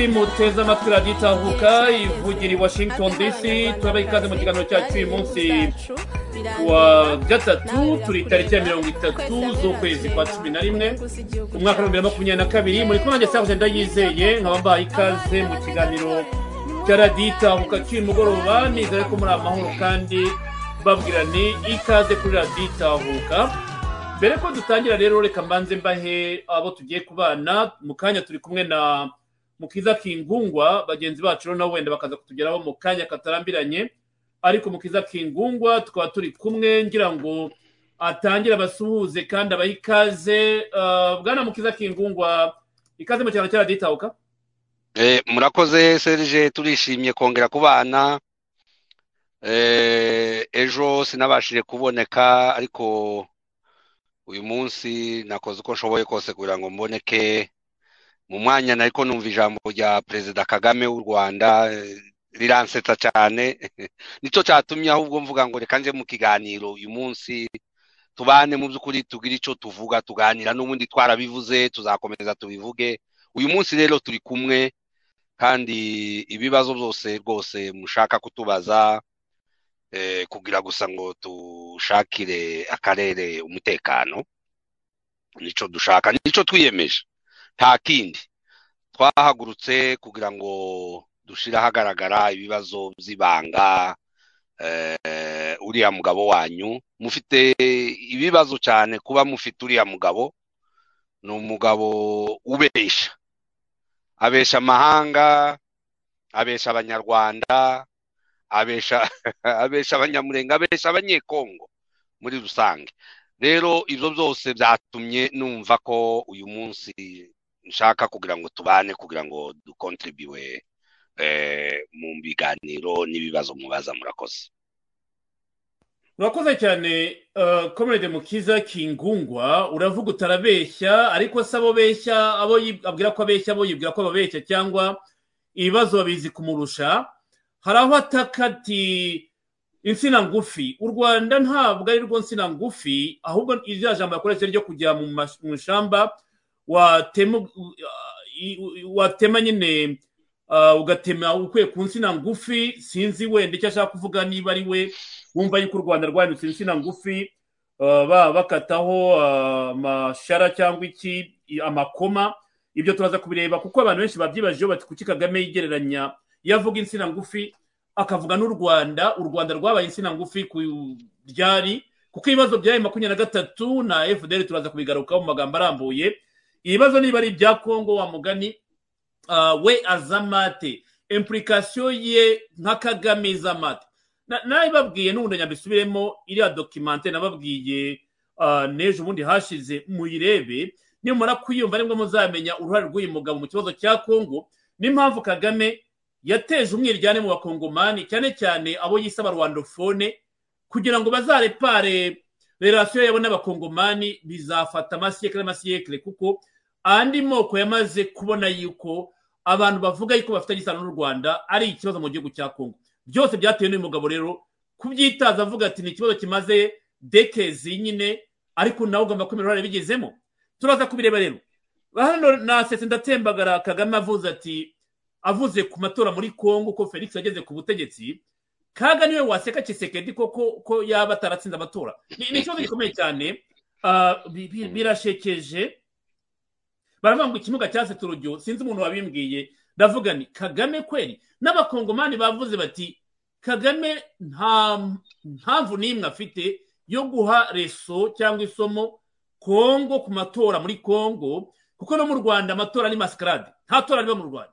inshuti muteze amatwi radiyo itahuka ivugira i washington dc turabaha ikaze mu kiganiro cyacu uyu munsi wa gatatu turi tariki ya mirongo itatu z'ukwezi kwa cumi na rimwe umwaka w'ibihumbi bibiri na makumyabiri na kabiri muri kumwe nanjye saje ndayizeye nkaba mbahaye ikaze mu kiganiro cya radiyo itahuka cy'uyu mugoroba nizere ko muri amahoro kandi babwira ni ikaze kuri radiyo itahuka mbere ko dutangira rero reka mbanze mbahe abo tugiye kubana mu kanya turi kumwe na mukiza kingungwa bagenzi bacu rero nabo wenda bakaza kutugeraho mu kanya katarambiranye. Ariko mukiza kingungwa tukaba turi kumwe ngira ngo atangire abasuhuze kandi abahe ikaze. Bwana mukiza kingungwa ikaze mu cyaro cya radiyo itahuka murakoze serije turishimye kongera kubana. Ejo sinabashije kuboneka ariko uyu munsi nakoze uko nshoboye kose kugira ngo mboneke. Mu mwanya ariko numva ijambo rya perezida kagame w'u rwanda riransetsa cyane. Nicyo cyatumye ahubwo mvuga ngo reka nje mu kiganiro uyu munsi tubane mu by'ukuri tugire icyo tuvuga tuganira n'ubundi twarabivuze tuzakomeza tubivuge. Uyu munsi rero turi kumwe kandi ibibazo byose rwose mushaka kutubaza kugira gusa ngo dushakire akarere umutekano. Nicyo dushaka ni cyo twiyemeje. Nta kindi twahagurutse kugira ngo dushyire ahagaragara ibibazo by'ibanga uriya mugabo wanyu. Mufite ibibazo cyane kuba mufite uriya mugabo. Ni umugabo ubesha abesha amahanga abesha abanyarwanda abesha abesha abanyamurenge abesha abanyekongo muri rusange. Rero ibyo byose byatumye numva ko uyu munsi nshaka kugira ngo tubane kugira ngo dukontribiwe mu biganiro n'ibibazo mubaza murakoze. Urakoze cyane komerede mukiza kingungwa uravuga utarabeshya ariko se abo beshya abo abwira ko abeshya abo yibwira ko babeshya cyangwa ibibazo babizi kumurusha hari aho ataka ati insina ngufi. U rwanda ntabwo ari rwo nsina ngufi ahubwo irya jambo yakoresheje ryo kujya mu ishyamba watema nyine ugatema ukuye ku nsina ngufi sinzi wenda icyo ashaka kuvuga niba ari we wumva yuko u rwanda rwahindutse insina ngufi baba bakataho amashara cyangwa iki amakoma ibyo turaza kubireba kuko abantu benshi babyibajeho bati kuki kagame yigereranya iyo avuga insina ngufi? Akavuga n'u rwanda u rwanda rwabaye insina ngufi ku ryari kuko ibibazo bya makumyabiri na gatatu na fdr turaza kubigarukaho mu magambo arambuye ibibazo niba ari ibya kongo wa mugani we azamate impurikasiyo ye nka kagame izamate nabibabwiye n'ubundi nyabisubiremo iriya dokimante nababwiye n'ejo ubundi hashize muyirebe. Nimara kuyumva ni bwo muzamenya uruhare rw'uyu mugabo mu kibazo cya kongo n'impamvu kagame yateje umwiryane mu bakongomani cyane cyane abo yise abarwandofone kugira ngo bazarepare relasiyo yabo n'abakongomani bizafata amasiyekere n'amasiyekere kuko andi moko yamaze kubona yuko abantu bavuga yuko bafitanye isano n'u rwanda ari ikibazo mu gihugu cya kongo byose byatewe n'uyu mugabo rero kubyitaza avuga ati ni ikibazo kimaze dekezi nyine ariko nawe ugomba kumenya uruhare bigezemo. Turaza kubireba rero. Hano nasetse ndatembagara kagame avuze ati avuze ku matora muri congo ko felix yageze ku butegetsi kaga ni we waseka kisekedi koko ko yaba ataratsinze amatora. Ni ikibazo gikomeye cyane. Birashekeje. Baravuga ngo ikimuga cyasetse urujyo sinzi umuntu wabimbwiye. Ndavuga ni kagame kweri? N'abakongomani bavuze bati kagame nta mpamvu n'imwe afite yo guha reso cyangwa isomo kongo ku matora muri kongo kuko no mu rwanda amatora ni masikarade nta tora riba mu rwanda.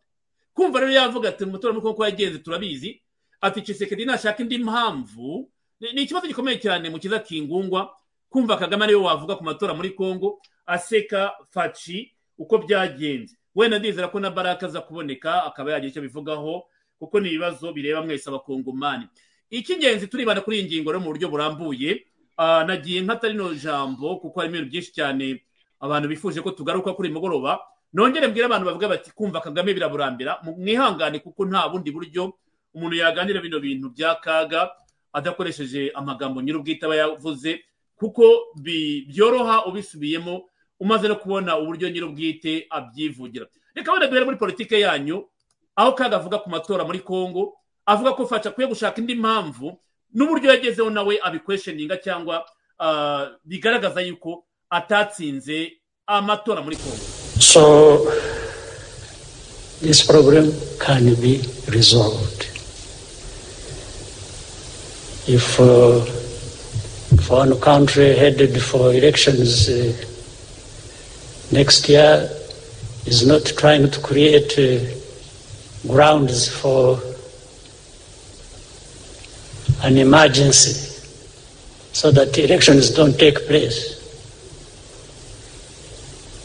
Kumva rero yavuga ati amatora muri kongo yagenze turabizi. Ati cisekedi nashaka indi mpamvu. Ni ikibazo gikomeye cyane mu kiza kingungwa kumva kagame ari we wavuga ku matora muri kongo aseka faci uko byagenze. Wenda ndizera ko na baraka aza kuboneka akaba yagira icyo abivugaho kuko ni ibibazo bireba mwese abakongomani icy'ingenzi turibanda kuri iyi ngingo rero mu buryo burambuye nagiye nk'atari no jambo kuko harimo ibintu byinshi cyane abantu bifuje ko tugaruka kuri mugoroba. Nongere mbwira abantu bavuga bati kumva kagame biraburambira. Mwihangane kuko nta bundi buryo umuntu yaganira bino bintu bya kaga adakoresheje amagambo nyir'ubwite aba yavuze kuko byoroha ubisubiyemo umaze no kubona uburyo nyir'ubwite abyivugira. Reka wenda duhere muri politike yanyu aho kaga avuga ku matora muri congo avuga ko faca akwiye gushaka indi mpamvu n'uburyo yagezeho nawe abikwesheninga cyangwa bigaragaza yuko atatsinze amatora muri congo. So this problem can be resolved. If uh, one country headed for elections uh, next year is not trying to create uh, grounds for an emergency so that elections don't take place.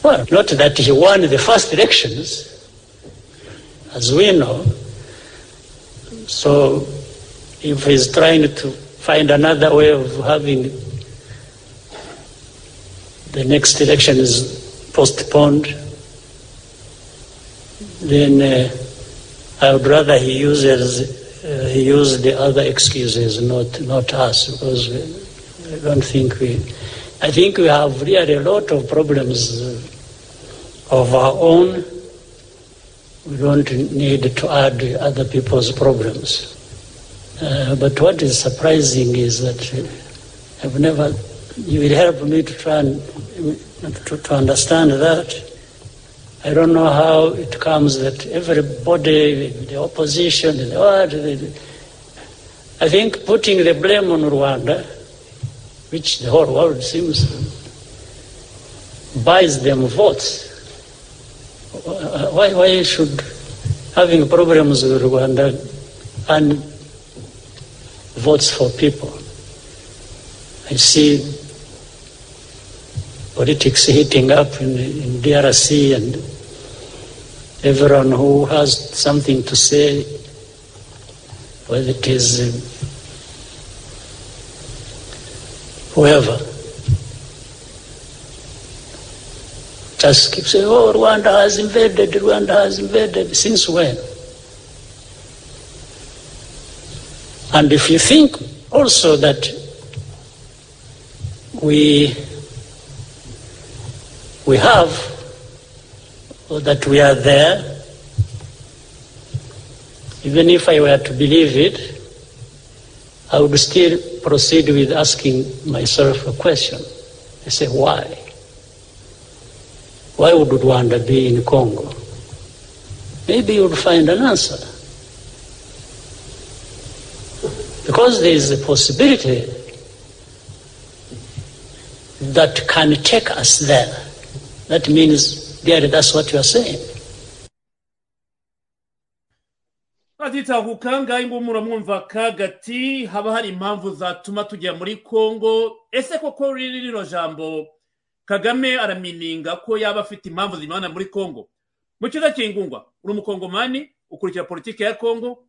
Well, not that he won the first elections, as we know. So if he's trying to find another way of having the next election is postponed, then uh, I would rather he uses uh, he use the other excuses, not not us, because I don't think we. I think we have really a lot of problems of our own. We don't need to add other people's problems. Uh, but what is surprising is that I've never. You will help me to try and to, to understand that. I don't know how it comes that everybody, the opposition, the what, the, I think putting the blame on Rwanda, which the whole world seems buys them votes. Why, why should having problems with Rwanda and votes for people? I see politics heating up in, in DRC and everyone who has something to say, whether it is uh, whoever, just keep saying, oh, Rwanda has invaded, Rwanda has invaded. Since when? And if you think also that we we have, that we are there, even if I were to believe it, I would still proceed with asking myself a question. I say, why? Why would Rwanda be in Congo? Maybe you would find an answer. Because there is a possibility that can take us there. That means, Gary, that's what you are saying. batitahuka ngaho ngo muramwumva kagati haba hari impamvu zatuma tujya muri congo ese koko rino jambo? Kagame aramininga ko yaba afite impamvu zimana muri congo mu cyiza cy'ingungwa uri umukongomani ukurikira politiki ya congo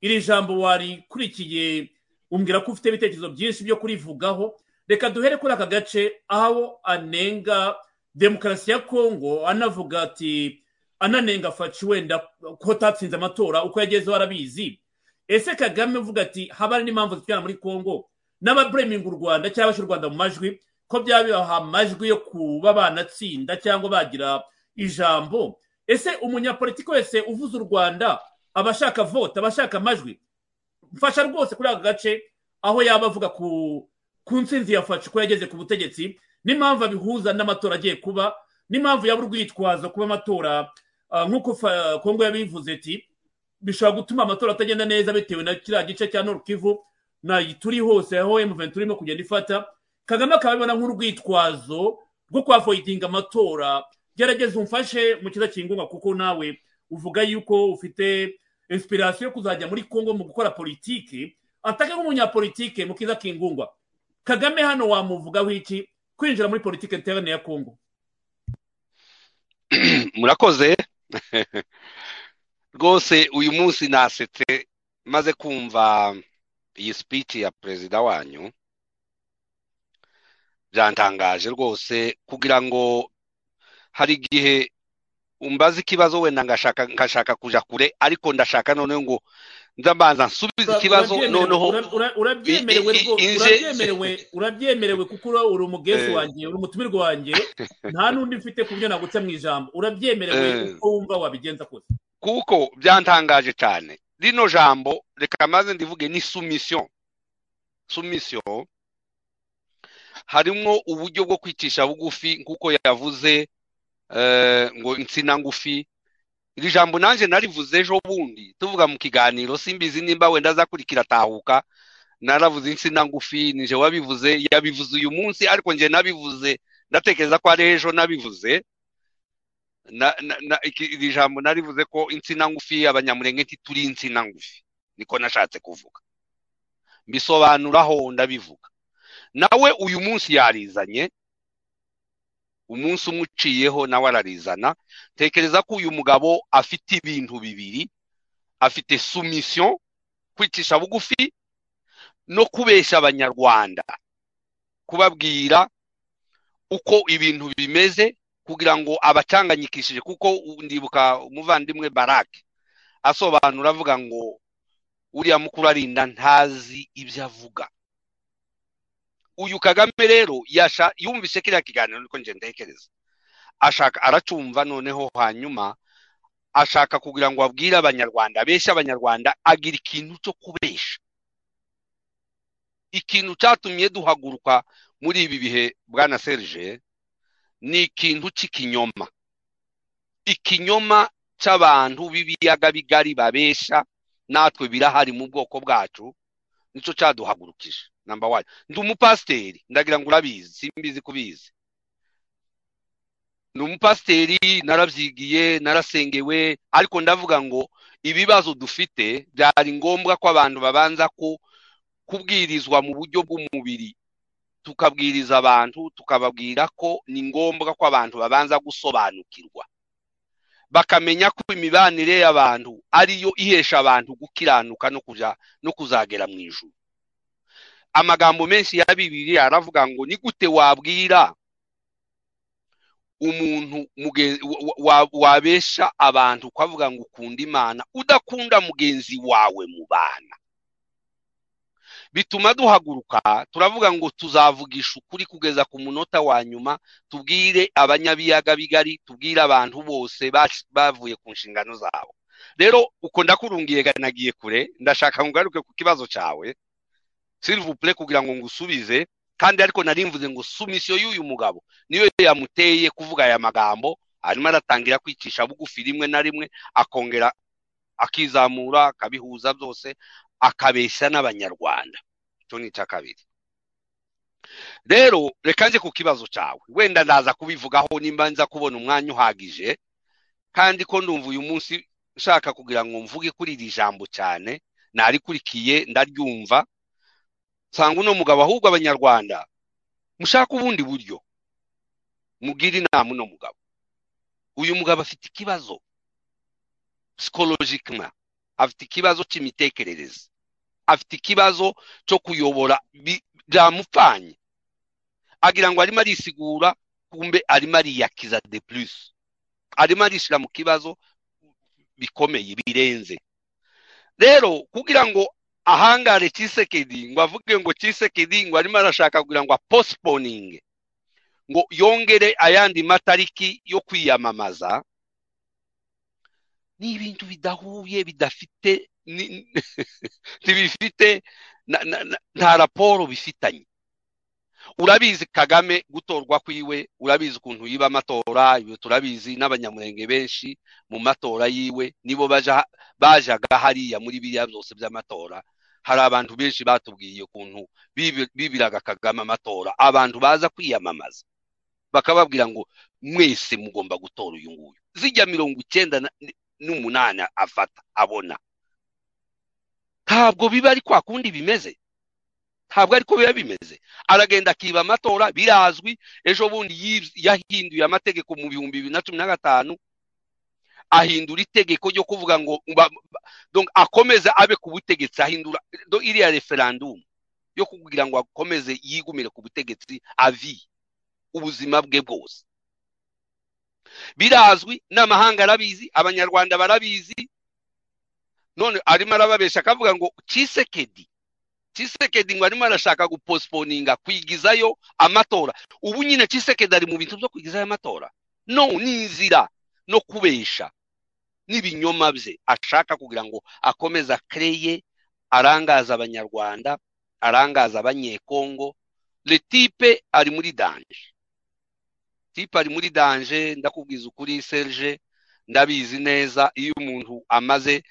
iri jambo warikurikiye umbwira ko ufite ibitekerezo byinshi byo kurivugaho. Reka duhere kuri aka gace aho anenga demokarasi ya congo anavuga ati ananenga faci wenda ko tatsinze amatora uko yagezeho arabizi ese kagame uvuga ati haba hari n'impamvu zitujyana muri congo n'ababureminga u rwanda cyangwa bashyira u rwanda mu majwi ko byaba bibaha amajwi yo kuba banatsinda cyangwa bagira ijambo. Ese umunyapolitiki wese uvuze u rwanda aba ashaka vote aba ashaka amajwi mfasha rwose kuri aka gace aho yaba avuga ku ku nsinzi ya faci ko yageze ku butegetsi n'impamvu abihuza n'amatora agiye kuba n'impamvu yaba urwitwazo kuba amatora nk'uko kongo yabivuze ati bishobora gutuma amatora atagenda neza bitewe na kiriya gice cya Kivu na turi hose aho emuventi turimo kugenda ifata. Kagame akaba abibona nk'urwitwazo rwo kwafoyitinga amatora. Gerageza umfashe mu kiza kingunga kuko nawe uvuga yuko ufite inspiration yo kuzajya muri congo mu gukora politiki ataka nk'umunyapolitike mu kiza kingungwa kagame hano wamuvugaho iki? Kwinjira muri politiki interne ya congo. Murakoze. Rwose uyu munsi nasetse maze kumva iyi speech ya perezida wanyu. Byantangaje rwose kugira ngo hari igihe umbaze ikibazo wenda ngashaka kuja kure ariko ndashaka noneho ngo ndabanza nsubiza ikibazo noneho urabyemerewe kuko uri umugezi wanjye uri umutumirwa wanjye nta n'undi mfite ku buryo naguca mu ijambo. Urabyemerewe uko wumva wabigenza kose. Kuko byantangaje cyane. Rino jambo reka maze ndivuge ni sumisiyo sumisiyo harimo uburyo bwo kwicisha bugufi nk'uko yavuze ngo insina ngufi iri jambo nanjye narivuze ejo bundi. Tuvuga mu kiganiro simbizi nimba wenda azakurikira atahuka. Naravuze insina ngufi nije wabivuze yabivuze uyu munsi ariko njye nabivuze. Ndatekereza ko ari ejo nabivuze. Iri jambo narivuze ko insina ngufi abanyamurenge ntituri insina ngufi. Niko nashatse kuvuga. Mbisobanuraho ndabivuga. Nawe uyu munsi yarizanye umunsi umuciyeho nawe ararizana tekereza ko uyu mugabo afite ibintu bibiri. Afite sumisiyo kwicisha bugufi no kubeshya abanyarwanda. Kubabwira uko ibintu bimeze kugira ngo abacanganyikishije kuko ndibuka umuvandimwe barake asobanura avuga ngo uriya mukuru arinda ntazi ibyo avuga. Uyu kagame rero yumvise kiriya kiganiro niko njye ntekereza. Ashaka aracumva noneho hanyuma ashaka kugira ngo abwire abanyarwanda abeshye abanyarwanda agira ikintu cyo kubesha ikintu cyatumye duhaguruka muri ibi bihe bwana serge ni ikintu cy'ikinyoma. Ikinyoma cy'abantu b'ibiyaga bigari babesha natwe birahari mu bwoko bwacu ni cyo cyaduhagurukije. Namba wani ndi umupasiteri ndagira ngo urabizi. Simbizi kubizi. Ni umupasiteri narabyigiye narasengewe ariko ndavuga ngo ibibazo dufite byari ngombwa ko abantu babanza ko kubwirizwa mu buryo bw'umubiri. Tukabwiriza abantu tukababwira ko ni ngombwa ko abantu babanza gusobanukirwa. Bakamenya ko imibanire y'abantu ariyo ihesha abantu gukiranuka no kuzagera mu ijuru. Amagambo menshi ya bibiri aravuga ngo ni gute wabwira umuntu wabesha abantu ukavuga ngo ukunda imana? Udakunda mugenzi wawe mu bana. Bituma duhaguruka turavuga ngo tuzavugisha ukuri kugeza ku munota wa nyuma tubwire abanyabiyaga bigari tubwire abantu bose bavuye ku nshingano zabo. Rero uko ndakurungiye nagiye kure ndashaka ngo ugaruke ku kibazo cyawe. Silivupure kugira ngo ngusubize kandi ariko nari mvuze ngo sumisiyo y'uyu mugabo. Niyo yamuteye kuvuga aya magambo arimo aratangira kwicisha bugufi rimwe na rimwe akongera akizamura akabihuza byose akabeshya n'abanyarwanda. Icyo ni icya kabiri. Rero reka nze ku kibazo cyawe. Wenda ndaza kubivugaho nimba nza kubona umwanya uhagije kandi ko ndumva uyu munsi nshaka kugira ngo mvuge kuri iri jambo cyane narikurikiye ndaryumva nsanga uno mugabo ahubwo abanyarwanda mushaka ubundi buryo. Mubwire inama uno mugabo. Uyu mugabo afite ikibazo psikologikima afite ikibazo cy'imitekerereze afite ikibazo cyo kuyobora byamupfanye agira ngo arimo arisigura kumbe arimo ariyakiza de plus. Arimo arishyira mu kibazo bikomeye birenze. Rero kugira ngo ahangare kisekedi ngo avuge ngo kisekedi ngo arimo arashaka kugira ngo aposiponinge ngo yongere ayandi matariki yo kwiyamamaza ni ibintu bidahuye bidafite ntibifite nta raporo bifitanye. Urabizi kagame gutorwa kwiwe urabizi ukuntu yiba amatora turabizi n'abanyamurenge benshi mu matora yiwe nibo bajaga hariya muri biriya byose by'amatora. Hari abantu benshi batubwiye ukuntu bibiraga kagame amatora. Abantu baza kwiyamamaza. Bakababwira ngo mwese mugomba gutora uyu nguyu. Zijya mirongo icyenda n'umunani afata abona. Ntabwo biba ari kwa kundi bimeze. Ntabwo ariko biba bimeze. Aragenda akiba amatora birazwi. Ejo bundi yahinduye amategeko mu bihumbi bibiri na cumi na gatanu. Ahindura itegeko ryo kuvuga ngo akomeze abe ku butegetsi ahindura iriya referandumu yo kugira ngo akomeze yigumire ku butegetsi avi ubuzima bwe bwose. Birazwi n'amahanga arabizi abanyarwanda barabizi none arimo arababesha akavuga ngo cisekedi cisekedi ngo arimo arashaka guposiponinga kwigizayo amatora. Ubu nyine cisekedi ari mu bintu byo kwigizayo amatora? No ni inzira no kubesha. N'ibinyoma bye ashaka kugira ngo akomeze akereye arangaza abanyarwanda arangaza abanyekongo. Letipe ari muri danje tipe ari muri danje ndakubwiza ukuri serge ndabizi neza iyo umuntu amaze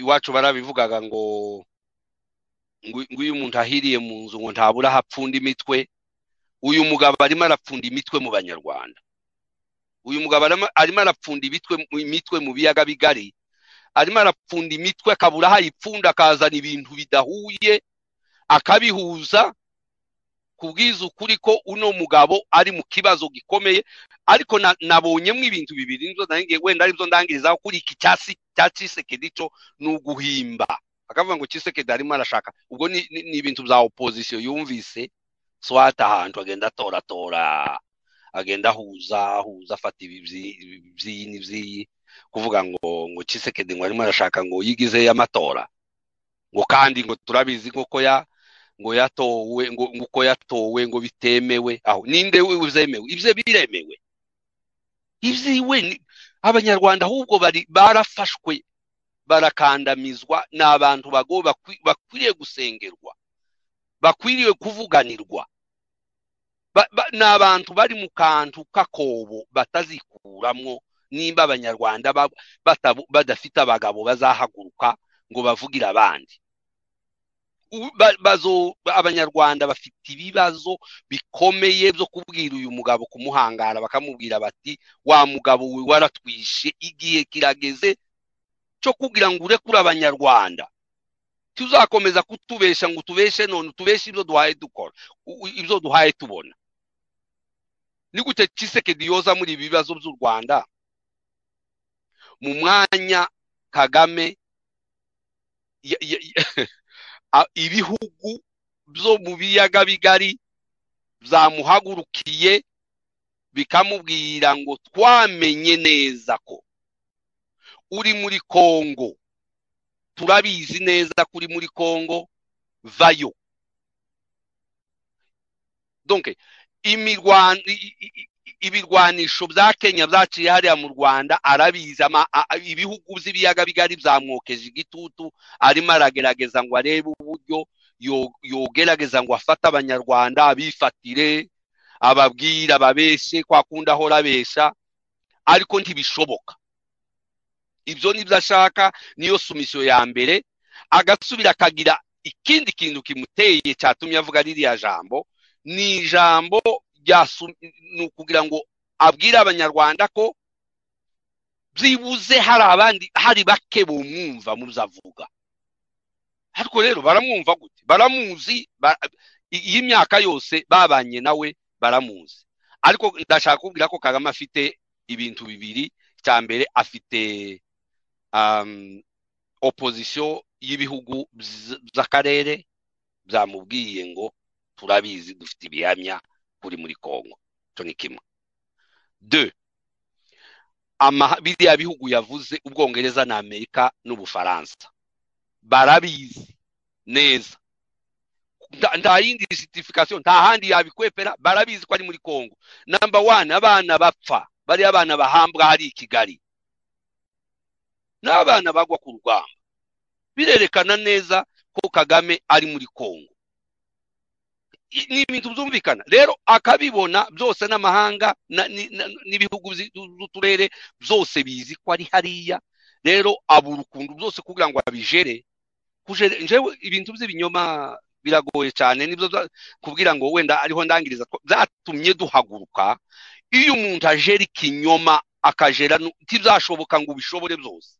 iwacu barabivugaga ngo ngo iyo umuntu ahiriye mu nzu ngo ntabura aho apfunda imitwe uyu mugabo arimo arapfunda imitwe mu banyarwanda. Uyu mugabo arimo arapfunda imitwe mu biyaga bigari. Arimo arapfunda imitwe akabura aho ayipfunda akazana ibintu bidahuye akabihuza kubwiza ukuri ko uno mugabo ari mu kibazo gikomeye. Ariko nabonyemo ibintu bibiri wenda ari byo ndangirizaho kuri iki cya cisekedi cyo ni uguhimba. Akavuga ngo cisekedi arimo arashaka. Ubwo ni ibintu bya opozisiyo yumvise swata ahantu agenda atoratora. Agenda ahuza ahuza afata iby'iyi n'iby'iyi kuvuga ngo ngo cisekedi ngo arimo arashaka ngo yigizeyo amatora ngo kandi ngo turabizi nk'uko ya ngo yatowe ngo uko yatowe ngo bitemewe. Aho ninde uzemewe? Ibyo biremewe. Ibyiwe abanyarwanda ahubwo bari barafashwe barakandamizwa ni abantu bago bakwiriye gusengerwa bakwiriye kuvuganirwa. Ni abantu bari mu kantu k'akobo batazikuramwo nimba abanyarwanda badafite abagabo bazahaguruka ngo bavugire abandi. Abanyarwanda bafite ibibazo bikomeye byo kubwira uyu mugabo kumuhangara bakamubwira bati wa mugabo we waratwishe igihe kirageze cyo kugira ngo urekure abanyarwanda. Tuzakomeza kutubesha ngo tubeshe none tubeshe ibyo duhaye dukora ibyo duhaye tubona. Ni gute cisekedi yoza muri ibi bibazo by'u rwanda? Mu mwanya kagame ibihugu byo mu biyaga bigari byamuhagurukiye bikamubwira ngo twamenye neza ko uri muri kongo turabizi neza ko uri muri kongo vayo. Donke ibirwanisho bya kenya byaciye hariya mu rwanda arabizi ibihugu by'ibiyaga bigari byamwokeje igitutu arimo aragerageza ngo arebe uburyo yogerageza ngo afate abanyarwanda abifatire ababwira ababeshe kwa kundi ahora abesha ariko ntibishoboka. Ibyo ni byo ashaka niyo sumisiyo ya mbere agasubira akagira ikindi kintu kimuteye cyatumye avuga ririya jambo ni ijambo ni ukugira ngo abwire abanyarwanda ko byibuze hari abandi hari bake bumwumva mu byo avuga. Ariko rero baramwumva gute? Baramuzi iyi myaka yose babanye nawe baramuzi. Ariko ndashaka kubwira ko kagame afite ibintu bibiri. Cya mbere afite opozisiyo y'ibihugu by'akarere byamubwiye ngo turabizi dufite ibihamya kuri muri kongo icyo ni kimwe de biriya bihugu yavuze ubwongereza na amerika n'ubufaransa barabizi neza nta yindi sitifikasiyo nta handi yabikwepera barabizi ko ari muri kongo namba wani abana bapfa bariya abana bahambwa hari i kigali n'abana bagwa ku rugamba birerekana neza ko kagame ari muri kongo ni ibintu byumvikana. Rero akabibona byose n'amahanga n'ibihugu by'uturere byose bizi ko ari hariya. Rero abura ukuntu byose kugira ngo abijere. Njyewe ibintu by'ibinyoma biragoye cyane ni byo kubwira ngo wenda ariho ndangiriza byatumye duhaguruka. Iyo umuntu ajera ikinyoma akajera ntibzashoboka ngo ubishobore byose.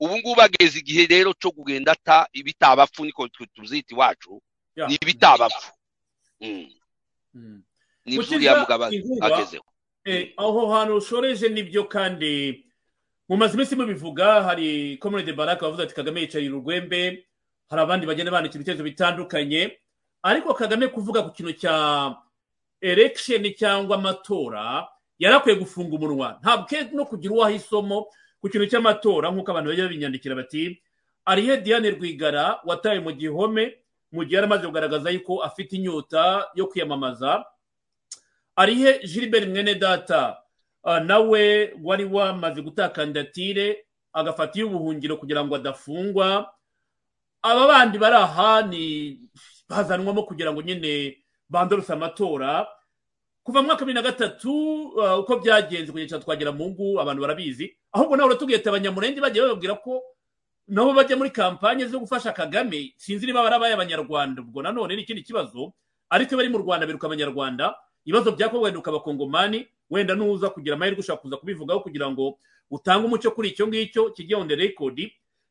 Ubu ngubu ageze igihe rero cyo kugenda ata ibitabapfu niko tuzita iwacu ni ibitabapfu ni uriya mugabo agezeho. aho hantu ushoreje ni byo kandi mumaze iminsi mubivuga hari komunide baraka bavuze ati kagame yicaye urwembe hari abandi bagenda bandika ibitekerezo bitandukanye. Ariko kagame kuvuga ku kintu cya erekisheni cyangwa amatora yari akwiye gufunga umunwa. Ntabwo no kugira uwo isomo ku kintu cy'amatora nk'uko abantu bajya babinyandikira bati arihe diane rwigara wataye mu gihome? Mu gihe yari amaze kugaragaza yuko afite inyota yo kwiyamamaza arihe gilbert mwene data ah, nawe wari wamaze kandidatire agafata iy'ubuhungiro kugira ngo adafungwa. Aba bandi bari aha ni bazanwamo kugira ngo nyine bandorose amatora. Kuva mu mwaka wa bibiri na gatatu uh, uko byagenze kugeza twagera mu ngo abantu barabizi. Ahubwo nawe uratubwiye ati abanyamurenge bagiye bababwira ko nabo bajya muri kampanye zo gufasha kagame sinzi niba barabaye abanyarwanda. Ubwo nanone ni ikindi kibazo ariko bari mu rwanda biruka abanyarwanda ibibazo byakorwa biruka abakongomani wenda nuza kugira amahirwe ushobora kuza kubivugaho kugira ngo utange umucyo kuri icyo ngicyo kijye on the record.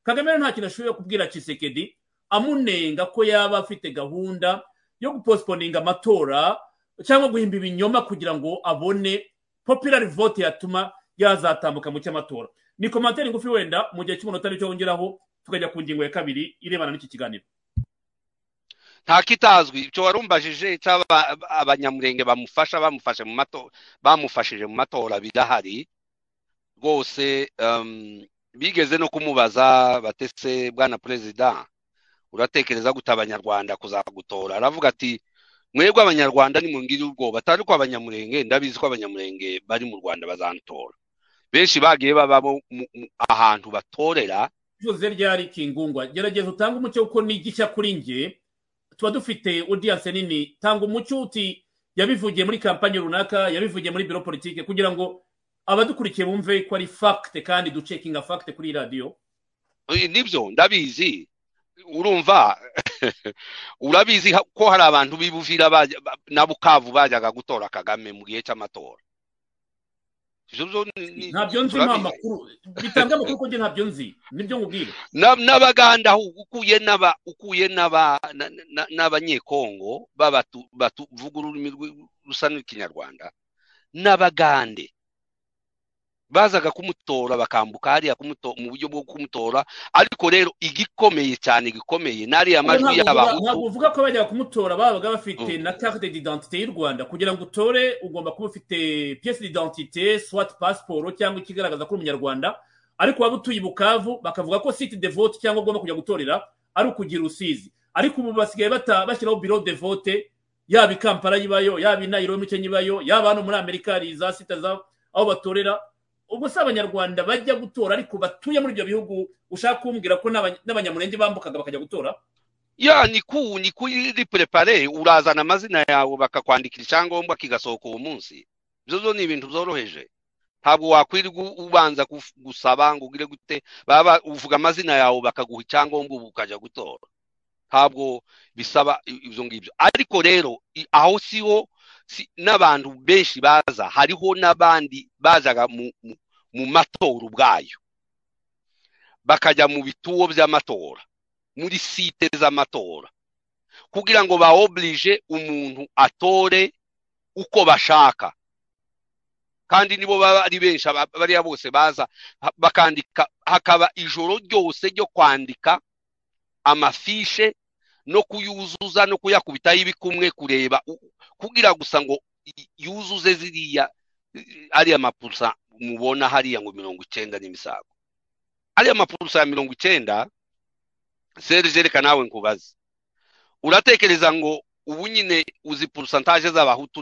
Kagame nta kintu ashoboye kubwira Tshisekedi amunenga ko yaba afite gahunda yo guposiponinga amatora cyangwa guhimba ibinyoma kugira ngo abone popular vote yatuma yazatambuka mu cy'amatora. Ni komantere ngufi wenda mu gihe cy'umunota ni cyo wongeraho tukajya ku ngingo ya kabiri irebana n'iki kiganiro. Nta kitazwi. Icyo warumbajije cy'aba abanyamurenge bamufasha bamufashe mu matora bamufashije mu matora birahari rwose um, bigeze no kumubaza batese bwana perezida uratekereza gute abanyarwanda kuzagutora? Aravuga ati mwebwe abanyarwanda nimungire ubwoba atari ko abanyamurenge ndabizi ko abanyamurenge bari mu rwanda bazantora. Benshi bagiye baba ahantu batorera. Bivuze ryari kingungwa gerageza utange umucyo kuko ni gishya kuri nge tuba dufite audience nini. Tanga umucyo uti yabivugiye muri kampani runaka yabivugiye muri biro politike kugira ngo abadukurikiye bumve ko ari fact kandi ducekinga fact kuri radiyo ni byo ndabizi. Urumva urabizi ko hari abantu b'ibuvira bajya- ba- na bukavu bajyaga gutora kagame mu gihe cy'amatora Ivyo byo ni- ni- ntabyo nzi turabizi. nta makuru. Bitange amakuru ko njye ntabyo nzi ni byo nkubwira Na- n'abaganda ukuye n'aba ukuye n'aba na- na- n'abanyekongo babatu- batuvuga ururimi rusa n'ikinyarwanda n'abagande bazaga kumutora bakambuka hariya mu buryo bwo kumutora ariko rero igikomeye cyane gikomeye n'ariya majwi y'abahutu. ntabwo uvuga ko bajyaga kumutora babaga bafite Mm. na carte d'identité y'u rwanda. Kugira ngo utore ugomba kuba ufite pièce d'identité soit passport cyangwa ikigaragaza ko uri umunyarwanda. Ariko waba utuye i bukavu bakavuga ko site de vote cyangwa ugomba kujya gutorera ari ukugira usizi ariko ubu basigaye bashyiraho bureau de vote yaba i kampala yibayo yaba i nairobi kenya ibayo yaba hano muri amerika hari za site za aho batorera. Ubwo si abanyarwanda bajya gutora ariko batuye muri ibyo bihugu ushaka kumbwira ko n'aba- n'abanyamurenge bambukaga bakajya gutora? Ya ni ku ni kuri prepare urazana amazina yawe bakakwandikira icyangombwa kigasohoka uwo munsi. Ibyo byo ni ibintu byoroheje. Ntabwo wakwirirwa ubanza gusaba ngo ugire gute baba uvuga amazina yawe bakaguha icyangombwa ubu ukajya gutora. Ntabwo bisaba ibyo ngibyo. Ariko rero aho siho si, n'abantu benshi baza hariho n'abandi bazaga mu, matora ubwayo bakajya mu bituwo by'amatora muri site z'amatora. Kugira ngo baoblije umuntu atore uko bashaka. Kandi nibo baba ari benshi bariya bose baza bakandika hakaba ijoro ryose ryo kwandika amafishe no kuyuzuza no kuyakubitaho ibikumwe u- kugira gusa ngo yuzuze ziriya ariya mapurusa mubona hariya ngo mirongo icyenda n'imisago. Ariya mapurusa ya mirongo icyenda serije nawe nkubaze. Uratekereza ngo ubu nyine uzi porosantaje z'abahutu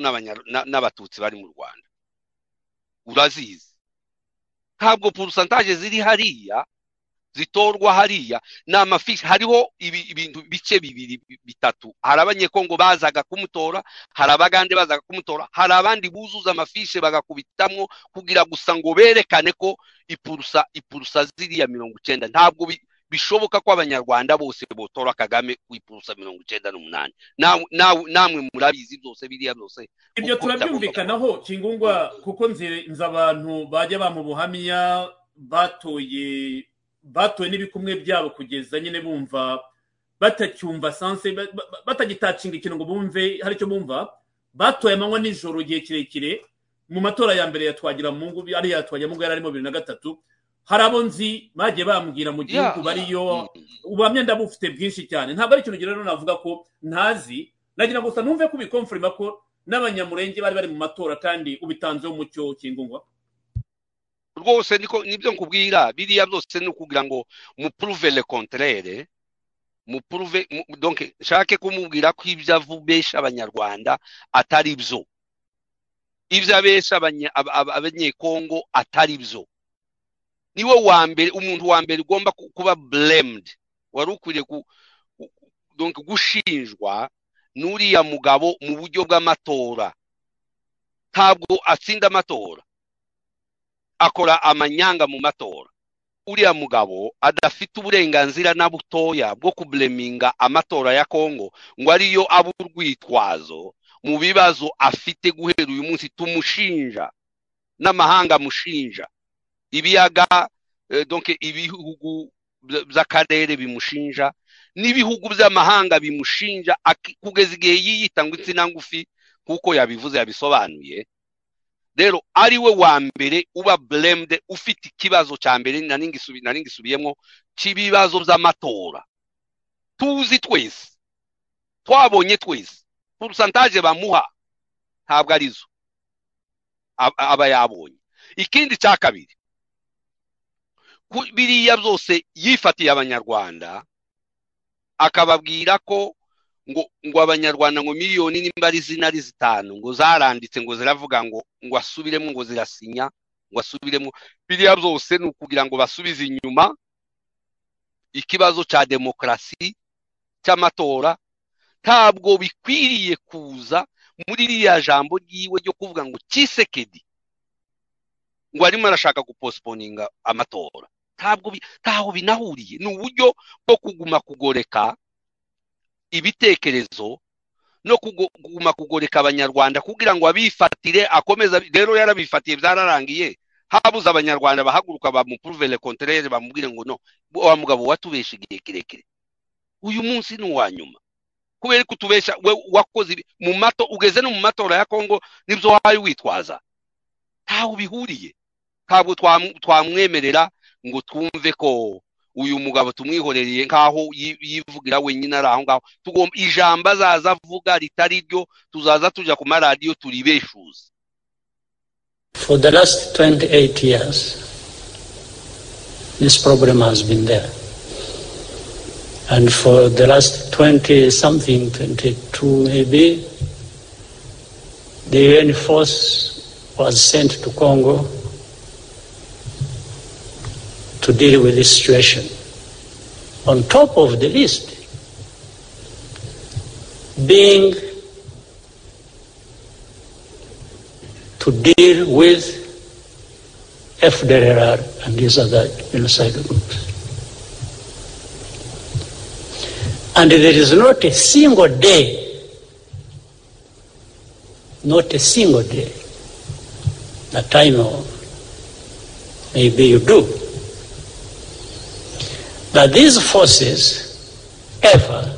n'abatutsi bari mu rwanda? Urazizi? Ntabwo porosantaje ziri hariya zitorwa hariya. Ni amafishi hariho ibi- ibintu bice bibiri bi- bitatu. Hari abanyekongo bazaga kumutora hari abagande bazaga kumutora hari abandi buzuza amafishe bagakubitamo kugira gusa ngo berekane ko ipurusa ipurusa ziriya mirongo icyenda ntabwo bi- bishoboka ko abanyarwanda bose botora kagame ku ipurusa mirongo icyenda n'umunani. Namwe murabizi byose biriya byose ibyo turabyumvikanaho kingungwa kuko nzi abantu bajya bamu buhamya batoye batoye n'ibikumwe byabo kugeza nyine bumva batacyumva sanse ba- ba- batagitacinga ikintu ngo bumve hari icyo bumva. Batoye amanywa nijoro igihe kirekire. Mu matora ya mbere ya twagiramungu ariya ya twagiramungu yari arimo bibiri na gatatu. Hari abo nzi bagiye bambwira mu gihugu bariyo ubuhamya ndabufite bwinshi cyane. Ntabwo ari ikintu rero navuga ko ntazi. Nagira gusa numve ko ubikomfurima ko n'abanyamurenge bari bari mu matora kandi ubitanzeho umucyo kingungwa rwose ni byo nkubwira biriya byose ni ukugira ngo mupuruve le contraire mupuruve nshake kumubwira ko ibyo avubesha abanyarwanda atari byo. Ibyo abesha abanyekongo atari byo. Niwe wa mbere umuntu wa mbere ugomba ku- kuba blamed. Wari ukwiriye gushinjwa n'uriya mugabo mu buryo bw'amatora. Ntabwo atsinda amatora. Akora amanyanga mu matora. Uriya mugabo adafite uburenganzira na butoya bwo kubureminga amatora ya kongo ngo ariyo aba urwitwazo mu bibazo afite guhera uyu munsi. Tumushinja n'amahanga amushinja. Ibiyaga eh, donc ibihugu bya- by'akarere bimushinja n'ibihugu by'amahanga bimushinja kugeza igihe yiyita ngo insina ngufi kuko yabivuze yabisobanuye rero ari we wa mbere uba blamed ufite ikibazo cya mbere nari ngisubi- nari ngisubiyemo cy'ibibazo by'amatora. Tuzi twese. Twabonye twese. Porusantaje bamuha ntabwo ari zo. Ab- aba yabonye. Ikindi cya kabiri biriya byose yifatiye abanyarwanda akababwira ko ngo ngo abanyarwanda ngo miliyoni nimba ari zina ari zitanu ngo zaranditse ngo ziravuga ngo ngo asubiremo ngo zirasinya ngo asubiremo. Biriya byose ni ukugira ngo basubize inyuma ikibazo cya demokarasi cy'amatora ntabwo bikwiriye kuza muri ririya jambo ryiwe ryo kuvuga ngo kisekedi ngo arimo arashaka guposiponinga amatora. Ntabwo ntaho binahuriye. Ni uburyo bwo kuguma kugoreka ibitekerezo no kuguma kugoreka abanyarwanda kugira ngo abifatire akomeza rero yarabifatiye byararangiye. Habuze abanyarwanda bahaguruka bamupuruve le contraire bamubwire ngo no wa mugabo watubesha igihe kirekire. Uyu munsi ni uwa nyuma. Kubera ko utubesha we wakoze mu mato ugeze no mu matora ya kongo ni byo wabaye witwaza. Ntaho bihuriye ntabwo twam- twamwemerera ngo twumve ko uyu mugabo tumwihorereye nk'aho yivugira wenyine ari aho ngaho tugomba ijambo azaza avuga ritari ryo tuzaza tujya ku maradiyo For the last 28 years, this problem has been there. And for the last 20 something, 22 maybe, the UN force was sent to Congo to deal with this situation. On top of the list, being to deal with FDLR and these other genocide groups. And there is not a single day, not a single day that I know, maybe you do, that these forces ever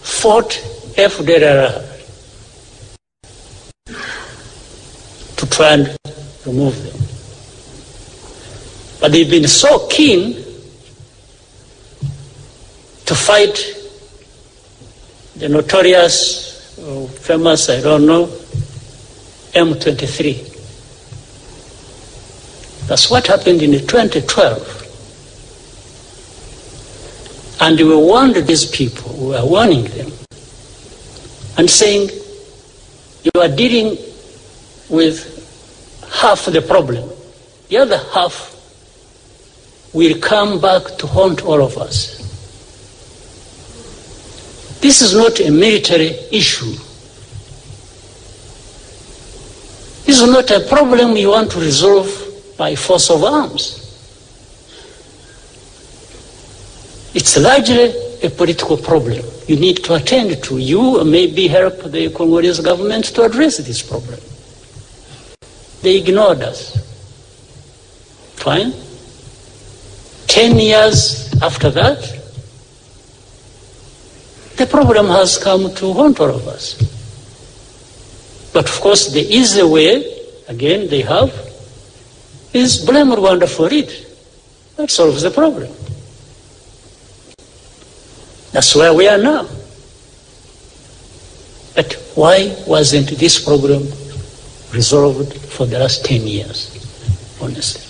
fought FDLR to try and remove them. But they've been so keen to fight the notorious, or famous, I don't know, M23. That's what happened in 2012. And we warned these people, we were warning them, and saying, you are dealing with half the problem. The other half will come back to haunt all of us. This is not a military issue. This is not a problem you want to resolve by force of arms. It's largely a political problem you need to attend to. You and maybe help the Congolese government to address this problem. They ignored us. Fine. Ten years after that, the problem has come to haunt all of us. But of course, the easy way, again, they have, is blame Rwanda for it. That solves the problem. That's where we are now. But why wasn't this problem resolved for the last 10 years? honestly.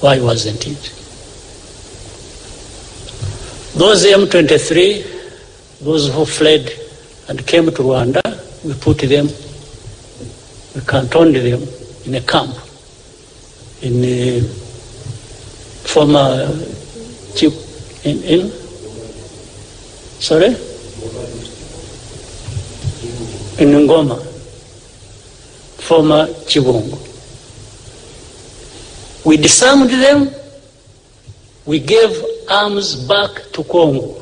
Why wasn't it? Those M23, those who fled and came to Rwanda, we put them, we cantoned them in a camp in a former chief, in, in sorry? In Ngoma, former Chibungo. We disarmed them, we gave arms back to Congo.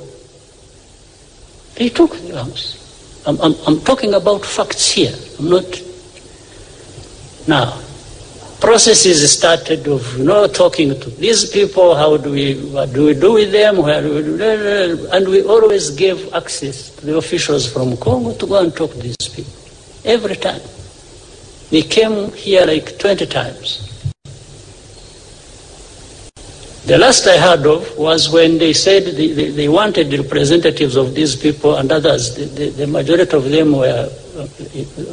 They took the arms. I'm, I'm, I'm talking about facts here. I'm not. Now, processes started of you know talking to these people. How do we what do we do with them? Where do we do, and we always gave access to the officials from Congo to go and talk to these people every time. we came here like 20 times. The last I heard of was when they said they, they, they wanted representatives of these people and others. The, the, the majority of them were, uh,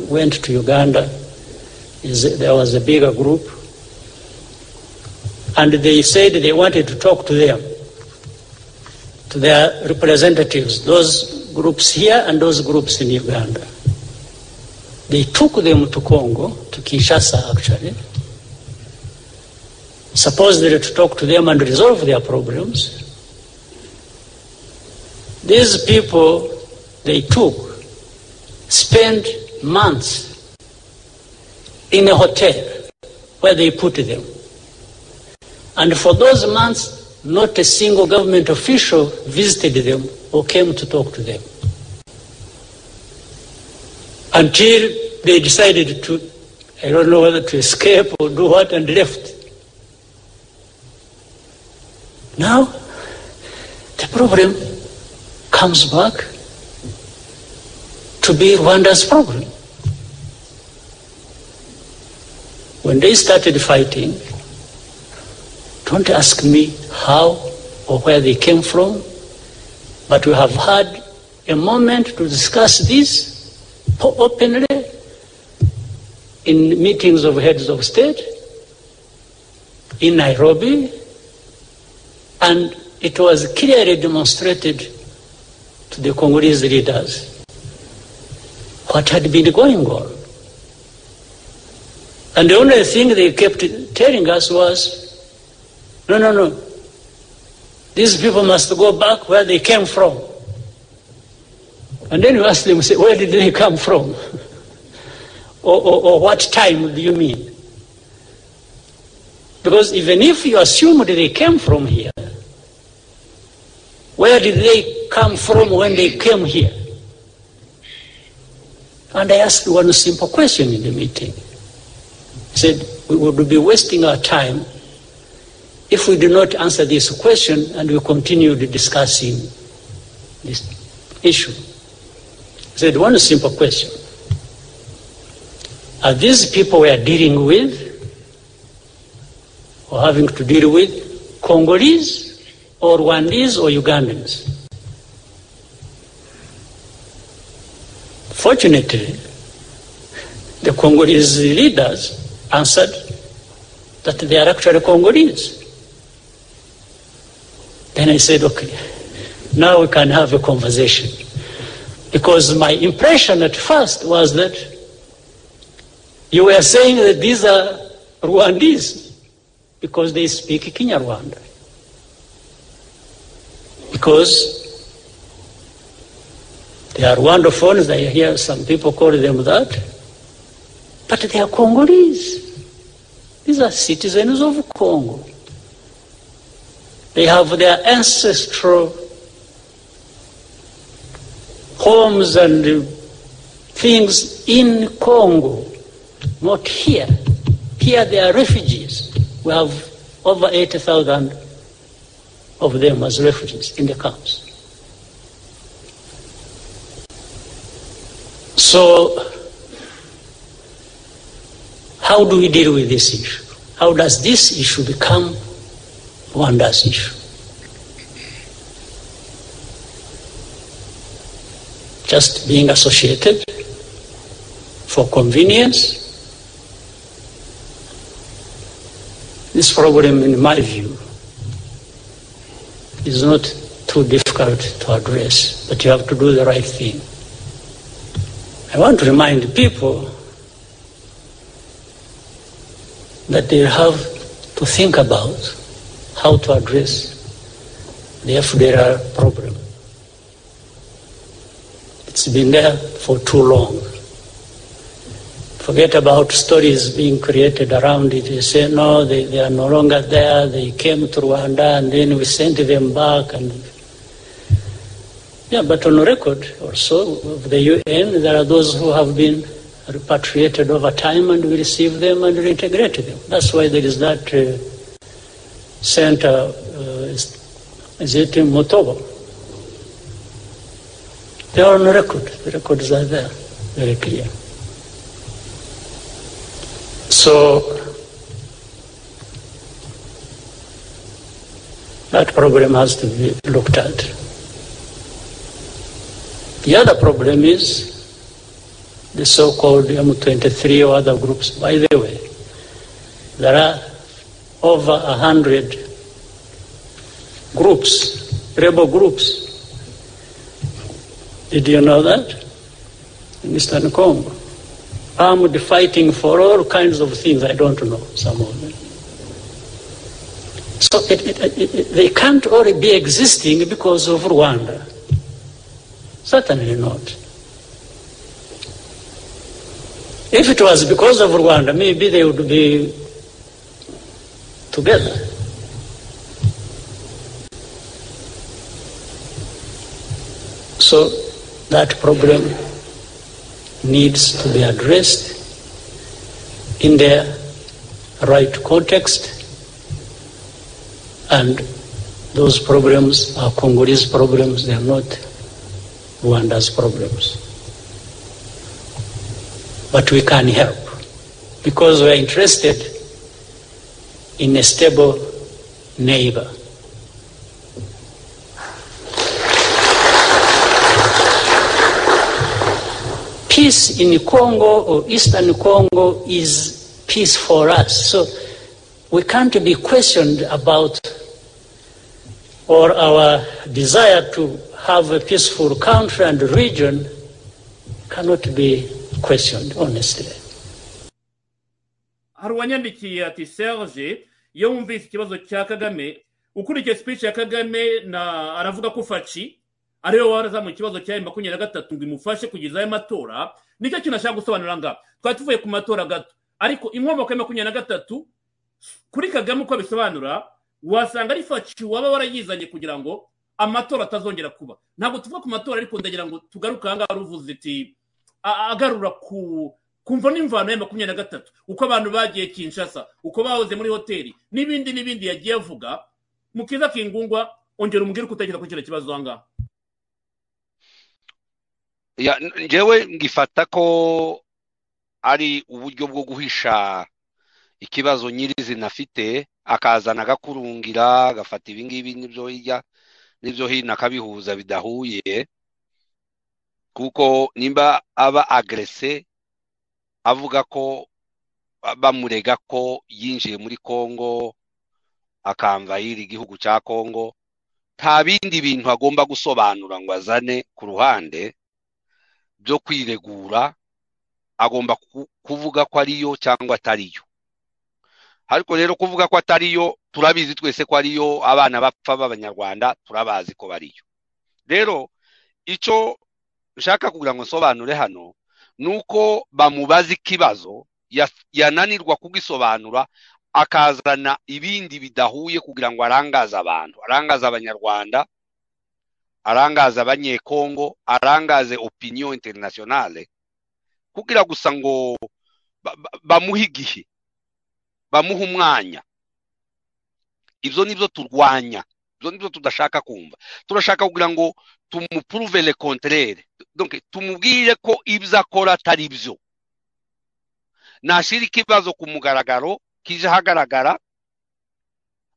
went to Uganda. Is, there was a bigger group. And they said they wanted to talk to them, to their representatives, those groups here and those groups in Uganda. They took them to Congo, to Kinshasa actually, supposedly to talk to them and resolve their problems. These people they took spent months in a hotel where they put them. And for those months, not a single government official visited them or came to talk to them. Until they decided to, I don't know whether to escape or do what, and left. Now, the problem comes back to be Rwanda's problem. When they started fighting, don't ask me how or where they came from, but we have had a moment to discuss this openly in meetings of heads of state in Nairobi, and it was clearly demonstrated to the Congolese leaders what had been going on. And the only thing they kept telling us was no, no, no. These people must go back where they came from. And then you ask them, say, where did they come from? or, or, or what time do you mean? Because even if you assume that they came from here, where did they come from when they came here? And I asked one simple question in the meeting. Said, we would be wasting our time if we do not answer this question and we continue discussing this issue. I said, one simple question. Are these people we are dealing with or having to deal with Congolese or Rwandese or Ugandans? Fortunately, the Congolese leaders answered that they are actually Congolese. Then I said, okay, now we can have a conversation. Because my impression at first was that you were saying that these are Rwandese because they speak Kinyarwanda. Because they are Rwandophones, I hear some people call them that, but they are Congolese. These are citizens of Congo. They have their ancestral homes and things in Congo, not here. Here they are refugees. We have over 80,000 of them as refugees in the camps. So, how do we deal with this issue? How does this issue become Rwanda's issue? Just being associated for convenience? This problem, in my view, is not too difficult to address, but you have to do the right thing. I want to remind people that they have to think about how to address the FDR problem. It's been there for too long. Forget about stories being created around it. They say, no, they, they are no longer there. They came to Rwanda and then we sent them back. And yeah, but on record also of the UN, there are those who have been repatriated over time and we receive them and reintegrate them. That's why there is that uh, center, uh, is, is it in Motobo? They are on record. The records are there, very clear. So that problem has to be looked at. The other problem is the so-called M23 or other groups. By the way, there are over a hundred groups, rebel groups. Did you know that? In Eastern. Armed fighting for all kinds of things, I don't know some of them. So it, it, it, they can't all be existing because of Rwanda. Certainly not. If it was because of Rwanda, maybe they would be together. So that problem needs to be addressed in their right context and those problems are Congolese problems, they are not Rwanda's problems. But we can help because we are interested in a stable neighbor. Peace in Congo or Eastern Congo is peace for us. So we can't be questioned about or our desire to have a peaceful country and region cannot be questioned, honestly. hari uwanyandikiye ati serge iyo wumvise ikibazo cya kagame ukurikiye speech ya kagame na aravuga ko faci ari we warazamuye ikibazo cya makumyabiri na gatatu ngo imufashe kugeza ayo matora ni cyo kintu ashaka gusobanura ngaha twari tuvuye ku matora gato ariko inkomoko ya makumyabiri na gatatu kuri kagame uko abisobanura wasanga ari faci waba warayizanye kugira ngo amatora atazongera kuba ntabwo tuvuga ku matora ariko ndagira ngo tugaruke aha ngaha uvuze iti agarura ku kumva n'imvano ya makumyabiri na gatatu. Uko abantu bagiye kinshasa uko bahoze muri hoteli n'ibindi n'ibindi yagiye avuga. Mukiza kingungwa ongera umubwire uko utekereza kuri kino kibazo aha ngaha. Njyewe ngifata ko ari uburyo bwo guhisha ikibazo nyirizina afite akazana agakurungira agafata ibingibi n'ibyo hirya n'ibyo hino akabihuza bidahuye. Kuko nimba aba agrese avuga ko bamurega ko yinjiye muri congo akamvayira igihugu cya congo nta bindi bintu agomba gusobanura ngo azane ku ruhande byo kwiregura agomba kuvuga ko ariyo cyangwa atariyo. Ariko rero kuvuga ko atariyo turabizi twese ko ariyo abana bapfa b'abanyarwanda turabazi ko bariyo. Rero icyo nshaka kugira ngo nsobanure hano ni uko bamubaza ikibazo yananirwa kugisobanura akazana ibindi bidahuye kugira ngo arangaze abantu. Arangaze abanyarwanda arangaze abanyekongo arangaze opinion internationale. Kugira gusa ngo bamuhe igihe bamuhe umwanya. Ibyo ni byo turwanya ibyo ni byo tudashaka kumva. Turashaka kugira ngo tumupuruve le contraire tumubwire ko ibyo akora atari byo. Nashyira ikibazo ku mugaragaro kije ahagaragara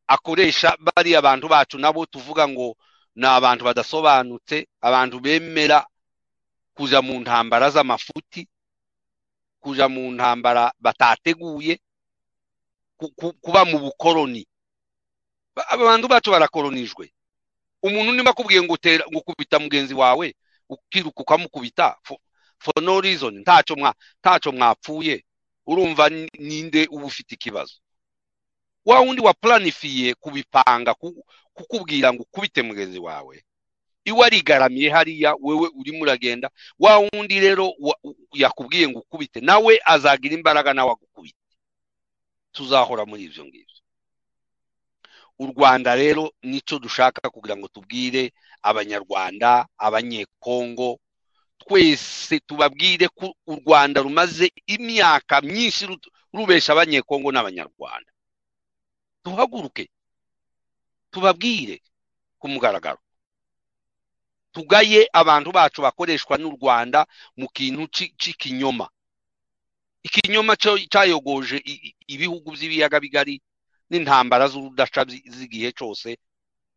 akoresha bariya abantu bacu nabo tuvuga ngo ni abantu badasobanutse abantu bemera kujya mu ntambara z'amafuti kujya mu ntambara batateguye kuba mu bukoroni abantu bacu barakoronijwe. Umuntu niba akubwiye ngo utera ngo ukubita mugenzi wawe ukiruka ukamukubita for no reason ntacyo mwa ntacyo mwapfuye urumva ninde uba ufite ikibazo. Wa wundi wapuranifiye kubipanga kukubwira ngo ukubite mugenzi wawe. Iwe arigaramiye hariya wewe urimo uragenda wa wundi rero yakubwiye ngo ukubite nawe azagira imbaraga nawe agukubite. Tuzahora muri ibyo ngibyo u rwanda rero ni cyo dushaka kugira ngo tubwire abanyarwanda abanyekongo twese tubabwire ko u rwanda rumaze imyaka myinshi rubesha abanyekongo n'abanyarwanda. Duhaguruke tubabwire ku mugaragaro. Tugaye abantu bacu bakoreshwa n'u rwanda mu kintu cy'ikinyoma ikinyoma cyayogoje ibihugu by'ibiyaga bigari n'intambara z'urudaca z'igihe cyose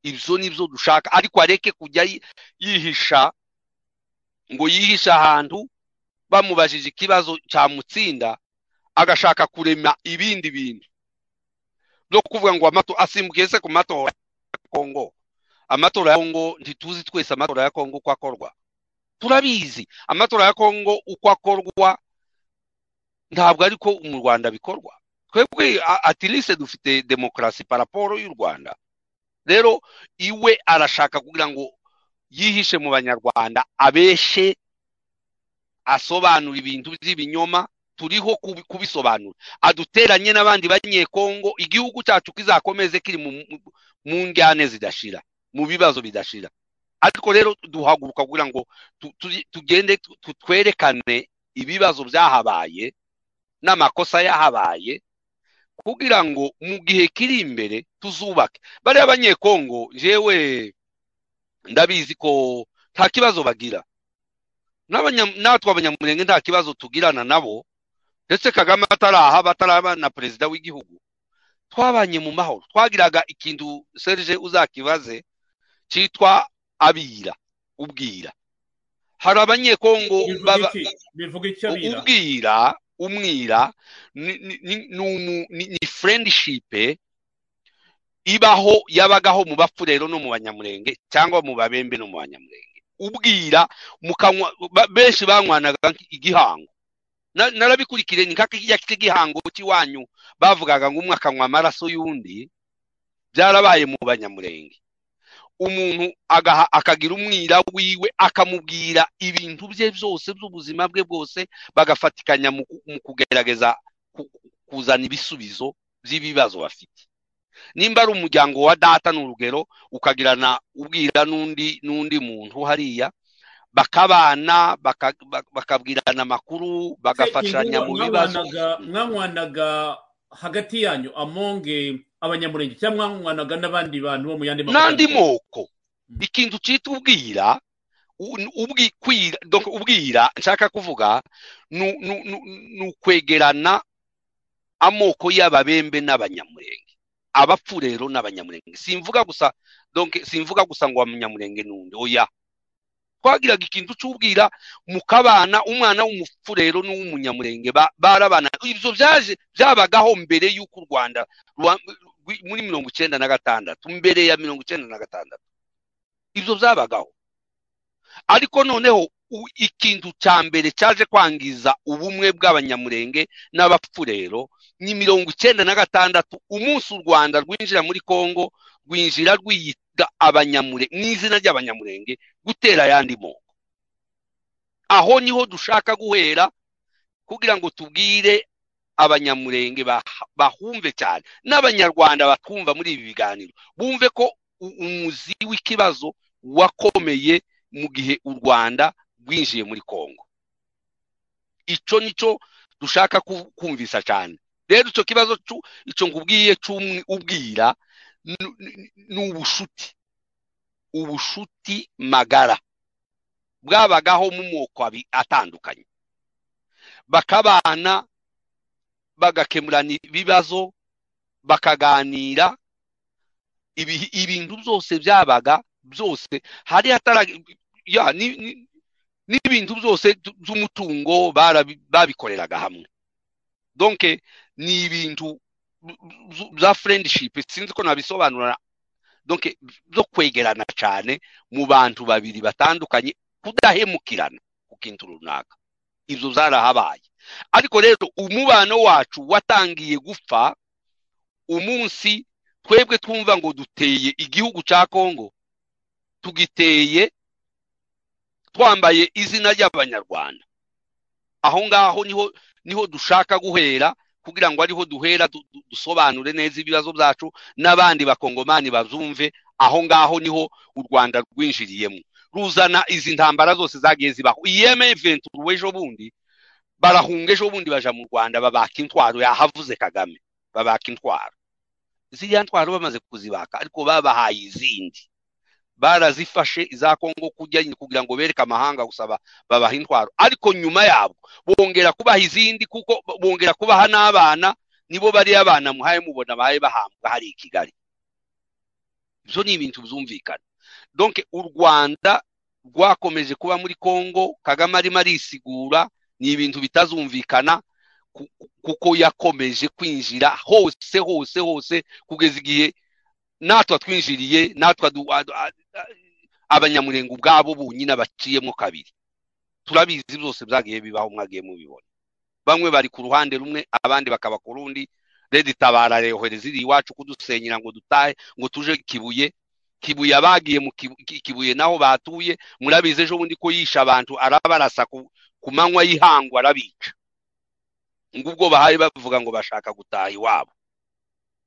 ibyo ni byo dushaka. Ariko areke kujya yihisha ngo yihishe ahantu bamubajije ikibazo cyamutsinda agashaka kurema ibindi bintu. Byo kuvuga ngo asimbukiye se ku matora ya kongo amatora ya kongo ntituzi twese amatora ya kongo uko akorwa. Turabizi amatora ya kongo uko akorwa ntabwo ariko mu rwanda bikorwa. Twebwe atirise dufite demokarasi paraporo y'u rwanda rero iwe arashaka kugira ngo yihishe mu banyarwanda abeshe asobanura ibintu by'ibinyoma turiho kubisobanura aduteranye n'abandi banyekongo igihugu cyacu kizakomeze kiri mu njyane zidashira mu bibazo bidashira. Ariko rero duhaguruka kugira ngo tugende twerekane ibibazo byahabaye n'amakosa yahabaye kugira ngo mu gihe kiri imbere tuzubake. Bariya abanyekongo jewe ndabizi ko nta kibazo bagira. Natwe abanyamurenge nta kibazo tugirana nabo. Ndetse kagame ataraha bataraba na perezida w'igihugu. Twabanye mu mahoro. Twagiraga ikintu serge uzakibaze cyitwa abira ubwira. Hari abanyekongo ubwira umwira ni friendship ibaho yabagaho mu bapfurero no mu banyamurenge cyangwa mu babembe no mu banyamurenge. Ubwira benshi banywanaga igihango. Narabikurikire ni kakijya cy'igihango cy'iwanyu bavugaga ngo umwe akanywa amaraso y'undi byarabaye mu banyamurenge. Umuntu akagira umwira wiwe akamubwira ibintu bye byose by'ubuzima bwe bwose bagafatikanya mu kugerageza kuzana ibisubizo by'ibibazo bafite. Nimba ari umuryango wa data ni urugero ukagirana ubwira n'undi n'undi muntu hariya bakabana bakabwirana amakuru bagafashanya mu bibazo. mwanywanaga hagati yanyu amonge abanyamurenge. Cyangwa mwanywanaga n'abandi bantu bo mu yandi n'andi moko. Ikintu cyitwa ubwira ubwira nshaka kuvuga ni ukwegerana amoko y'ababembe n'abanyamurenge. Abapfurero n'abanyamurenge. Simvuga gusa simvuga gusa ngo abanyamurenge n'undi. Oya. Twagiraga ikintu cy'ubwira mukabana umwana w'umupfurero n'uw'umunyamurenge barabana. Ibyo byaje byabagaho mbere y'uko u rwanda muri mirongo icyenda na gatandatu mbere ya mirongo icyenda na gatandatu. Ibyo byabagaho. Ariko noneho ikintu cya mbere cyaje kwangiza ubumwe bw'abanyamurenge n'abapfurero ni mirongo icyenda na gatandatu umunsi u rwanda rwinjira muri congo rwinjira rwiyita abanyamurenge mu izina ry'abanyamurenge gutera ayandi moko. Aho ni ho dushaka guhera kugira ngo tubwire abanyamurenge bahumve cyane. N'abanyarwanda batwumva muri ibi biganiro. Bumve ko umuzi w'ikibazo wakomeye mu gihe u rwanda rwinjiye muri congo. Icyo ni cyo dushaka kumvisa cyane. Rero icyo kibazo icyo ngubwiye ubwira ni ubushuti. Ubushuti magara. Bwabagaho mu moko atandukanye. Bakabana bagakemurana ibibazo bakaganira ibintu byose byabaga byose. Hari n'ibintu byose by'umutungo babikoreraga hamwe. Donke ni ibintu za friendship sinzi ko nabisobanura. Donc zo kwegerana cyane mu bantu babiri batandukanye kudahemukirana ku kintu runaka. Ibyo zarahabaye ariko rero umubano wacu watangiye gupfa umunsi twebwe twumva ngo duteye igihugu cya kongo tugiteye twambaye izina ry'abanyarwanda. Aho ngaho ni ho ni ho dushaka guhera kugira ngo ariho duhera dusobanure neza ibibazo byacu n'abandi bakongomani bazumve aho ngaho ni ho u rwanda rwinjiriyemo. Ruzana izi ntambara zose zagiye zibaho. Iyeme ventura ejo bundi barahunga ejo bundi baja mu rwanda babaka intwaro yahavuze kagame babaka intwaro. Ziriya ntwaro bamaze kuzibaka ariko babahaye izindi. Barazifashe iza kongo kugira ngo bereke amahanga gusaba babaha intwaro. Ariko nyuma yabo bongera kubaha izindi kuko bongera kubaha n'abana nibo bari abana muhaye mubona bahaye bahambwa hari i kigali. Ibyo ni ibintu byumvikana. Donc u rwanda rwakomeje kuba muri kongo kagame arimo arisigura ni ibintu bitazumvikana kuko yakomeje kwinjira hose hose hose kugeza igihe natwe twinjiriye natwe abanyamurenga ubwabo bunyine baciyemo kabiri. Turabizi byose byagiye bibaho mwagiye mubibona. Bamwe bari ku ruhande rumwe abandi bakaba ku rundi. Redi tabara rehohereza iri iwacu kudusenyera ngo dutahe ngo tuje kibuye. Kibuye abagiye mu kibuye naho batuye. Murabizi ejo bundi ko yisha abantu arabarasa ku manywa y'ihangu arabica. Ngubwo bahaye bavuga ngo bashaka gutaha iwabo.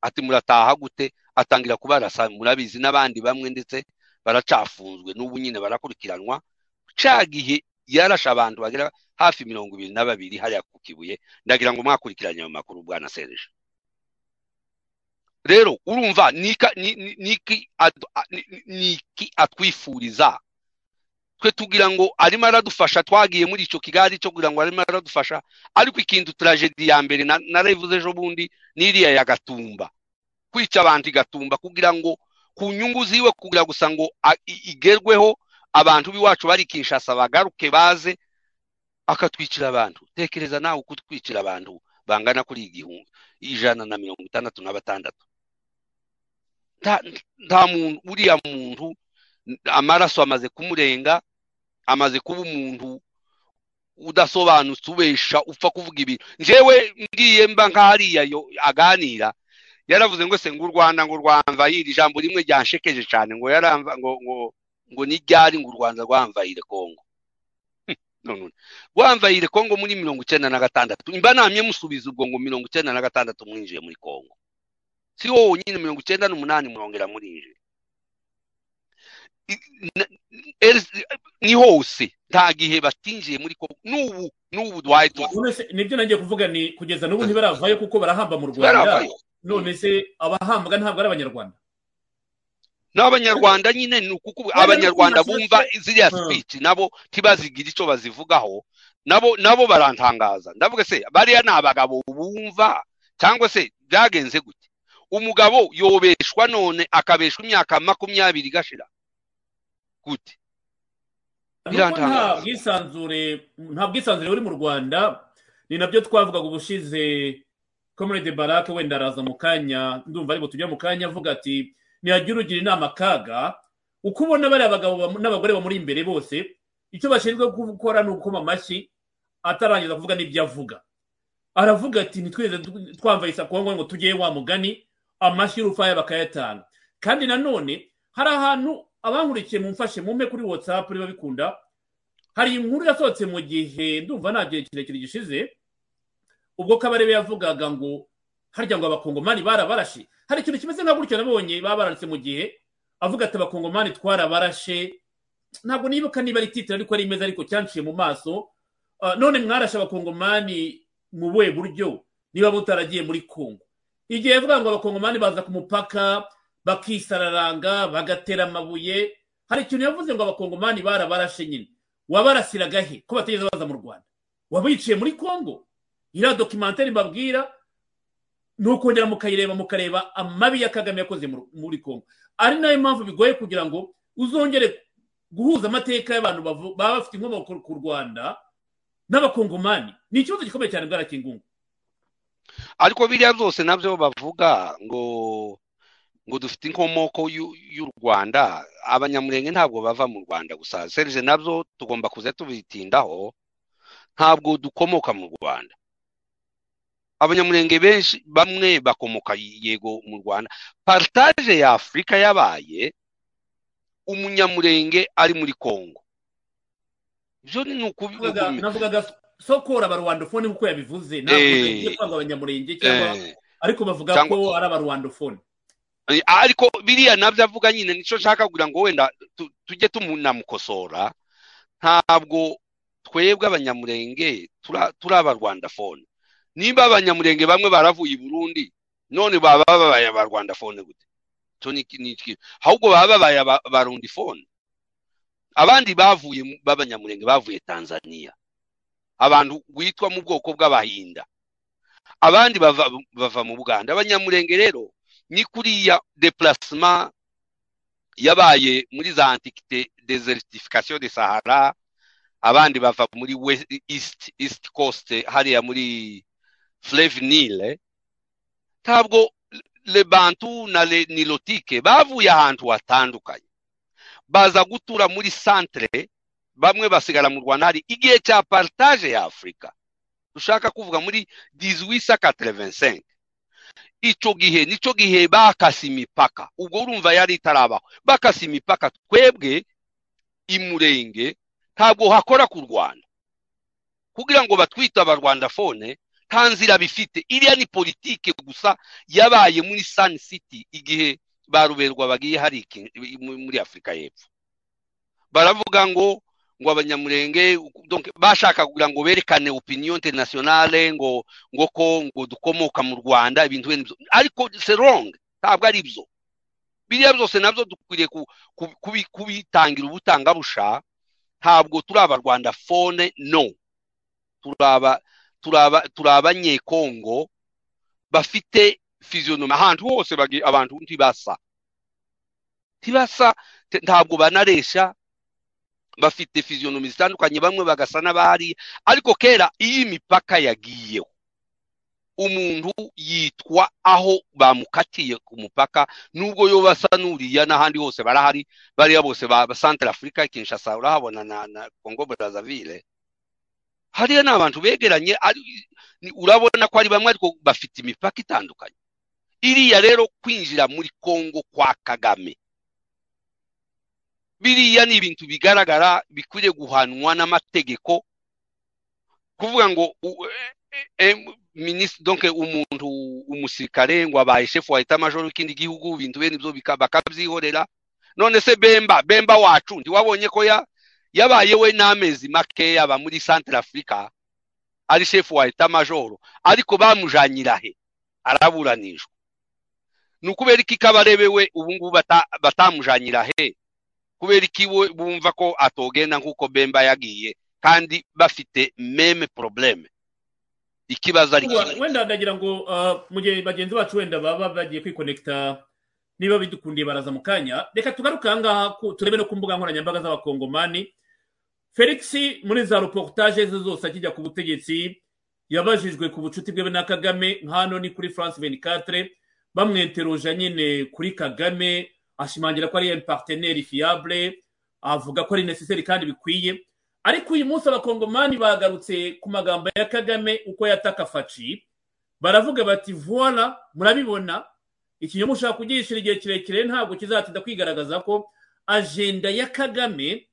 Ati murataha gute? Atangira kubarasa murabizi n'abandi bamwe ndetse baracafunzwe n'ubu nyine barakurikiranwa. Cya gihe yarashe abantu bagera hafi mirongo ibiri na babiri hariya ku kibuye ndagira ngo mwakurikiranye ayo makuru bwana sereje rero urumva niki atwifuriza twe tugira ngo arimo aradufasha twagiye muri icyo kigali cyo kugira ngo arimo aradufasha ariko ikintu turajedi ya mbere narayivuze ejo bundi n'iriya ya gatumba. Kwica abantu igatumba kugira ngo ku nyungu ziwe kugira gusa ngo igerweho abantu b'iwacu bari kinshasa bagaruke baze akatwicira abantu. Tekereza nawe kutwicira abantu bangana kuri igihumbi ijana na mirongo itandatu na batandatu. Nta muntu uriya muntu amaraso amaze kumurenga amaze kuba umuntu udasobanutse ubesha upfa kuvuga ibintu njyewe ngiye mba nk'ahariya aganira. Yaravuze ngo se ngo u rwanda ngo rwamvayire ijambo rimwe ryanshekeje cyane ngo yaramva ngo ngo ngo ni ryari ngo u rwanda rwamvayire kongo rwamvayire kongo muri mirongo icyenda na gatandatu. Imba namye musubiza ubwo ngo mirongo icyenda na gatandatu mwinjiye muri kongo si wowe nyine mirongo icyenda n'umunani mwongera murinjiye. Ni hose nta gihe batinjiye muri kongo n'ubu n'ubu duhaye ni byo nagiye kuvuga ni kugeza n'ubu ntibaravayo kuko barahamba mu rwanda none se abahambwa ntabwo ari abanyarwanda n'abanyarwanda nyine ni ukuko abanyarwanda bumva ziriya speech nabo ntibazigira icyo bazivugaho nabo nabo barantangaza ndavuga se bariya ni abagabo bumva cyangwa se byagenze gute umugabo yobeshwa none akabeshwa imyaka makumyabiri igashira gute nta bwisanzure nta bwisanzure buri mu rwanda ni na byo twavugaga ubushize komerede barake wenda araza mu kanya ndumva ariko tujya mu kanya avuga ati ntihagire ugira inama kaga uko ubona bariya abagabo n'abagore bamuri imbere bose icyo bashinzwe gukora ni ukuma amashyi atarangiza kuvuga n'ibyo avuga. Aravuga ati ntitwize twambaye isakongo ngo tujye wa mugani amashyi y'urufaya bakayatanga kandi nanone hari ahantu abankurikiye mumfashe mumpe kuri watsapu niba bikunda hari inkuru yasohotse mu gihe ndumva nta gihe kirekire gishize. Ubwo kabarebe yavugaga ngo harya ngo abakongomani barabarashe. Hari ikintu kimeze nka gutyo nabonye baba baranditse mu gihe. Avuga ati abakongomani twarabarashe. Ntabwo nibuka niba ari titire ariko ari imeze ariko cyanciye mu maso. None mwarashe abakongomani mu buhe buryo. Niba mutaragiye muri kongo igihe yavuga ngo abakongomani baza ku mupaka bakisararanga bagatera amabuye. Hari ikintu yavuze ngo abakongomani barabarashe nyine. Wabarasiraga he ko batigeze baza mu rwanda. Wabiciye muri kongo iriya dokimentari mbabwira ni ukongera mukayireba mukareba amabi ya kagame yakoze muri kongo ari na yo mpamvu bigoye kugira ngo uzongere guhuza amateka y'abantu baba bafite inkomoko ku rwanda n'abakongomani. Ni ikibazo gikomeye cyane bwarakingungu ariko biriya byose na byo bavuga ngo ngo dufite inkomoko y'u- rwanda abanyamurenge ntabwo bava mu rwanda gusa. Serije na byo tugomba kuza tubitindaho ntabwo dukomoka mu rwanda. Abanyamurenge benshi bamwe bakomoka yego mu rwanda. Partage ya afurika yabaye umunyamurenge ari muri kongo ibyo ni ukubi- navugaga sokora abarwandofone nk'uko yabivuze. Ntabwo Eh. yagiye kwanga abanyamurenge cyangwa Eh. ariko bavuga ko ari abarwandofone ariko biriya na byo avuga nyine ni cyo nshaka kugira ngo wenda tu- tujye tumunamukosora ntabwo twebwe abanyamurenge turi abarwandafone nimba abanyamurenge bamwe baravuye i burundi none baba babaye gute? Iki- ni iki? Ahubwo baba babaye aba- abarundifone abandi bavuye mu- b'abanyamurenge bavuye tanzania. Abantu witwa mu bwoko bw'abahinda. Abandi bava mu buganda. Abanyamurenge rero ni kuriya deplacement yabaye muri za antiquite desertification de sahara abandi bava muri east, east coast hariya muri fleuve nile ntabwo le bantu na le nilotike bavuye ahantu hatandukanye. Baza gutura muri centre bamwe basigara mu rwanda hari igihe cya partage ya afurika dushaka kuvuga muri 1885 icyo gihe ni cyo gihe bakase imipaka ubwo urumva yari itarabaho bakase imipaka twebwe imurenge ntabwo hakora ku rwanda kugira ngo batwite abarwandafone nta nzira bifite. Iriya ni politike gusa yabaye muri sun city igihe ba ruberwa bagiye hari muri afurika y'epfo. Baravuga ngo ngo abanyamurenge bashaka kugira ngo berekane opinion internationale ngo ngo ko ngo dukomoka mu rwanda ibintu ariko c'est wrong ntabwo ari byo. Biriya byose na byo dukwiriye ku- ku- kubi- kubitangira ubutangabusha ntabwo turi abarwanda fone no. Turaba turaba turi abanyekongo bafite physionomie. Ahantu hose abantu ntibasa. Ntibasa ntabwo banaresha bafite physionomie zitandukanye bamwe bagasa n'abari ariko kera iyo imipaka yagiyeho. Umuntu yitwa aho bamukatiye ku mupaka nubwo yo basa n'uriya n'ahandi hose barahari bariya bose ba centre africa kinshasa urahabona na, congo brazzaville. Hariya ni abantu begeranye urabona ko ari bamwe ariko bafite imipaka itandukanye. Iriya rero kwinjira muri congo kwa kagame biriya ni ibintu bigaragara bikwiriye guhanwa n'amategeko kuvuga ngo e- e- minis- donc umuntu umusirikare ngo abaye shefu wa eta majoro w'ikindi gihugu ibintu bene ibyo bakabyihorera. None se bemba bemba wacu ntiwabonye ko ya yabaye we n'amezi makeya aba muri centre africa ari shefu wa eta majoro ariko bamujanyira he? Araburanishwa. Ni ukubera iki kabarebe we ubu ngubu bata- batamujanyira he? Kubera iki bumva ko atogenda nk'uko bemba yagiye kandi bafite meme probleme ikibazo ari kimwe wenda ndagira ngo uh, mu gihe bagenzi bacu wenda baba bagiye kwikonekita niba bidukundiye baraza mu kanya. Reka tugaruke aha ngaha turebe no ku mbuga nkoranyambaga z'abakongomani. Felix muri za reportage ze zose akijya ku butegetsi yabajijwe ku bucuti bwe na kagame. Hano ni kuri france 24 bamwenteroja nyine kuri kagame. Ashimangira ko ari un partenaire fiable avuga ko ari necessaire kandi bikwiye. Ariko uyu munsi abakongomani bagarutse ku magambo ya kagame uko yataka faci baravuga bati voila murabibona. Ikinyoma ushaka kugishira igihe kirekire ntabwo kizatinda kwigaragaza ko ajenda ya kagame.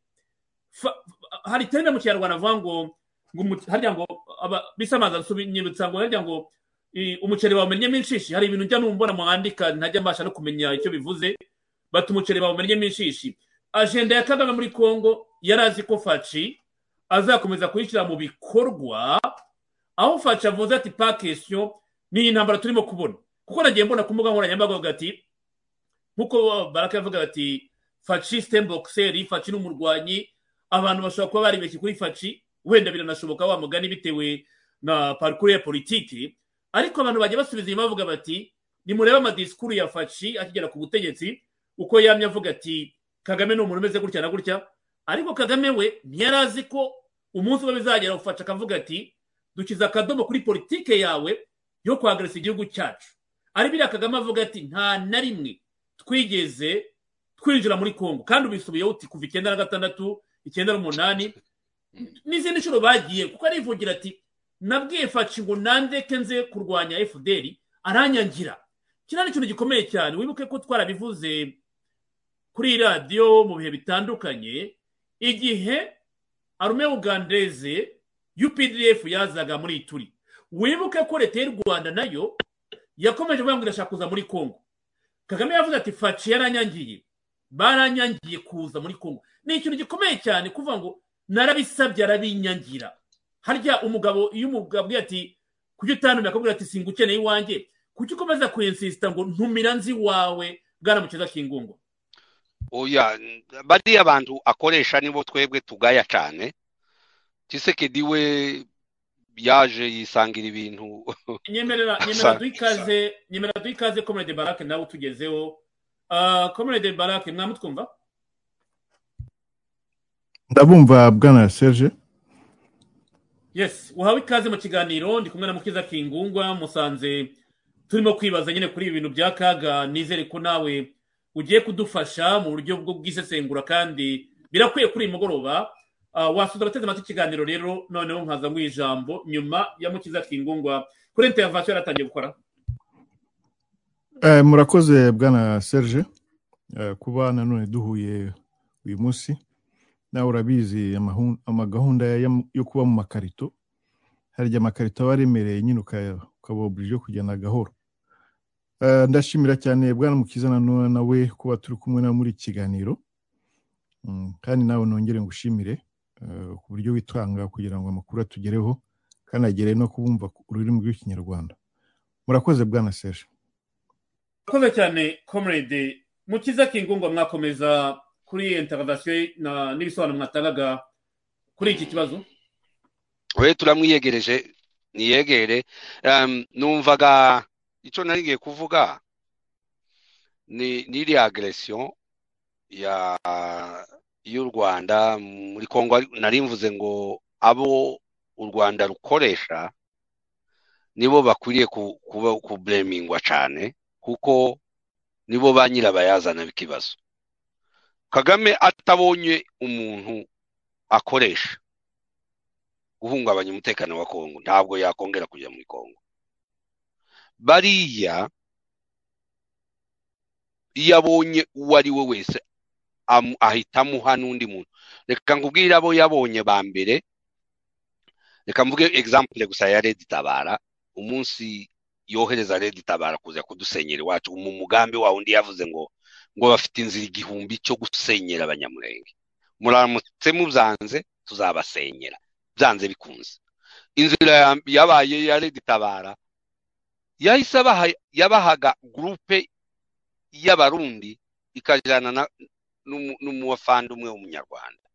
Hari terime mu kinyarwanda avuga ngo harya ngo aba- bisamaza nsubanyibutsa ngo harya ngo umuceri bawumennyemo inshishi. Hari ibintu njya numbona mwandika ntajya mbasha no kumenya icyo bivuze. Bati umuceri bawumennyemo inshishi ajenda ya kagame muri congo yari azi ko faci azakomeza kuyishyira mu bikorwa aho faci avuze ati pa kesiyo ni intambara turimo kubona. Kuko nagiye mbona ku mbuga nkoranyambaga bavuga ati nk'uko baraka yavuga ati faci sitembokiseri faci ni umurwanyi abantu bashobora kuba baribeshye kuri faci wenda biranashoboka wa mugani bitewe na parikuru ya politiki. Ariko abantu bajya basubiza inyuma bavuga bati nimurebe amadisikuru ya faci akigera ku butegetsi uko yamye avuga ati kagame ni umuntu umeze gutya na gutya. Ariko kagame we ntiyari azi ko umunsi umwe bizagera ufasha akavuga ati dukiza akadomo kuri politike yawe yo kwagarisa igihugu cyacu. Ari biriya kagame avuga ati nta na rimwe twigeze twinjira muri congo. Kandi ubisubiyeho uti kuva icyenda na gatandatu icyenda n'umunani n'izindi nshuro bagiye kuko arivugira ati nabwiye faci ngo nandeke nze kurwanya fdr aranyangira. Kiriya ni ikintu gikomeye cyane wibuke ko twarabivuze kuri radiyo mu bihe bitandukanye igihe arume ugandeze updf yazaga muri turi wibuke ko leta y'u rwanda na yo yakomeje kuvuga ngo irashaka kuza muri congo. Kagame yavuze ati faci yaranyangiye. Baranyangiye kuza muri congo. Ni ikintu gikomeye cyane kuvuga ngo narabisabye arabinyangira. Harya umugabo iyo umugabo ati kujya utantumira akabwira ati singa ukeneye iwanjye. Kuki ukomeza kuyensisita ngo ntumira nzi wawe bwana mukiza kingungo. Oya bariya bantu akoresha nibo twebwe tugaya cyane kisekedi we yaje yisangira ibintu. Nyemerera nyemerera duhe ikaze nyemerera duhe ikaze komerede barake nawe utugezeho. Komerede barake mwamutwumva ndabumva bwana serge. Yes uhawe ikaze mu kiganiro ndi kumwe na mukiza kingungwa musanze turimo kwibaza nyine kuri ibi bintu bya kaga. Nizere ko nawe ugiye kudufasha mu buryo bwo bwisesengura kandi birakwiye kuri uyu mugoroba. Wasuza abateze amatwi ikiganiro rero noneho nkaza mu ijambo nyuma ya mukiza kingungwa kuri interivasiyo yaratangiye gukora. Murakoze bwana serge. Kuba nanone duhuye uyu munsi. Nawe urabizi amagahunda yo kuba mu makarito. Harya amakarito aba aremereye nyine ukaba oburije kugenda gahoro. Ndashimira cyane bwana mukiza nanone nawe kuba turi kumwe nawe muri iki kiganiro. Kandi nawe nongere ngushimire ku buryo witanga kugira ngo amakuru atugereho kandi agere no kubumva ururimi rw'ikinyarwanda. Murakoze bwana serge. Murakoze cyane comrade mukiza kingungo mwakomeza kuri interivasiyo n'ibisobanuro mwatangaga kuri iki kibazo. We turamwiyegereje niyegere. Numvaga icyo narigiye kuvuga ni n'iriya agresiyo y'u rwanda muri congo nari mvuze ngo abo u rwanda rukoresha nibo bakwiriye kuburemingwa cyane kuko nibo ba nyirabayazana b'ikibazo kagame atabonye umuntu akoresha guhungabanya umutekano wa kongo ntabwo yakongera kujya muri kongo bariya iyo abonye uwo ari we wese ahita amuha n'undi muntu. Reka nkubwire abo yabonye ba mbere. Reka mvuge egisampure gusa ya redi tabara. Umunsi yohereza redi tabara kuza kudusenyera iwacu. Mu mugambi wa undi yavuze ngo ngo bafite inzira igihumbi cyo gusenyera abanyamurenge. Muramutse mubyanze tuzabasenyera. Byanze bikunze. Inzira yabaye ya redi tabara yahise yabahaga gurupe y'abarundi ikajyana n'umuwafandi umwe w'umunyarwanda.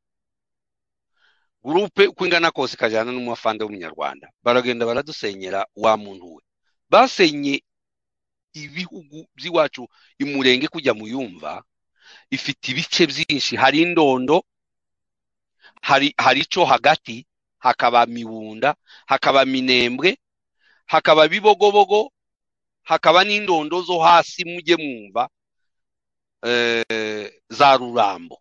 Gurupe uko ingana kose ikajyana n'umuwafandi w'umunyarwanda. Baragenda baradusenyera wa muntu we. Basenye ibihugu by'iwacu imurenge kujya mu yumva ifite ibice byinshi. Hari indondo hari hari icyo hagati hakaba mibunda hakaba minembwe hakaba bibogobogo hakaba n'indondo zo hasi mujye mwumva za rurambo.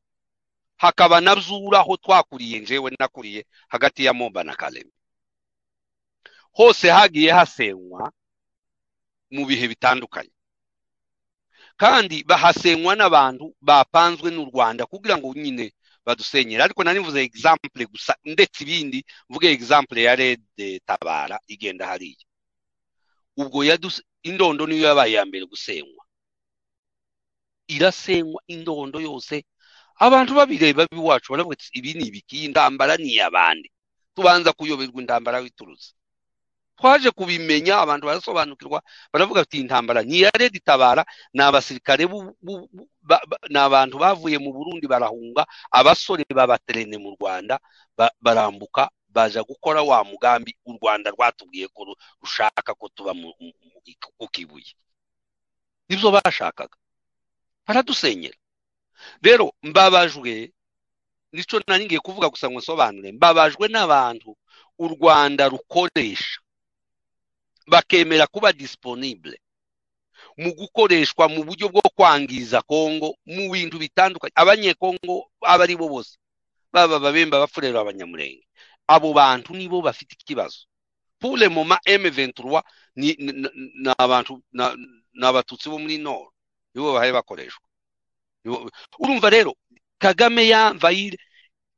Hakaba na byura aho twakuriye njyewe nakuriye hagati ya moba na kareme hose hagiye hasenywa mu bihe bitandukanye. Kandi bahasenywa n'abantu bapanzwe n'u rwanda kugira ngo nyine badusenyere. Ariko nari mvuze egisampure gusa ndetse ibindi mvuge egisampure ya rede tabara igenda hariya. Ubwo indondo niyo yabaye iya mbere gusenywa irasenywa indondo yose. Abantu babireba b'iwacu baravuga ibi ni ibiki iyi ndambara ni iy'abandi tubanza kuyoberwa intambara witurutse twaje kubimenya abantu barasobanukirwa baravuga ati intambara ni iya redi tabara ni abasirikare ni abantu bavuye mu burundi barahunga abasore babaterene mu rwanda barambuka baje gukora wa mugambi u rwanda rwatubwiye ko rushaka ko tuba ku kibuye. Nibyo bashakaga. Baradusenyera. Rero mbabajwe ni cyo ngiye kuvuga gusa ngo nsobanure mbabajwe n'abantu u rwanda rukoresha. Bakemera kuba disponible mu gukoreshwa mu buryo bwo kwangiza kongo mu bintu bitandukanye. Abanyekongo abo ari bo bose baba ababemba abafurero abanyamurenge abo bantu nibo bafite ikibazo. Pure moma M23 ni ni- abantu ni abatutsi bo muri nord nibo bahaye bakoreshwa. Urumva rero kagame yamvayire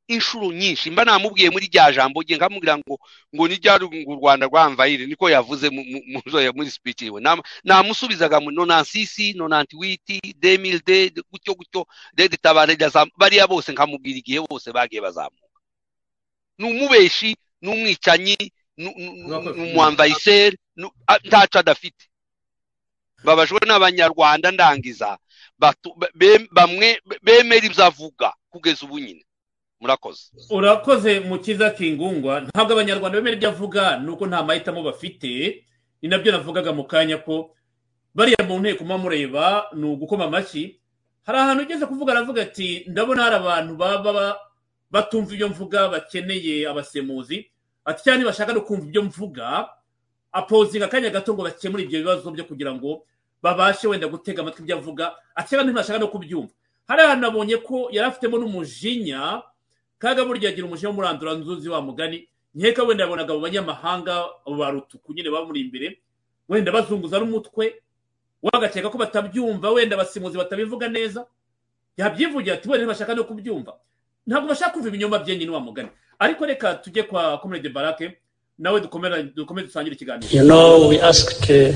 inshuro nyinshi. Mba namubwiye muri rya jambo rye nkamubwira ngo ngo ni ngo u rwanda rwamvayire niko yavuze muri speech iwe Nam- namusubizaga mu nonansisi nonantiwiti demilde gutyo gutyo rede tabare bariya bose nkamubwira igihe bose bagiye bazamuka. Ni umubeshi ni umwicanyi ni- umwamvayiseri ntaco adafite babajwe n'abanyarwanda ndangiza. Bamwe bemera ibyo avuga kugeza ubu nyine. Murakoze. Urakoze mu kiza kingungwa. Ntabwo abanyarwanda bemera ibyo avuga ni uko nta mahitamo bafite. Ni na byo navugaga mu kanya ko bariya mu nteko muba mureba ni ugukoma amashyi. Hari ahantu ugeze kuvuga aravuga ati ndabona hari abantu baba ba- batumva ibyo mvuga bakeneye abasemuzi. Ati cyane bashaka no kumva ibyo mvuga apozinga akanya gato ngo bakemure ibyo bibazo byo kugira ngo babashe wenda gutega amatwi ibyo avuga. Cyangwa ntibashaka no kubyumva. Hari ahantu nabonye ko yari afitemo n'umujinya kaga burya agira umujinya w'umurandura nzuzi wa mugani. Nkeka wenda yabonaga abo banyamahanga ba rutuku nyine bamuri imbere. Wenda bazunguza n'umutwe wagakeka ko batabyumva wenda abasimuzi batabivuga neza. Yabyivugira ati wenda ntibashaka no kubyumva. Ntabwo bashaka kumva ibinyoma byenyine wa mugani ariko reka tujye kwa komerede barake nawe dukomeze dusangire ikiganiro You know, we asked uh,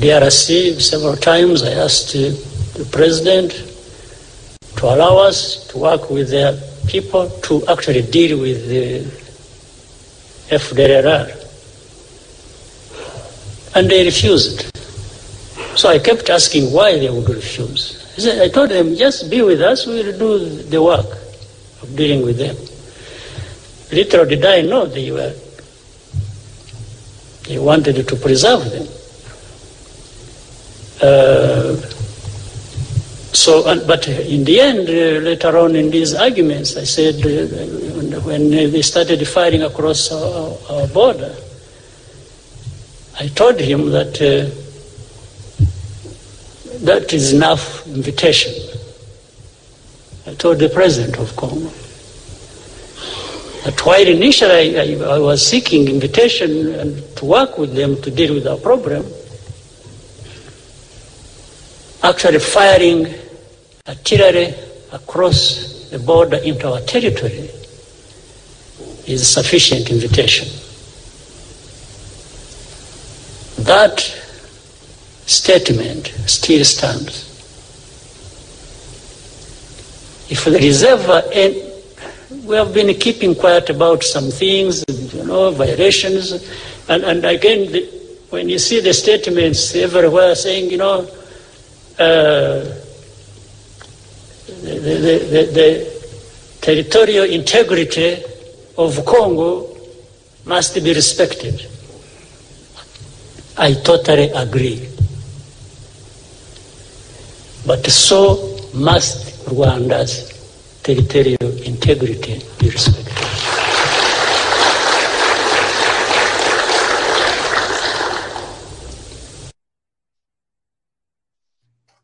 DRC several times. I asked uh, the president to allow us to work with their people to actually deal with the FDLR. And they refused. So I kept asking why they would refuse. I, said, I told them, just be with us, we will do the work of dealing with them. Little did I know they were they wanted to preserve them. Uh, so, but in the end, uh, later on in these arguments, I said uh, when- when they started firing across our, our border, I told him that uh, that is enough invitation. I told the president of Congo. That while initially I, I, I was seeking invitation and to work with them to deal with our problem, actually firing artillery across the border into our territory is sufficient invitation. That statement still stands. If there is ever any we have been keeping quiet about some things, you know, violations, and, and again, the, when you see the statements everywhere saying, you know, uh, the, the, the, the territorial integrity of Congo must be respected. I totally agree. But so must Rwanda's territorial integrity be respected.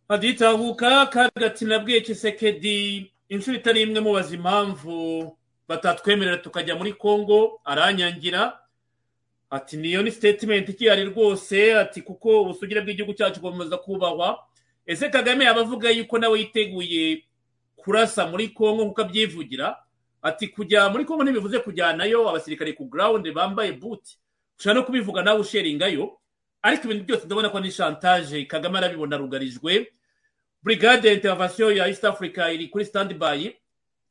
haditahuka kagati nabwiye kisekedi inshuro itari imwe mubaza impamvu batatwemerera tukajya muri congo aranyangira. Ati niyo ni statement ikihari rwose. Ati kuko ubusugire bw'igihugu cyacu bukomeza kubahwa. Ese kagame yaba avuga yuko nawe yiteguye kurasa muri congo nk'uko abyivugira ati kujya muri congo ntibivuze kujyanayo abasirikare ku ground bambaye buti ushobora no kubivuga nawe usheringayo ariko ibintu byose ndabona ko ni chantage. Kagame arabibona arugarijwe. Brigade ya intervention ya east africa iri kuri standby.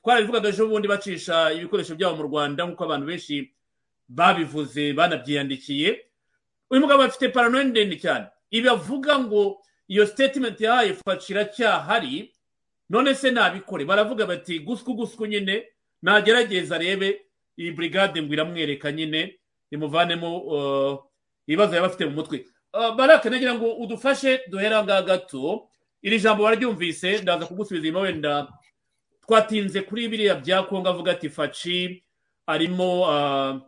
Twarabivugaga ejo bundi bacisha ibikoresho byabo mu rwanda nk'uko abantu benshi babivuze banabyiyandikiye uyu mugabo afite paranoia ndende cyane. Ibi avuga ngo iyo statement yahaye facira cyahari none se nabikore? Baravuga bati gusku gusku nyine nagerageza arebe. Iyi brigade ngo iramwereka nyine imuvanemo uh, ibibazo yaba afite mu mutwe. Uh, barake nagira ngo udufashe duhera ngaha gato. Iri jambo wararyumvise ndaza kugusubiza inyuma wenda. Twatinze kuri biriya bya kongo avuga ati faci arimo uh,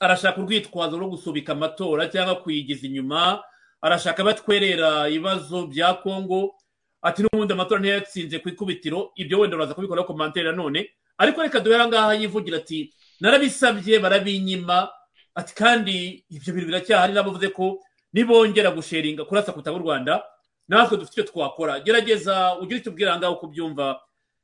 arashaka urwitwazo rwo gusubika amatora cyangwa kuyigiza inyuma. Arashaka batwerera ibibazo bya kongo ati n'ubundi amatora ntiyatsinze ku ikubitiro. Ibyo wenda uraza kubikora komantere nanone ariko reka duhere ngaha yivugira ati narabisabye barabinyima. Ati kandi ibyo bintu biracyahari. Nabavuze ko nibongera gusheringa kurasa ku butaka bw'u rwanda. Natwe dufite icyo twakora. Gerageza ugire icyo ubwira ngaho uko ubyumva.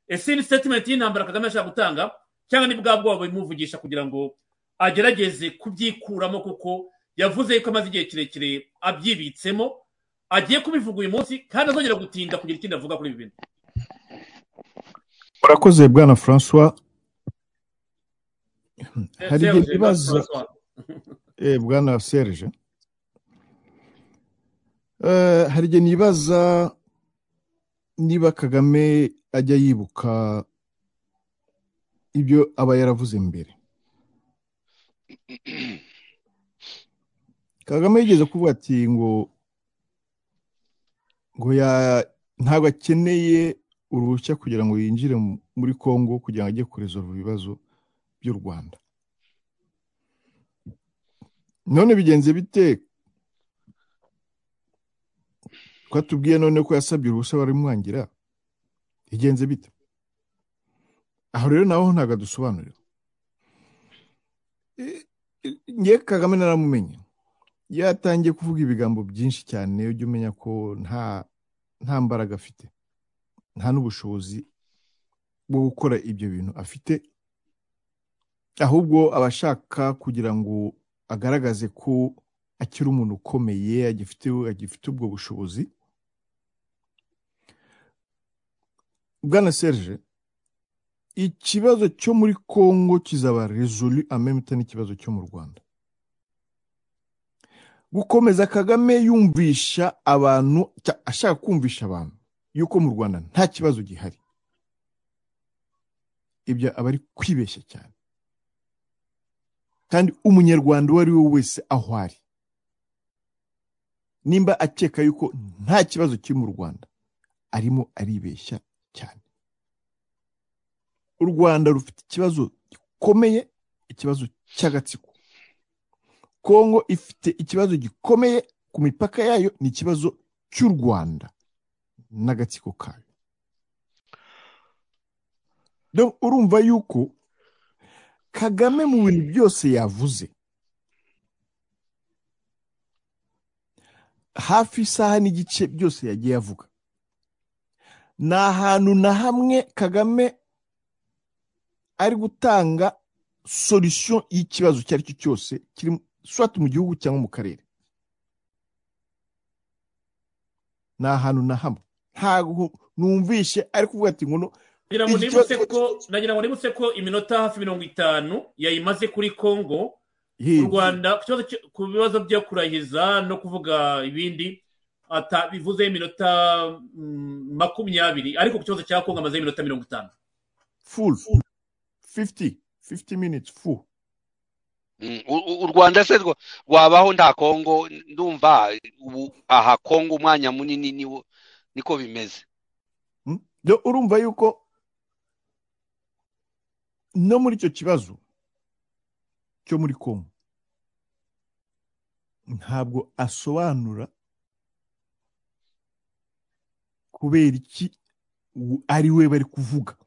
Ese ni sitatimenti y'intambara kagame ashaka gutanga? Cyangwa ni bwa bwoba bimuvugisha kugira ngo agerageze kubyikuramo kuko yavuze ko amaze igihe kirekire abyibitsemo agiye kubivuga uyu munsi kandi azongera gutinda kugira ikindi avuga kuri ibi bintu urakoze bwana francois. Hari igihe François. eh, bwana serge. Eh, hari igihe nibaza niba kagame ajya yibuka ibyo aba yaravuze mbere. kagame yigeze kuvuga ati ngo ngo ya ntabwo akeneye uruhushya kugira ngo yinjire mu- muri congo kugira ngo ajye kuresolva ibibazo by'u rwanda. None bigenze bite? Ko atubwiye none ko yasabye uruhushya barimwangira? Bigenze bite? Aho rero naho ntabwo adusobanurira. Eh, eh, ngewe kagame naramumenye. Yatangiye kuvuga ibigambo byinshi cyane ujya umenya ko nta nta mbaraga afite nta n'ubushobozi bwo gukora ibyo bintu afite ahubwo aba ashaka kugira ngo agaragaze ko akiri umuntu ukomeye agifite agifite ubwo bushobozi. Bwana serge ikibazo cyo muri congo kizaba resolu amemta n'ikibazo cyo mu rwanda. Gukomeza kagame yumvisha abantu ashaka kumvisha abantu yuko mu rwanda nta kibazo gihari. Ibyo aba ari kwibeshya cyane. Kandi umunyarwanda uwo ari we wese aho ari. Nimba akeka yuko nta kibazo kiri mu rwanda arimo aribeshya cyane. U rwanda rufite ikibazo gikomeye ikibazo cy'agatsiko. Kongo ifite ikibazo gikomeye ku mipaka yayo ni ikibazo cy'u rwanda n'agatsiko kayo. Urumva yuko kagame mu bintu byose yavuze hafi isaha n'igice byose yagiye avuga nta hantu na hamwe kagame ari gutanga solution y'ikibazo icyo ari cyo cyose kiri swat mu gihugu cyangwa mu karere nta hantu na hamwe ntabwo numvishe ari kuvuga ati ngo nagira ngo nibutse ko iminota hafi mirongo itanu yayimaze kuri congo Ye- u rwanda ku bibazo byo kurahiza no kuvuga ibindi bivuze iminota mm, makumyabiri. Ariko ku kibazo cya kongo amaze iminota mirongo itanu. 50 50 minutes. Full. Mm, u- u- rwanda se rwabaho nta kongo ndumva ubu aha kongo umwanya munini niwo niko bimeze Mm? Urumva yuko no muri icyo kibazo cyo muri congo ntabwo asobanura kubera iki ari we bari kuvuga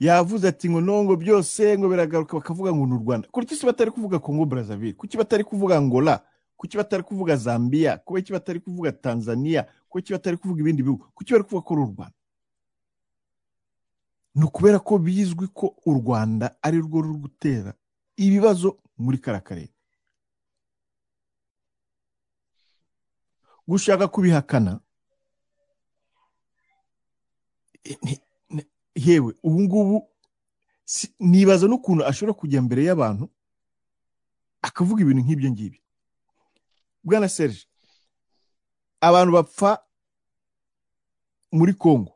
yavuze ati ngo nongo byose ngo biragaruka bakavuga ngo ni u rwanda kuki se batari kuvuga congo brazzaville? Kuki batari kuvuga angola? Kuki batari kuvuga zambia? Kuki batari kuvuga tanzania? Kuki batari kuvuga ibindi bihugu? Kuki bari kuvuga ko ari u rwanda? Ni ukubera ko bizwi ko u rwanda ari rwo ruri gutera ibibazo muri kariya karere gushaka kubihakana yewe ubu ngubu nibaza n'ukuntu ashobora kujya mbere y'abantu akavuga ibintu nk'ibyo ngibyo. Bwana serge abantu bapfa muri congo.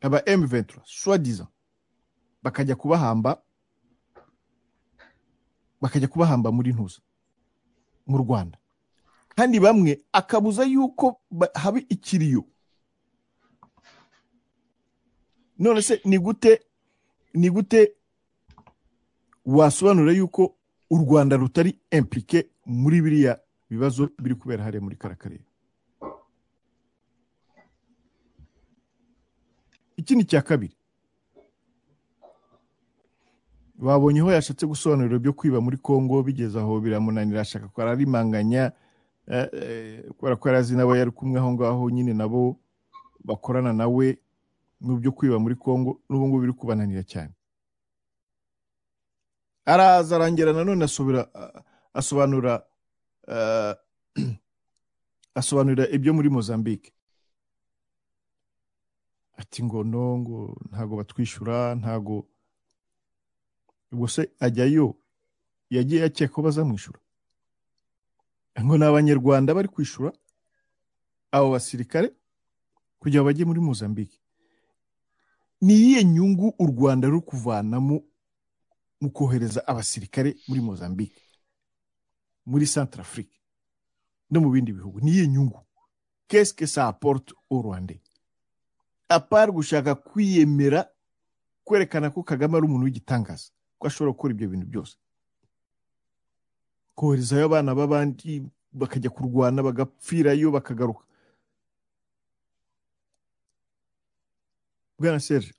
Aba M23 soi-disant bakajya kubahamba bakajya kubahamba muri ntuza mu Rwanda. Kandi bamwe akabuza yuko ba- haba ikiriyo none se ni gute ni gute wasobanura yuko u rwanda rutari implike muri biriya bibazo biri kubera hariya muri kara karere ikindi cya kabiri. Babonye aho yashatse gusobanurira byo kwiba muri congo bigeze aho biramunanira ashaka ko ararimanganya eh, eh, kubera ko yari azi nabo yari kumwe aho ngaho nyine nabo bakorana nawe. Byo kwiba muri congo n'ubu ngubu biri kubananira cyane. Araza arangira nanone asobanura eh, asobanurira ibyo muri mozambique. Ati ngo no ngo ntago batwishyura ntago ubwo se ajyayo yagiye akeka ko bazamwishyura ngo ni abanyarwanda bari kwishyura abo basirikare kugira ngo bajye muri mozambique. Ni iyihe nyungu u rwanda ruri kuvanamo mu kohereza abasirikare muri mozambique muri centre afrique no mu bindi bihugu? Ni iyihe nyungu? Qu'est-ce que ça apporte au rwandais apart gushaka kwiyemera kwerekana ko kagame ari umuntu w'igitangaza ko ashobora gukora ibyo bintu byose. Koherezayo abana b'abandi bakajya kurwana bagapfirayo bakagaruka. Bwana serge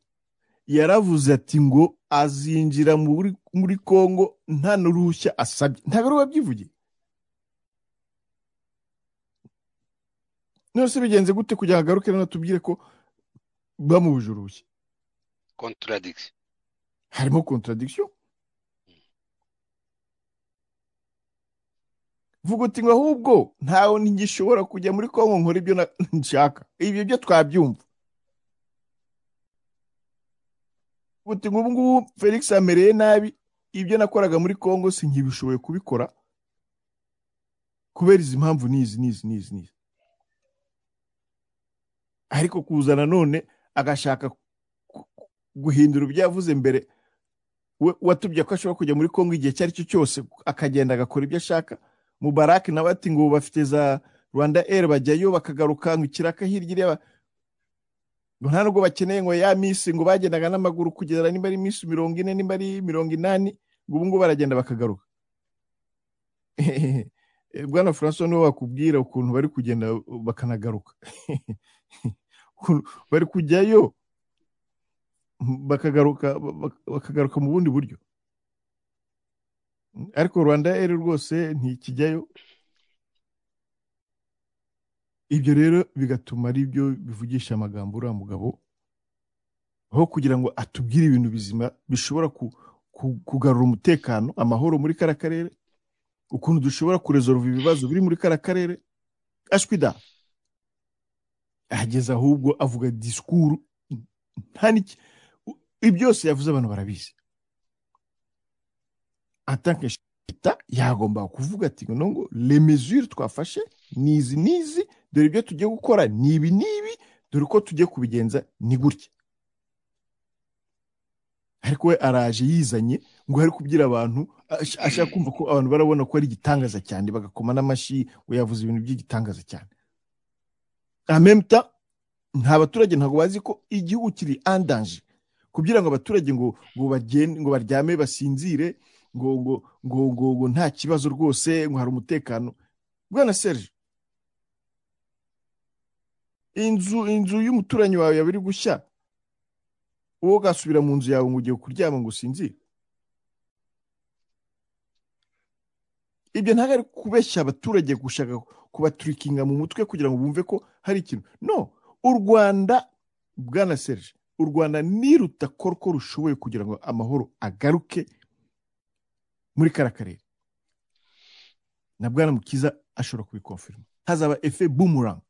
yaravuze ati ngo azinjira muri, muri congo nta n'uruhushya asabye. Ntabwo ari we wabyivugiye. None se bigenze gute kugira ngo agaruke rero tubwire ko bamubuje uruhushya? Contradiction. Harimo contradiction? Vuga uti ngo ahubwo ntawe ntigishobora kujya muri kongo nkora ibyo nshaka. Ibyo byo twabyumva. Uti ngo ubu ngubu felix amereye nabi ibyo nakoraga muri kongo sinkibishoboye kubikora kubera izi mpamvu n'izi n'izi n'izi n'izi. Ariko kuza none agashaka guhindura ibyo yavuze mbere watubye ko ashobora kujya muri kongo igihe icyo ari cyo cyose akagenda agakora ibyo ashaka. Mubarake nawe ati ngo bafite za rwanda air bajyayo bakagaruka ngo ikiraka hirya ngo nta nubwo bakeneye ngo ya minsi ngo bagendaga n'amaguru kugeza nimba ari iminsi mirongo ine nimba ari mirongo inani ngo ubu ngubu baragenda bakagaruka. Bwana francois ni we wakubwira ukuntu bari kugenda bakanagaruka. Ukuntu bari kujyayo bakagaruka bak- bakagaruka mu bundi buryo. Ariko rwanda air rwose ntikijyayo. Ibyo rero bigatuma ari byo bivugisha amagambo uriya mugabo aho kugira ngo atubwire ibintu bizima bishobora ku- ku- kugarura umutekano amahoro muri kara karere ukuntu dushobora kurezorva ibibazo biri muri kara karere ashwida ahageze ahubwo avuga disikuru nta n'iki byose yavuze abantu barabizi. Atanke leta yagomba kuvuga ati ngo mesures twafashe ni izi n'izi dore ibyo tugiye gukora. Ni ibi n'ibi dore uko tugiye kubigenza ni gutya. Ariko we araje yizanye ngo ari kubwira abantu ash- ashaka kumva ko abantu barabona ko ari igitangaza cyane bagakoma n'amashyi ngo yavuze ibintu by'igitangaza cyane. Temps nta baturage ntabwo bazi ko igihugu kiri andanje kugira ngo abaturage ngo ngo bagende ngo baryame basinzire ngo ngo ngo ngo nta kibazo rwose ngo hari umutekano. Bwana serge inzu inzu y'umuturanyi wawe yaba iri gushya? Wowe ugasubira mu nzu yawe ngo ugiye kuryama ngo usinzire ibyo ntabwo ari kubeshya abaturage gushaka kubaturikinga mu mutwe kugira ngo bumve ko hari ikintu. No u rwanda bwana serge u rwanda nirutakora uko rushoboye kugira ngo amahoro agaruke muri kara karere. Na bwana mukiza ashobora kubikonfirima hazaba efe boomerang.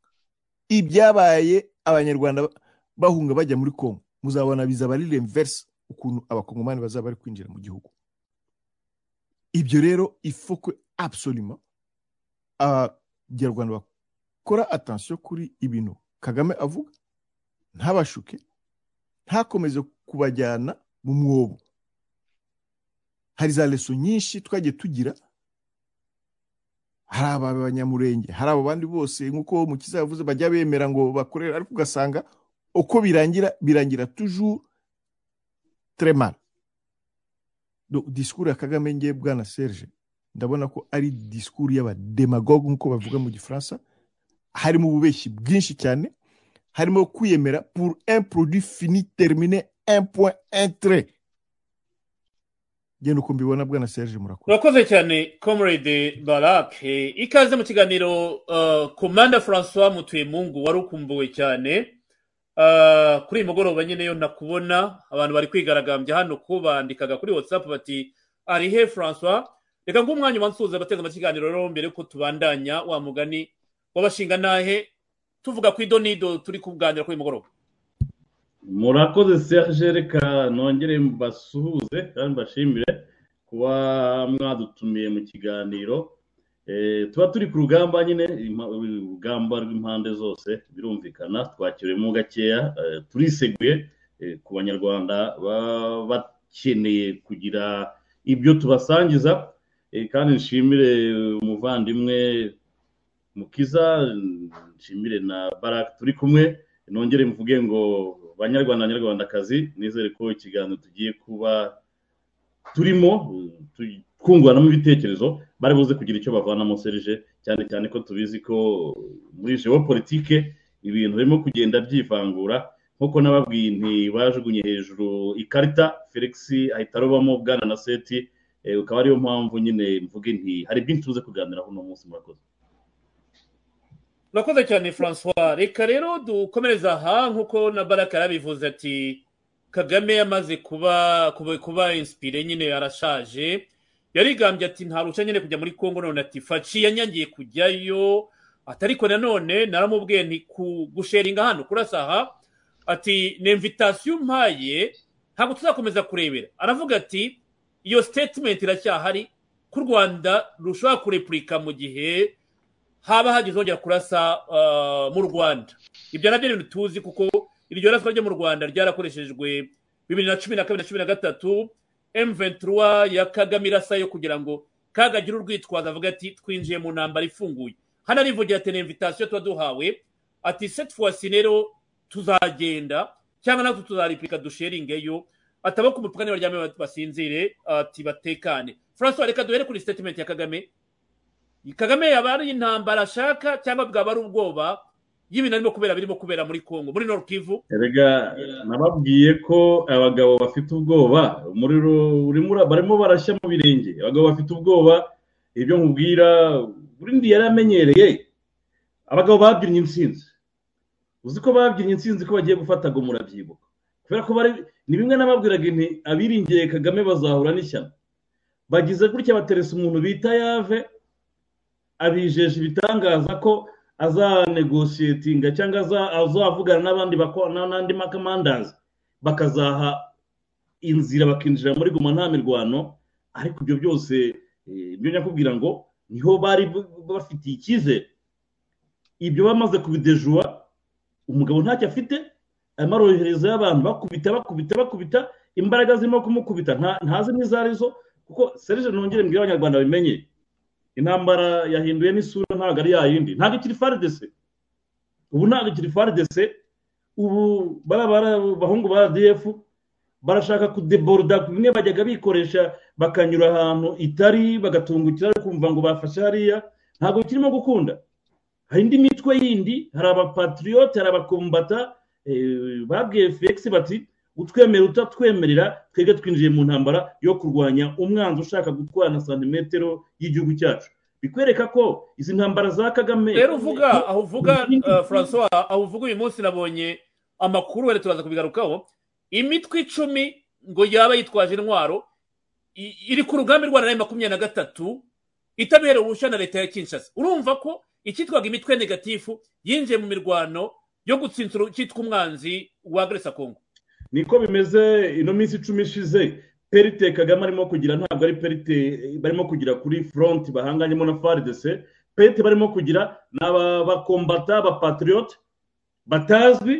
Ibyabaye abanyarwanda ba- bahunga bajya muri kongo muzabona bizaba ari renverse ukuntu abakongomani bazaba bari kwinjira mu gihugu. Ibyo rero ifokwe absolument abanyarwanda bakora attention kuri ibintu. Kagame avuga ntabashuke ntakomeze kubajyana mu mwobo. Hari za leso nyinshi twagiye tugira hari aba banyamurenge. Hari abo bandi bose nk'uko mukiza yavuze bajya bemera ngo bakorere ariko ugasanga uko birangira birangira mal. Donc, disikuru ya kagame ngiye bwana serge ndabona ko ari disikuru y'abademagogue nk'uko bavuga mu gifaransa. Harimo ububeshyi bwinshi cyane. Harimo kwiyemera pour un produit fini terminé genda uko mbibona bwana serge murakoze. Urakoze cyane comrade barak ikaze mu kiganiro uh, komanda francois mutuyemungu wari ukumbuwe cyane. Uh, kuri uyu mugoroba nyine yo nakubona abantu bari kwigaragambya hano ko bandikaga kuri whatsapp bati ari he francois? Reka ngo umwanya ubansuhuza abateze amakiganiro rero mbere ko tubandanya wa mugani w'abashinga nahe tuvuga ku idonido turi kuganira kuri uyu mugoroba. Murakoze serge reka nongere mbasuhuze kandi mbashimire kuba mwadutumiye mu kiganiro. Eh, tuba turi ku rugamba nyine urugamba rw'impande zose birumvikana twakiriwemo gakeya eh, turiseguye eh, ku banyarwanda baba bakeneye kugira ibyo tubasangiza. Kandi nshimire umuvandimwe mukiza nshimire na barak turi kumwe. Nongere mvuge ngo banyarwanda banyarwandakazi nizere ko ikiganiro tugiye kuba turimo tu- twunguranamo ibitekerezo bari buze kugira icyo bavanamo serije cyane cyane ko tubizi ko muri geopolitike ibintu birimo kugenda byivangura. Nk'uko nababwiye nti bajugunye hejuru ikarita felix ahita arobamo bwana na seti eh, ukaba ariyo mpamvu nyine mvuge nti hari byinshi tuze kuganiraho uno munsi murakoze. Urakoze cyane francois. Reka rero dukomereze aha nk'uko na baraka yarabivuze ati kagame yamaze kuba kuba inspire nyine arashaje yarigambye ati nta ruhushya nyine kujya muri congo none ati faci yanyangiye kujyayo. Ati ariko nanone naramubwiye nti gusheringa hano kurasa aha. Ati ni invitasiyo mpaye ntabwo tuzakomeza kurebera. Aravuga ati iyo statement iracyahari ko u rwanda rushobora kurepurika mu gihe haba hagize hongera kurasa ah, mu rwanda. Ibyo na byo ni ibintu tuzi kuko iryo raswa ryo mu rwanda ryarakoreshejwe bibiri na cumi na kabiri na cumi na gatatu M23 ya kagame irasayo kugira ngo kagagire urwitwazo avuga ati twinjiye mu ntambara ifunguye. Hano arivugira ati ni invitation tuba duhawe ati ci rero tuzagenda cyangwa natwe tuzaripika dusheringeyo ataba ku mupaka nibaryame basinzire ati batekane. Francois reka duhere kuri statement ya kagame. Kagame yaba ari intambara ashaka cyangwa bwaba ari ubwoba y'ibintu arimo kubera birimo kubera muri congo muri kivu? Erega nababwiye ko abagabo bafite ubwoba umuriro urimo barimo barashya mu birenge. Abagabo bafite ubwoba ibyo nkubwira burindi yari amenyereye. Abagabo babyinnye intsinzi. Uzi ko babyinnye intsinzi ko bagiye gufata ngo murabyibuka kubera ko bari ni bimwe n'ababwiraga abiringiye kagame bazahura n'ishyano. Bagize gutya bateresa umuntu bita yave abijeje ibitangaza ko azanegoshiyetinga cyangwa aza- azavugana n'abandi n'andi makamandazi bakazaha inzira bakinjira muri guma nta mirwano. Ariko ibyo byose eh, ibyo nyakubwira ngo ni ho bari bafitiye icyizere. Ibyo bamaze kubidejuwa umugabo ntacyo afite. Arimo aroherezayo abantu bakubita bakubita bakubita. Imbaraga zirimo kumukubita nta- ntazi n'izo ari zo kuko serije nongere mbwira abanyarwanda bimenye intambara yahinduye n'isura ntabwo ari yayindi. Ntabwo ikiri faridese ubu ntabwo ikiri faridese ubu bariya bara- bahungu ba rdf barashaka kudeboroda bimwe bajyaga bikoresha bakanyura ahantu itari bagatungukira kumva ngo bafashe hariya. Ntabwo kirimo gukunda. Hari indi mitwe yindi hari abapatriyote hari abakombata eh, babwiye felix bati utwemera utatwemerera twebwe twinjiye mu ntambara yo kurwanya umwanzi ushaka gutwara na santimetero y'igihugu cyacu. Bikwereka ko izi ntambara za kagame rero uvuga aho uvuga uh, francois aho uvuga uyu munsi nabonye amakuru wenda turaza kubigarukaho. Imitwe icumi ngo yaba yitwaje intwaro iri ku rugamba rwa na makumyabiri na gatatu itabiherewe uruhushya na leta ya kinshasa. Urumva ko icyitwaga imitwe negatifu yinjiye mu mirwano yo gutsinsura cyitwa umwanzi wa congo niko bimeze ino minsi icumi ishize perite kagame arimo kugira ntabwo ari perite barimo kugira kuri front bahanganyemo na faridese perite barimo kugira ni abakombata abapatriyote batazwi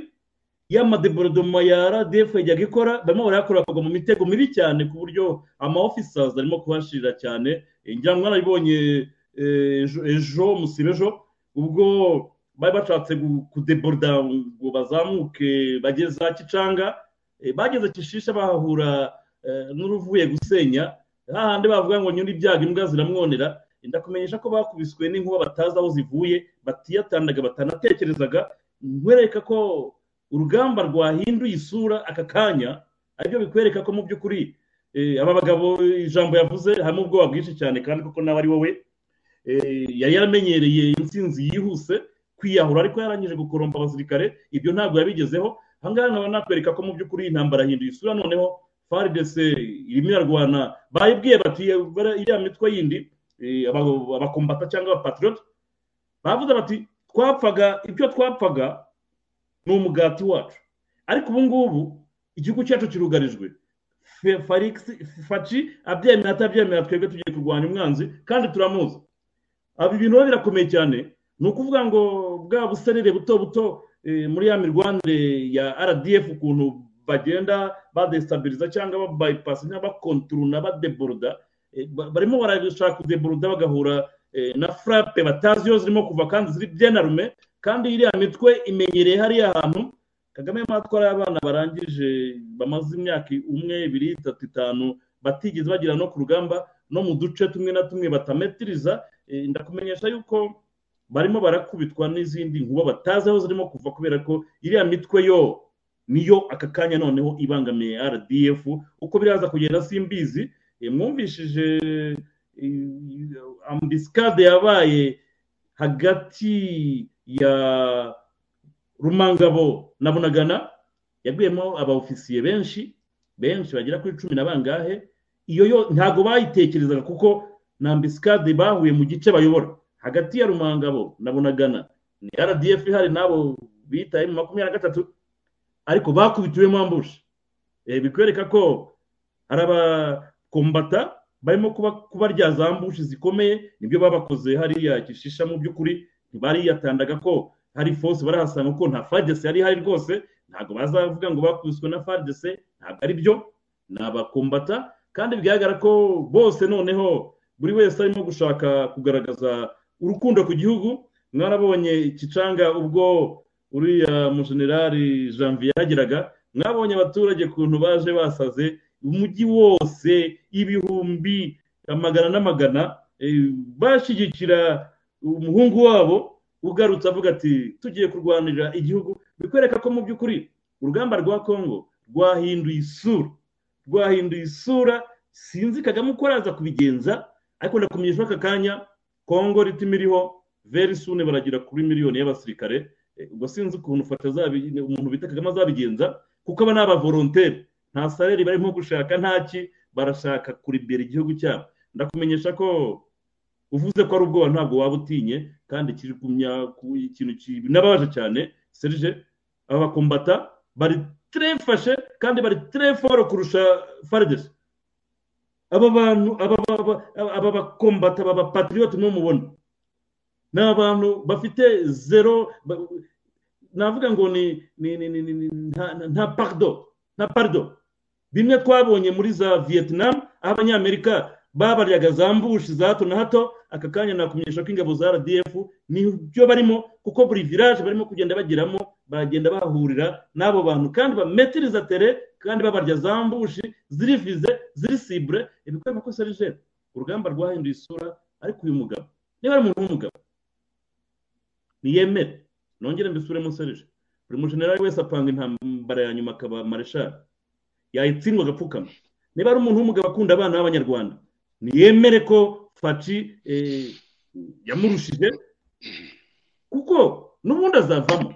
y'amadeborodoma ya rdf yajyaga ikora barimo barayakora bakagwa mu mitego mibi cyane ku buryo ama officers arimo kuhashirira cyane. Eh, ngira ngo mwarabibonye eh, ejo- musibe ejo. Ubwo bari bashatse kudeboroda ngo bazamuke bageze za kicanga Eh, bageze kishisha bahahura eh, n'uruvuye gusenya. Hahandi bavuga ngo nyine ibyago imbwa ziramwonera. Ndakumenyesha ko bakubiswe n'inkuba batazi aho zivuye batiyatandaga batanatekerezaga. Nkwereka ko urugamba rwahinduye isura aka kanya ari byo bikwereka ko mu by'ukuri aba bagabo ijambo yavuze harimo ubwoba bwinshi cyane kandi koko nawe ari wowe yari yaramenyereye intsinzi yihuse kwiyahura ariko yarangije gukoromba abasirikare. Ibyo ntabwo yabigezeho. Ahangaha nkaba nakwereka ko mu by'ukuri intambara yahinduye isura noneho faridese irimo irarwana. Bayibwiye bati iriya mitwe yindi abakombata cyangwa abapatiroti bavuze bati twapfaga ibyo twapfaga ni umugati wacu. Ariko ubu ngubu igihugu cyacu kirugarijwe. Faci abyemera atabyemera twebwe tugiye kurwanya umwanzi kandi turamuzi. Aba ibintu biba birakomeye cyane ni ukuvuga ngo bwa buserere buto buto muri ya mirwanire ya rdf ukuntu bagenda badestabiriza cyangwa babayipasi cyangwa bakonturuna badeboroda barimo barashaka kudeboroda bagahura na furape batazi iyo zirimo kuva kandi ziri byenarume kandi iriya mitwe imenyereye hariya hantu. Kagame matwara y'abana barangije bamaze imyaka umwe ibiri itatu itanu batigeze bagera no ku rugamba no mu duce tumwe na tumwe batametiriza ndakumenyesha yuko barimo barakubitwa n'izindi nkuba batazi aho zirimo kuva kubera ko iriya mitwe yo niyo aka kanya noneho ibangamiye rdf uko biraza kugenda simbizi mwumvishije ambisikade yabaye hagati ya rumangabo na bunagana yaguyemo abaofisiye benshi benshi bagera kuri cumi na bangahe. Iyo yo ntabwo bayitekerezaga kuko na ambisikade bahuye mu gice bayobora. Hagati ya rumangabo na bunagana. Ni rdf ihari n'abo bitaye mu makumyabiri na gatatu ariko bakubitiwemo ambushi bikwereka ko hari abakombata barimo kubarya za mbushi zikomeye ni byo babakoze hariya gishisha mu by'ukuri ntibariyatandaga ko hari fose barahasanga ko nta fagese yari ihari rwose. Ntabwo bazavuga ngo bakubiswe na fagese ntabwo ari byo. Ni abakombata kandi bigaragara ko bose noneho buri wese arimo gushaka kugaragaza urukundo ku gihugu. Mwarabonye kicanga ubwo uriya mujenerali janvier yageraga mwabonye abaturage ukuntu baje basaze umujyi wose ibihumbi amagana n'amagana. Bashyigikira umuhungu wabo ugarutse avuga ati tugiye kurwanirira igihugu. Bikwereka ko mu by'ukuri urugamba rwa kongo rwahinduye isura. Rwahinduye isura. Sinzi kagame uko araza kubigenza ariko ndakumenyesha aka kanya kongo ritimo iriho veri sune baragira kuri miliyoni y'abasirikare. Ubwo sinzi ukuntu ufata umuntu bita kagame azabigenza kuko aba ni abavoronteri nta sareri barimo gushaka ntaki barashaka kuribera igihugu cyabo. Ndakumenyesha ko uvuze ko ari ubwoba ntabwo waba utinye kandi kiri ku ikintu kinababaje cyane. Serije aba bakombata bari terefashe kandi bari tereforo kurusha faridesi aba bantu aba bakombata aba bapatiriyoti mubona. Ni abantu bafite zero navuga ngo ni nta parido nta parido bimwe twabonye muri za vietnam aho abanyamerika babaryaga za mbushi za hato na hato aka kanya nakumenyesha ko ingabo za rdf ni byo barimo kuko buri village barimo kugenda bagiramo bagenda bahurira n'abo bantu kandi bametiriza tere kandi babarya za mbushi ziri vize ziri sibure ibikwereka ko serije urugamba rwahinduye isura ariko uyu mugabo niba ari umuntu w'umugabo niyemere nongere mbisubiremo serije buri mujenerali wese apanga intambara ya nyuma akaba mareshali yayitsindwa agapfukama. Niba ari umuntu w'umugabo akunda abana b'abanyarwanda niyemere ko faci yamurushije. Kuko n'ubundi azavamo.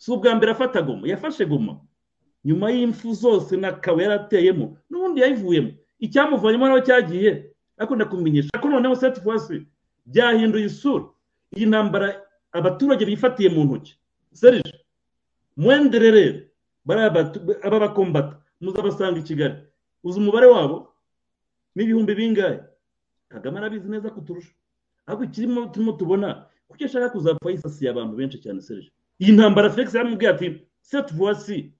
Si ubwa mbere afata goma yafashe goma nyuma y'impfu zose n'akaba yarateyemo n'ubundi yayivuyemo. Icyamuvanyemo nawe cyagiye. Ariko ndakumenyesha ko noneho seti fasi byahinduye isura. Iyi ntambara abaturage bifatiye mu ntoki. Serije mwenderere aba bakombata. Muzabasanga i kigali. Uzi umubare wabo? N'ibihumbi bingahe? Kagame arabizi neza kuturusha. Ariko ikirimo turimo tubona kuko ashaka kuzapfa yisasiye abantu benshi cyane serije iyi ntambara felix yaramubwiye ati seti voisi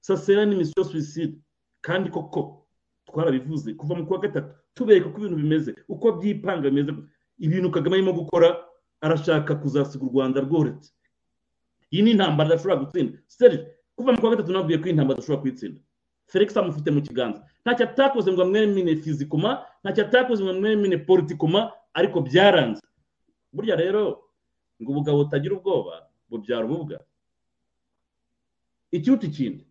sasera n'imisiyo suwiside kandi koko twarabivuze. Kuva mu kwa gatatu tubereka uko ibintu bimeze uko byipanga bimeze. Ibintu kagame arimo gukora arashaka kuzasiga u rwanda rworetse. Iyi ni intambara adashobora gutsinda. Serije kuva mu kwa gatatu nabwiye ko iyi ntambara adashobora kuyitsinda felix amufite mu kiganza. Ntacyo atakoze ngo amwemine fizikoma ntacyo atakoze ngo amwemine politikoma ariko byaranze. Burya rero ngo ubugabo butagira ubwoba bubyara ububwa ikiruta ikindi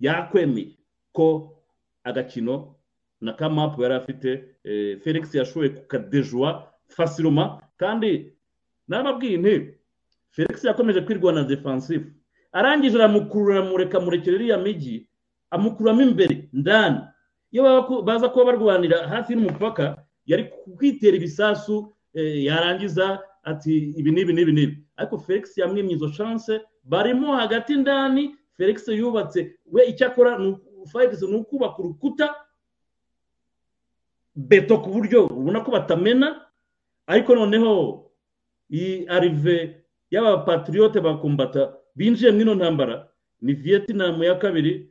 yakwemeye ko agakino na kamapu yari afite felix yashoboye kukadejuwa fasiroma kandi narababwiye nti felix yakomeje kwirwana defensive arangije aramukurura amureka murekera iriya migi amukuramo imbere ndani. Iyo baza kuba barwanira hafi y'umupaka yari kwitera ibisasu yarangiza ati ibi n'ibi n'ibi n'ibi. Ariko felix yamwimye izo chance barimo hagati ndani felix yubatse. We icyo akora ni ukubaka urukuta beto ku buryo ubona ko batamena ariko noneho iyi arive y'abapatiriyote bakumbata binjiye muri ino ntambara ni vietnam ya kabiri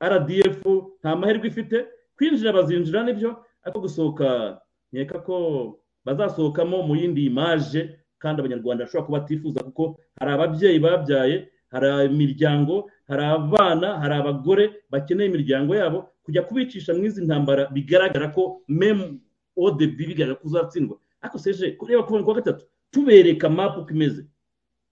rdf nta mahirwe ifite kwinjira bazinjira ni byo ariko gusohoka nkeka ko bazasohokamo mu yindi imaje kandi abanyarwanda bashobora kuba batifuza kuko hari ababyeyi babyaye hari imiryango hari abana hari abagore bakeneye imiryango yabo kujya kubicisha mu izi ntambara bigaragara ko memu odebi bigaragara ko uzatsindwa. Ariko seje kureba ku wa gatatu tubereka mapu uko imeze.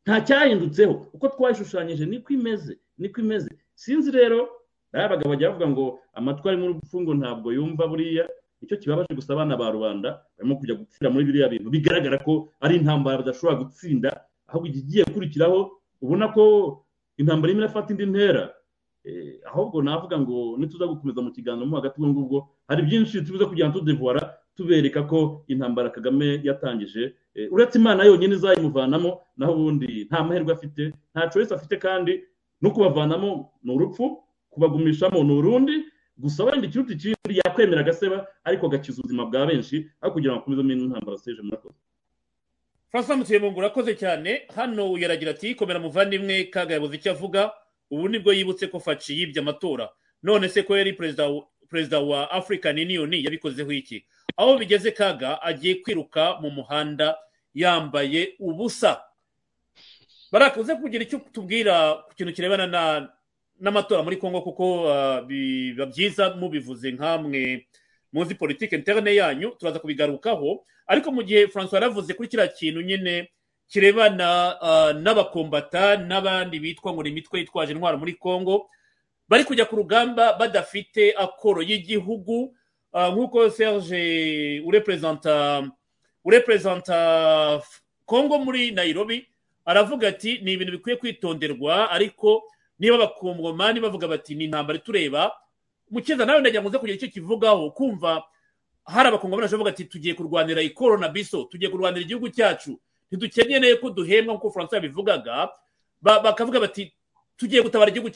Nta cyahindutseho. Uko twayishushanyije niko imeze niko imeze. Sinzi rero aya bagabo bajya bavuga ngo amatwi ari muri ngo ntabwo yumva buriya. Icyo kibabaje gusa abana ba rubanda barimo kujya gupfira muri biriya bintu. Bigaragara ko ari intambara badashobora gutsinda ahubwo igiye kurikiraho ubona ko intambara irimo irafata indi ntera. Ahubwo navuga ngo nituza gukomeza mu kiganiro mo hagati ngubwo hari byinshi tubuze kugenda tudevuwara tubereka ko intambara kagame yatangije. Uretse imana yonyine izayimuvanamo naho ubundi nta mahirwe afite nta choice afite kandi no kubavanamo ni urupfu kubagumishamo ni urundi. Gusa wenda ikiruta ikindi yakwemera agaseba ariko agakiza ubuzima bwa benshi aho kugira ngo akomeze muri ntambara seje murakoze. Francois mutuyempungu urakoze cyane. Hano yaragira ati komera muvandimwe kaga yabuze icyo avuga. Ubu ni bwo yibutse ko faci yibye amatora. None se ko yari perezida wa african union yabikozeho iki? Aho bigeze kaga agiye kwiruka mu muhanda yambaye ubusa. Barakoze kugira icyo tubwira ku kintu kirebana n'amatora muri congo kuko biba byiza mubivuze nk'amwe muzi politiki interne yanyu turaza kubigarukaho. Ariko mu gihe francois yaravuze kuri kiriya kintu nyine kirebana n'abakombata n'abandi bitwa ngo ni imitwe yitwaje intwaro muri congo bari kujya ku rugamba badafite akoro y'igihugu nk'uko serge ureperezanta congo muri nairobi aravuga ati ni ibintu bikwiye kwitonderwa ariko niba abakongomani bavuga bati ni intambara itureba mukiza nawe ndagira ngo uze kugira icyo kivugaho. Kumva hari abakongomani bashobora ati tugiye kurwanira ikoro na biso tugiye kurwanira igihugu cyacu. Ntidukeneye ko duhembwa nk'uko francois yabivugaga. Bakavuga bati tugiye gutabara igihugu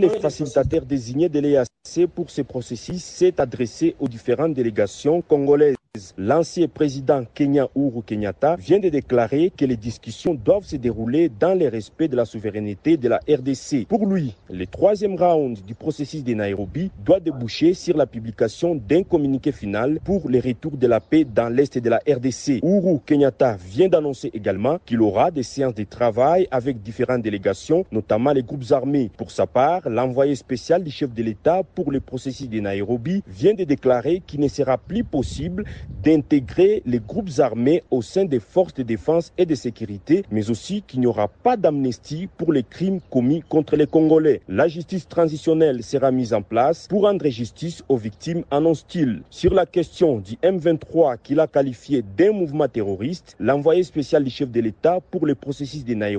le facilitateur désigné de l'EAC pour ce processus s'est adressé aux différentes délégations congolaises. L'ancien président Kenya Uhuru Kenyatta vient de déclarer que les discussions doivent se dérouler dans le respect de la souveraineté de la RDC. Pour lui, le troisième round du processus de Nairobi doit déboucher sur la publication d'un communiqué final pour le retour de la paix dans l'est de la RDC. Uhuru Kenyatta vient d'annoncer également qu'il aura des séances de travail avec différentes délégations, notamment les groupes armés. Pour sa part, l'envoyé spécial du chef de l'État pour le processus de Nairobi vient de déclarer qu'il ne sera plus possible d'intégrer les groupes armés au sein des forces de défense et de sécurité, mais aussi qu'il n'y aura pas d'amnistie pour les crimes commis contre les Congolais. La justice transitionnelle sera mise en place pour rendre justice aux victimes, annonce-t-il. Sur la question du M23 qu'il a qualifié d'un mouvement terroriste, l'envoyé spécial du chef de l'État pour le processus de Nairobi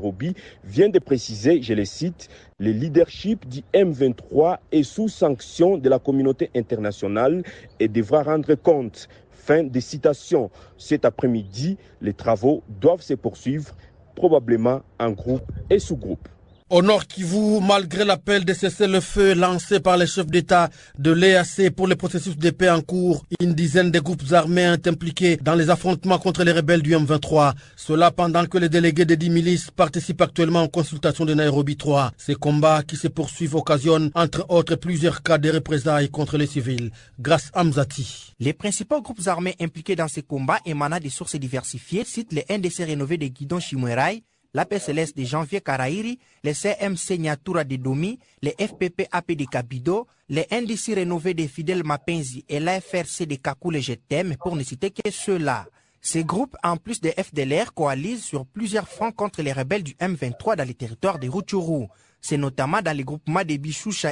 vient de préciser, je le cite, le leadership du M23 est sous sanction de la communauté internationale et devra rendre compte. Fin de citation. Cet après-midi, les travaux doivent se poursuivre, probablement en groupe et sous-groupe. Au Nord Kivu, malgré l'appel de cesser le feu lancé par les chefs d'État de l'EAC pour le processus de paix en cours, une dizaine de groupes armés sont impliqués dans les affrontements contre les rebelles du M23. Cela pendant que les délégués des 10 milices participent actuellement aux consultations de Nairobi 3. Ces combats qui se poursuivent occasionnent entre autres plusieurs cas de représailles contre les civils. Grâce à Mzati. Les principaux groupes armés impliqués dans ces combats émanant des sources diversifiées citent les NDC rénovés de Guidon Chimwerai, l'APCLS de Janvier Karairi, le CMC Nyatura de Domi, le FPP AP de Kabido, les NDC rénovés de Fidel Mapenzi et l'AFRC de Kakule Jetem, pour ne citer que ceux-là. Ces groupes, en plus des FDLR, coalisent sur plusieurs fronts contre les rebelles du M23 dans les territoires de Rutshuru. C'est notamment dans les groupements de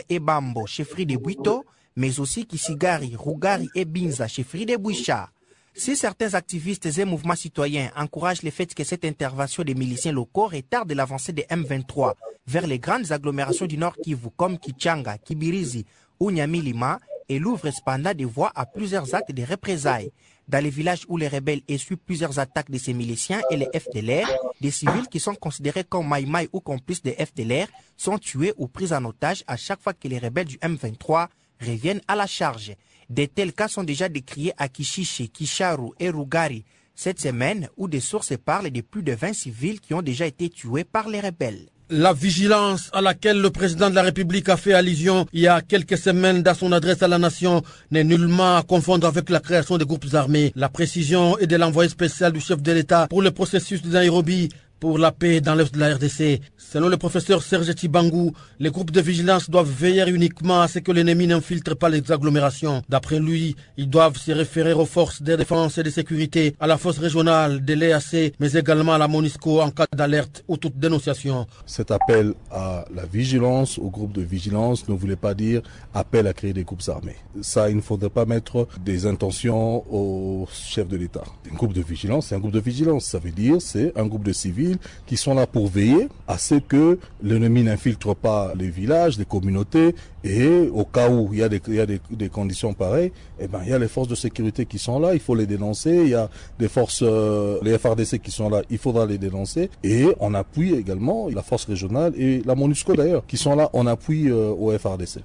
et Bambo, chefferie de Buito, mais aussi Kisigari, Rugari et Binza, chefferie de Boucha. Si certains activistes et mouvements citoyens encouragent le fait que cette intervention des miliciens locaux retarde l'avancée des M23 vers les grandes agglomérations du Nord Kivu comme Kichanga, Kibirizi ou Nyamilima, et l'ouvre cependant des voies à plusieurs actes de représailles. Dans les villages où les rebelles essuient plusieurs attaques de ces miliciens et les FDLR, des civils qui sont considérés comme maïmaï ou complices des FDLR sont tués ou pris en otage à chaque fois que les rebelles du M23 reviennent à la charge. De tels cas sont déjà décriés à Kishishi, Kisharu et Rugari cette semaine où des sources parlent de plus de 20 civils qui ont déjà été tués par les rebelles. La vigilance à laquelle le président de la République a fait allusion il y a quelques semaines dans son adresse à la nation n'est nullement à confondre avec la création des groupes armés. La précision est de l'envoyé spécial du chef de l'État pour le processus de Nairobi pour la paix dans l'est de la RDC. Selon le professeur Serge Tibangou, les groupes de vigilance doivent veiller uniquement à ce que l'ennemi n'infiltre pas les agglomérations. D'après lui, ils doivent se référer aux forces de défense et de sécurité, à la force régionale de l'EAC, mais également à la MONUSCO en cas d'alerte ou toute dénonciation. Cet appel à la vigilance, au groupe de vigilance, ne voulait pas dire appel à créer des groupes armés. Ça, il ne faudrait pas mettre des intentions au chef de l'État. Un groupe de vigilance, c'est un groupe de vigilance. Ça veut dire c'est un groupe de civils qui sont là pour veiller à ce que l'ennemi n'infiltre pas les villages, les communautés, et au cas où il y a des, conditions pareilles, eh ben, il y a les forces de sécurité qui sont là, il faut les dénoncer, il y a des forces, euh, les FRDC qui sont là, il faudra les dénoncer, et on appuie également la force régionale et la MONUSCO d'ailleurs, qui sont là, on appuie euh, au FRDC.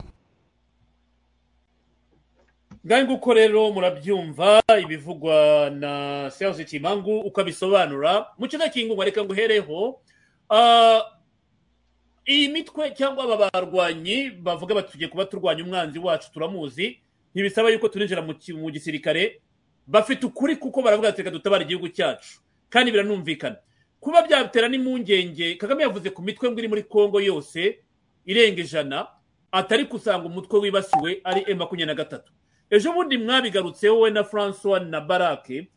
Ngaho nguko rero murabyumva ibivugwa na serge kimangu uko abisobanura mu kigo cy'ingunga reka nguhereho iyi mitwe cyangwa aba barwanyi bavuga bati tugiye kuba turwanya umwanzi wacu turamuzi ntibisaba yuko turinjira mu gisirikare bafite ukuri kuko baravuga ati reka dutabare igihugu cyacu kandi biranumvikana. Kuba byatera n'impungenge kagame yavuze ku mitwe ngo iri muri congo yose irenga ijana atari kusanga umutwe wibasiwe ari e makumyabiri na gatatu. Ejo bundi mwabigarutseho we na francois na barake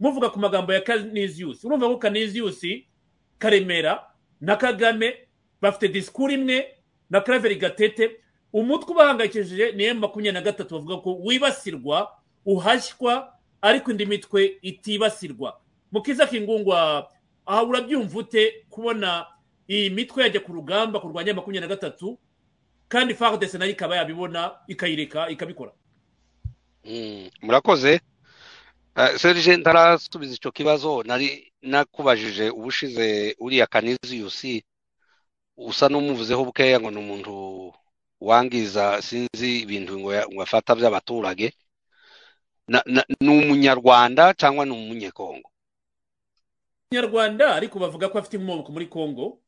muvuga ku magambo ya kaniziyusi urumva ko kaniziyusi karemera na kagame bafite disikuru imwe na karaveri gatete. Umutwe ubahangayikishije ni emu makumyabiri na gatatu bavuga ko wibasirwa uhashywa ariko indi mitwe itibasirwa. Mukiza kingungwa aha urabyumva ute kubona iyi mitwe yajya ku rugamba kurwanya makumyabiri na gatatu? Kandi fardese na yo ikaba yabibona ikayireka ikabikora. Murakoze. Serije ntarasubiza icyo kibazo nari nakubajije ubushize uriya kaniziyusi usa n'umuvuzeho bukeya ngo ni umuntu wangiza sinzi ibintu ngo afata by'abaturage. Ni umunyarwanda cyangwa ni umunyekongo? Umunyarwanda ariko bavuga ko afite inkomoko muri kongo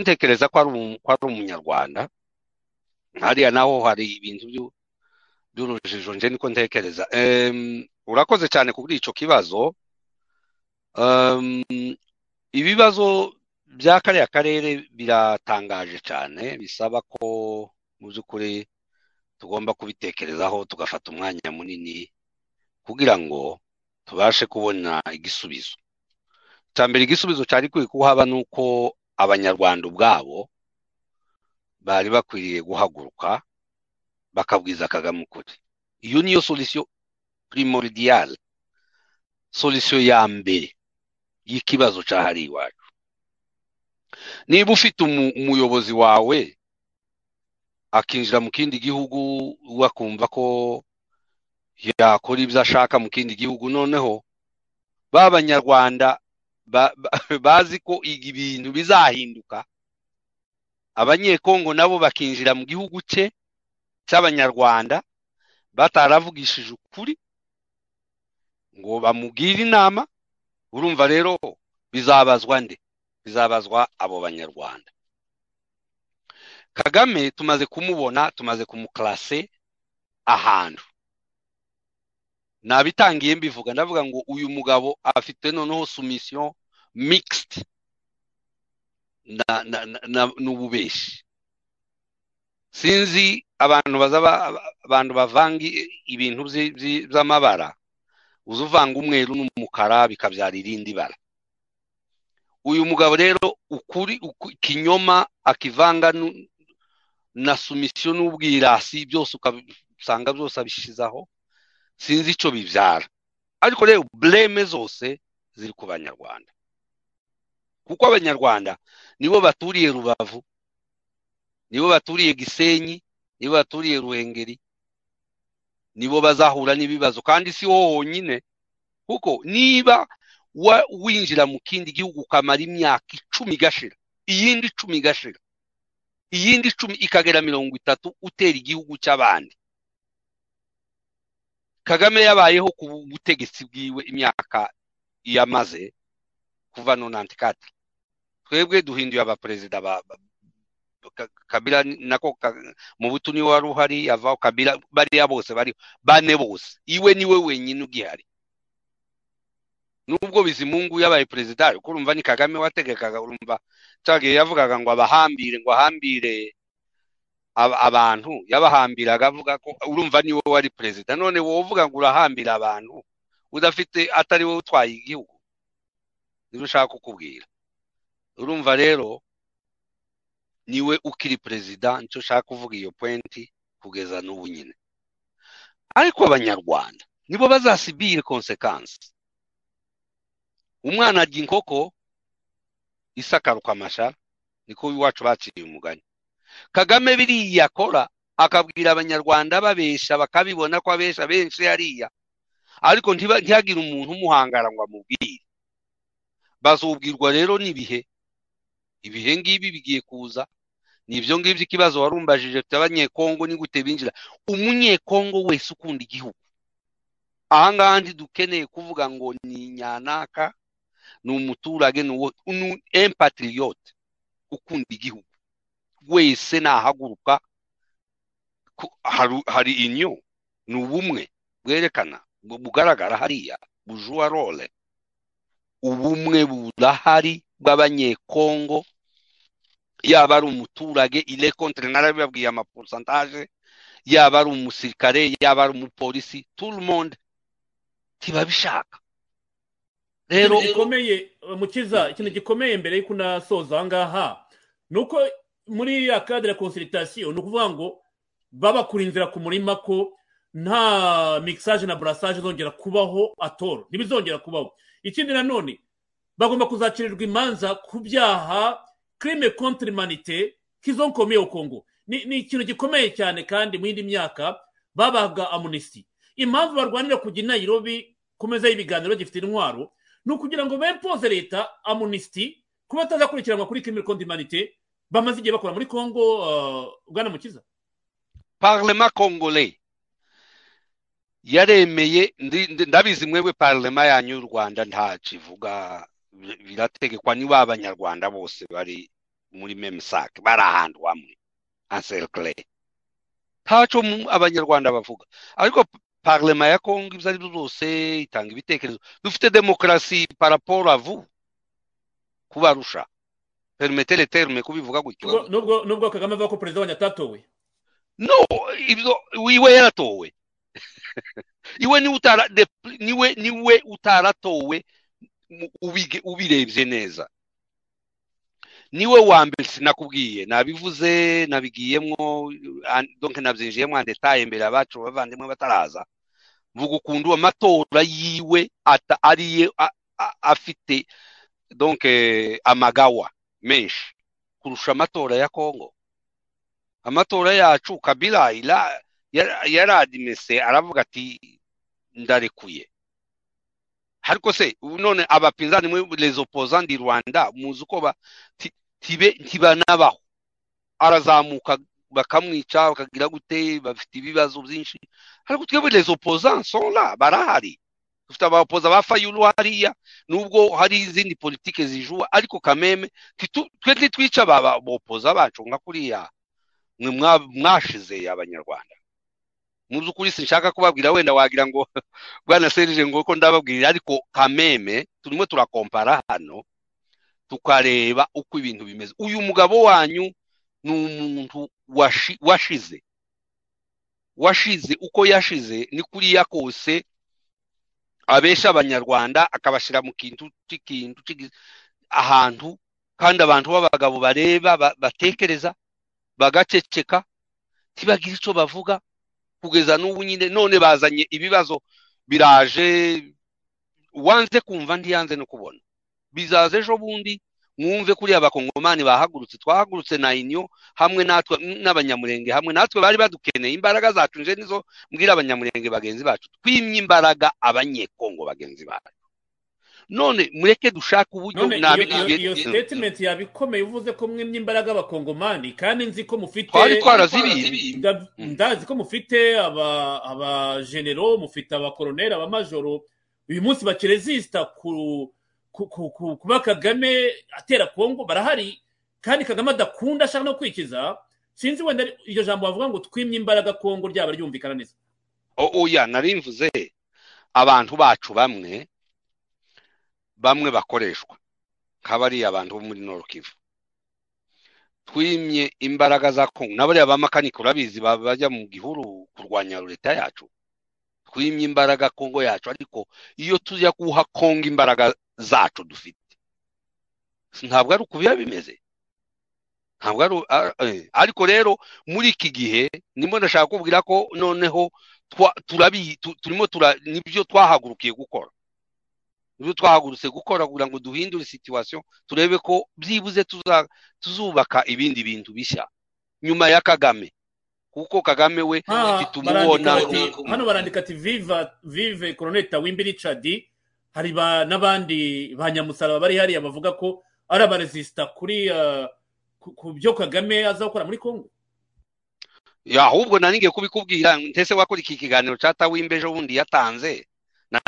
ntekereza ko ari umunyarwanda. Hariya naho hari ibintu by'urujijo nje niko ntekereza. Urakoze cyane kuri icyo kibazo. Ibibazo bya kariya karere biratangaje cyane bisaba ko mu by'ukuri tugomba kubitekerezaho tugafata umwanya munini kugira ngo tubashe kubona igisubizo. Cya mbere igisubizo cyari kuri kuhaba ni uko abanyarwanda ubwabo bari bakwiriye guhaguruka bakabwiza kagame ukuri. Iyo niyo solisiyo primordial solisiyo ya mbere y'ikibazo cyahariye iwacu. Niba ufite umuyobozi wawe akinjira mu kindi gihugu wakumva ko yakora ibyo ashaka mu kindi gihugu noneho ba banyarwanda bazi ko ibintu bizahinduka abanyekongo nabo bakinjira mu gihugu cye cy'abanyarwanda bataravugishije ukuri ngo bamubwire inama urumva rero bizabazwa nde? Bizabazwa abo banyarwanda. Kagame tumaze kumubona tumaze kumukarase ahantu. Nabitangiye mbivuga ndavuga ngo uyu mugabo afite noneho sumisiyo mixed na n'ububeshi. Sinzi abantu baza abantu bavanga ibintu by'amabara. Uza uvanga umweru n'umukara bikabyara irindi bara. Uyu mugabo rero ukuri kinyoma akivanga na sumisiyo n'ubwirasi byose ukasanga byose abishizaho sinzi icyo bibyara. Ariko rero bureme zose ziri ku banyarwanda. Kuko abanyarwanda nibo baturiye rubavu. Nibo baturiye gisenyi. Nibo baturiye ruhengeri. Nibo bazahura n'ibibazo. Kandi si ho honyine. Kuko niba winjira mu kindi gihugu ukamara imyaka icumi igashira iyindi icumi igashira iyindi icumi ikagera mirongo itatu utera igihugu cy'abandi. Kagame yabayeho ku butegetsi bwiwe imyaka yamaze kuva nonanti kati twebwe duhinduye abaperezida ba kabila nako mu butu ni we wari uhari avaho kabila bariya bose bari bane bose. Iwe ni we wenyine ugihari. Nubwo bizimungu yabaye perezida ariko urumva ni kagame wategekaga urumva cyagiye yavugaga ngo abahambire ngo ahambire abantu. Yabahambiraga avuga ko urumva ni we wari perezida none wowe uvuga ngo urahambira abantu udafite atari wowe utwaye igihugu. Niba ushaka kukubwira. Urumva rero ni we ukiri perezida ni cyo ushaka kuvuga iyo pointi kugeza n'ubu nyine. Ariko abanyarwanda nibo bazasibire konsekansi umwana arya inkoko isakaruka amashara niko iwacu baciye umugani. Kagame biriya akora akabwira abanyarwanda babesha bakabibona ko abesha benshi hariya. Ariko ntihagire umuntu umuhangara ngo amubwire. Bazubwirwa rero n'ibihe ibihe ngibi bigiye kuza? Ni ibyo ngibyo ikibazo warumbajije abanyekongo ni gute binjira? Umunyekongo wese ukunda igihugu. Ahangaha ntidukeneye kuvuga ngo ni nyanaka ni umuturage ni empatiriyote ukunda igihugu. Wese nahaguruka hari inyo ni ubumwe bwerekana bugaragara hariya bujuwa role. Ubumwe burahari bw'abanyekongo yaba ari umuturage ile kontre narabibabwiye amaporusantaje yaba ari umusirikare yaba ari umupolisi monde ntibabishaka rero gikomeye mukiza ikintu gikomeye mbere y'uko unasoza aha ngaha ni uko muri ya kadire konsiritasiyo ni ukuvuga ngo babakura inzira ku murima ko nta mikisaje na burasaje zongera kubaho atoro ntibizongera kubaho. Ikindi nanone bagomba kuzacirirwa imanza ku byaha kirime kontiri manite k'izo nkomeye kongo ni ikintu gikomeye cyane kandi mu yindi myaka babaga amunisiti impamvu barwanira kujya i nayirobi ku meza y'ibiganiro gifite intwaro ni ukugira ngo bempoze leta amunisiti kuba batazakurikiranwa kuri kirime kontiri manite bamaze igihe bakora muri kongo bwana mukiza. Parlema kongole yaremeye ndabizi mwebwe parlema yanyu y'u rwanda ntacyo ivuga birategekwa niba abanyarwanda bose bari muri memusake bari ahantu hamwe anserikire ntacyo abanyarwanda bavuga ariko parlema ya kongo ibyo ari byo byose itanga ibitekerezo dufite demokarasi paraporo avu kubarusha perimetere terme kubivuga gutyo nubwo kagame avuga ko perezida wanyu atatowe no ibyo iwe yaratowe iwe ni we ni we utaratowe ubirebye neza. Niwe wa mbere sinakubwiye. Nabivuze nabigiyemo donke nabyinjiyemo andetaye imbere abacu bavandimwe bataraza. Mvuga ukuntu amatora yiwe ariye afite donke amagawa menshi kurusha amatora ya kongo amatora yacu kabila yaradimese aravuga ati ndarekuye. Ariko se none abapinzani mwe les opposants di rwanda muzi uko ntibanabaho. Arazamuka bakamwica bakagira gute bafite ibibazo byinshi. Ariko twebwe les opposants sont là barahari. Dufite abapoza ba fayulu hariya nubwo hari izindi politike zijuwa ariko kameme twe ntitwica abopoza bacu nka kuriya. Mwe mwashize abanyarwanda. Mu by'ukuri sinshaka kubabwira wenda wagira ngo bwana serije ngo ko ndababwirira ariko kameme turimo turakompara hano tukareba uko ibintu bimeze. Uyu mugabo wanyu ni umuntu washi- washize. Washize uko yashize ni kuriya kose abesha abanyarwanda akabashyira mu kintu cy'ikintu ahantu kandi abantu b'abagabo bareba ba- batekereza bagaceceka ntibagire icyo bavuga. Kugeza n'ubu nyine none bazanye ibibazo biraje wanze kumva ntiyanze no kubona. Bizaza ejo bundi mwumve kuriya abakongomani bahagurutse twahagurutse na inyo hamwe natwe n'abanyamurenge hamwe natwe bari badukeneye. Imbaraga zacu nje nizo mbwira abanyamurenge bagenzi bacu twimye imbaraga abanyekongo bagenzi bacu. None mureke dushake uburyo iyo, iyo statement yabikomeye uvuze ko mwimye imbaraga abakongomani kandi nzi ko mufite twari twarazibiye Nda- ndazi ko mufite aba abajenero mufite abakoroneri abamajoro uyu munsi bakiresisita ku ku- ku- ku- kuba kagame atera kongo barahari. Kandi kagame adakunda ashaka no kwikiza. Sinzi wenda iryo jambo bavuga ngo twimye imbaraga kongo ryaba ryumvikana neza. Oya nari mvuze abantu bacu bamwe bamwe bakoreshwa. Nk'abariya abantu bo muri Nord Kivu. Twimye imbaraga za Kongo bamakanika urabizi ba- bajya mu gihuru kurwanya leta yacu. Twimye imbaraga Kongo yacu ariko iyo tujya guha Kongo imbaraga zacu dufite ntabwo ari uku biba bimeze. Ntabwo ari eh, ariko rero muri iki gihe nimo ndashaka kubwira ko noneho turabi tu- turimo ni byo twahagurukiye gukora. Ni byo twahagurutse gukora kugira ngo duhindure situation. Turebe ko byibuze tuzubaka ibindi bintu bishya nyuma ya kagame. Kuko kagame we Ah, bati- hano barandika ati viva vive koroneli tawimbi richard. Hari ba- n'abandi ba nyamusaraba bari hariya bavuga ko ari abaresisita kuri ah, ku- byo kagame aza gukora muri kongo ya ahubwo nari ngiye kubikubwira ntese wakora iki kiganiro cya tawimbe ejo bundi yatanze?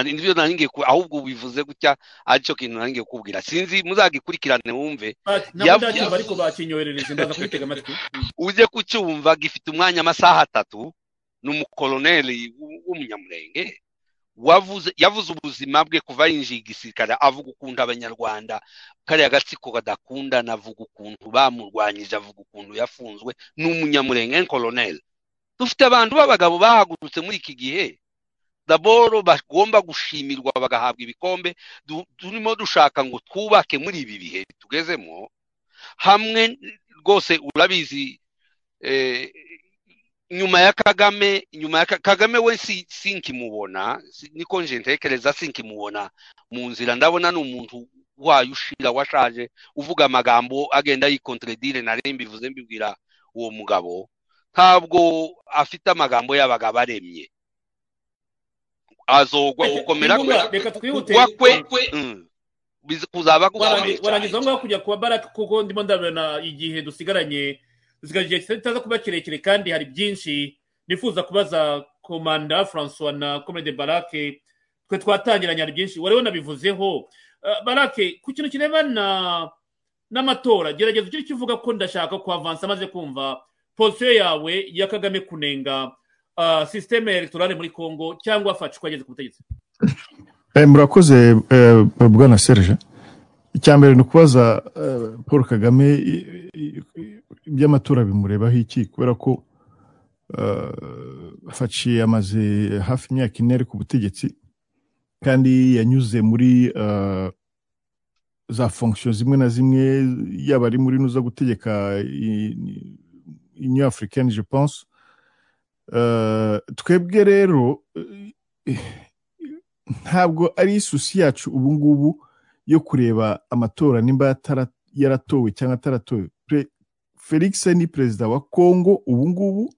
Ni byo ku- ahubwo ubivuze gutya ari cyo kintu nari ngiye kukubwira. Sinzi muzagikurikirane wumve. Ujye kucyumva gifite umwanya amasaha atatu ni umukoloneli w- w'umunyamurenge yavuze ubuzima bwe kuva yinjiye igisirikare avuga ukuntu abanyarwanda kariya gatsiko kadakundana avuga ukuntu bamurwanyije avuga ukuntu yafunzwe ni umunyamurenge koloneli dufite abantu b'abagabo bahagurutse muri iki gihe. Daboro bagomba gushimirwa bagahabwa ibikombe. Turimo dushaka ngo twubake muri ibi bihe tugezemo hamwe rwose urabizi eh, nyuma ya kagame nyuma ya Ka- kagame we si sinkimubona si- niko nje ntekereza sinkimubona mu nzira. Ndabona ni umuntu wayo ushira washaje uvuga amagambo agenda yikontredire nari mbivuze mbibwira uwo mugabo. Ntabwo afite amagambo y'abagabo aremye azogwa gukomera kwe reka twihute kugwa kwe mm, biza- kuzaba gukomeye Warangi- warangiza aho ngaho kujya kuba baraka kuko ndimo ndabona igihe dusigaranye. Dusigaje igihe kitaza kuba kirekire kandi hari byinshi nifuza kubaza komanda francois na komede barake twe twatangiranye hari byinshi. Wari wanabivuzeho. Uh, barake ku kintu kirebana n'amatora gerageza icyo uvuga ko ndashaka kuhavansa amaze kumva posiyo yawe ya kagame kunenga. Sisiteme elegtorale muri congo cyangwa faci ko ageze ku butegetsi? Eh, murakoze eh, bwana serge. Icya mbere ni ukubaza eh, paul kagame iby'amatora bimurebaho iki? Kubera ko faci amaze hafi imyaka ine ari ku butegetsi kandi yanyuze muri za fonction zimwe na zimwe yaba ari muri nuza gutegeka union africaine je pense. Twebwe rero eh, ntabwo ari isusi yacu ubu ngubu yo kureba amatora nimba yaratowe cyangwa ataratowe. Felix ni perezida wa congo ubu ngubu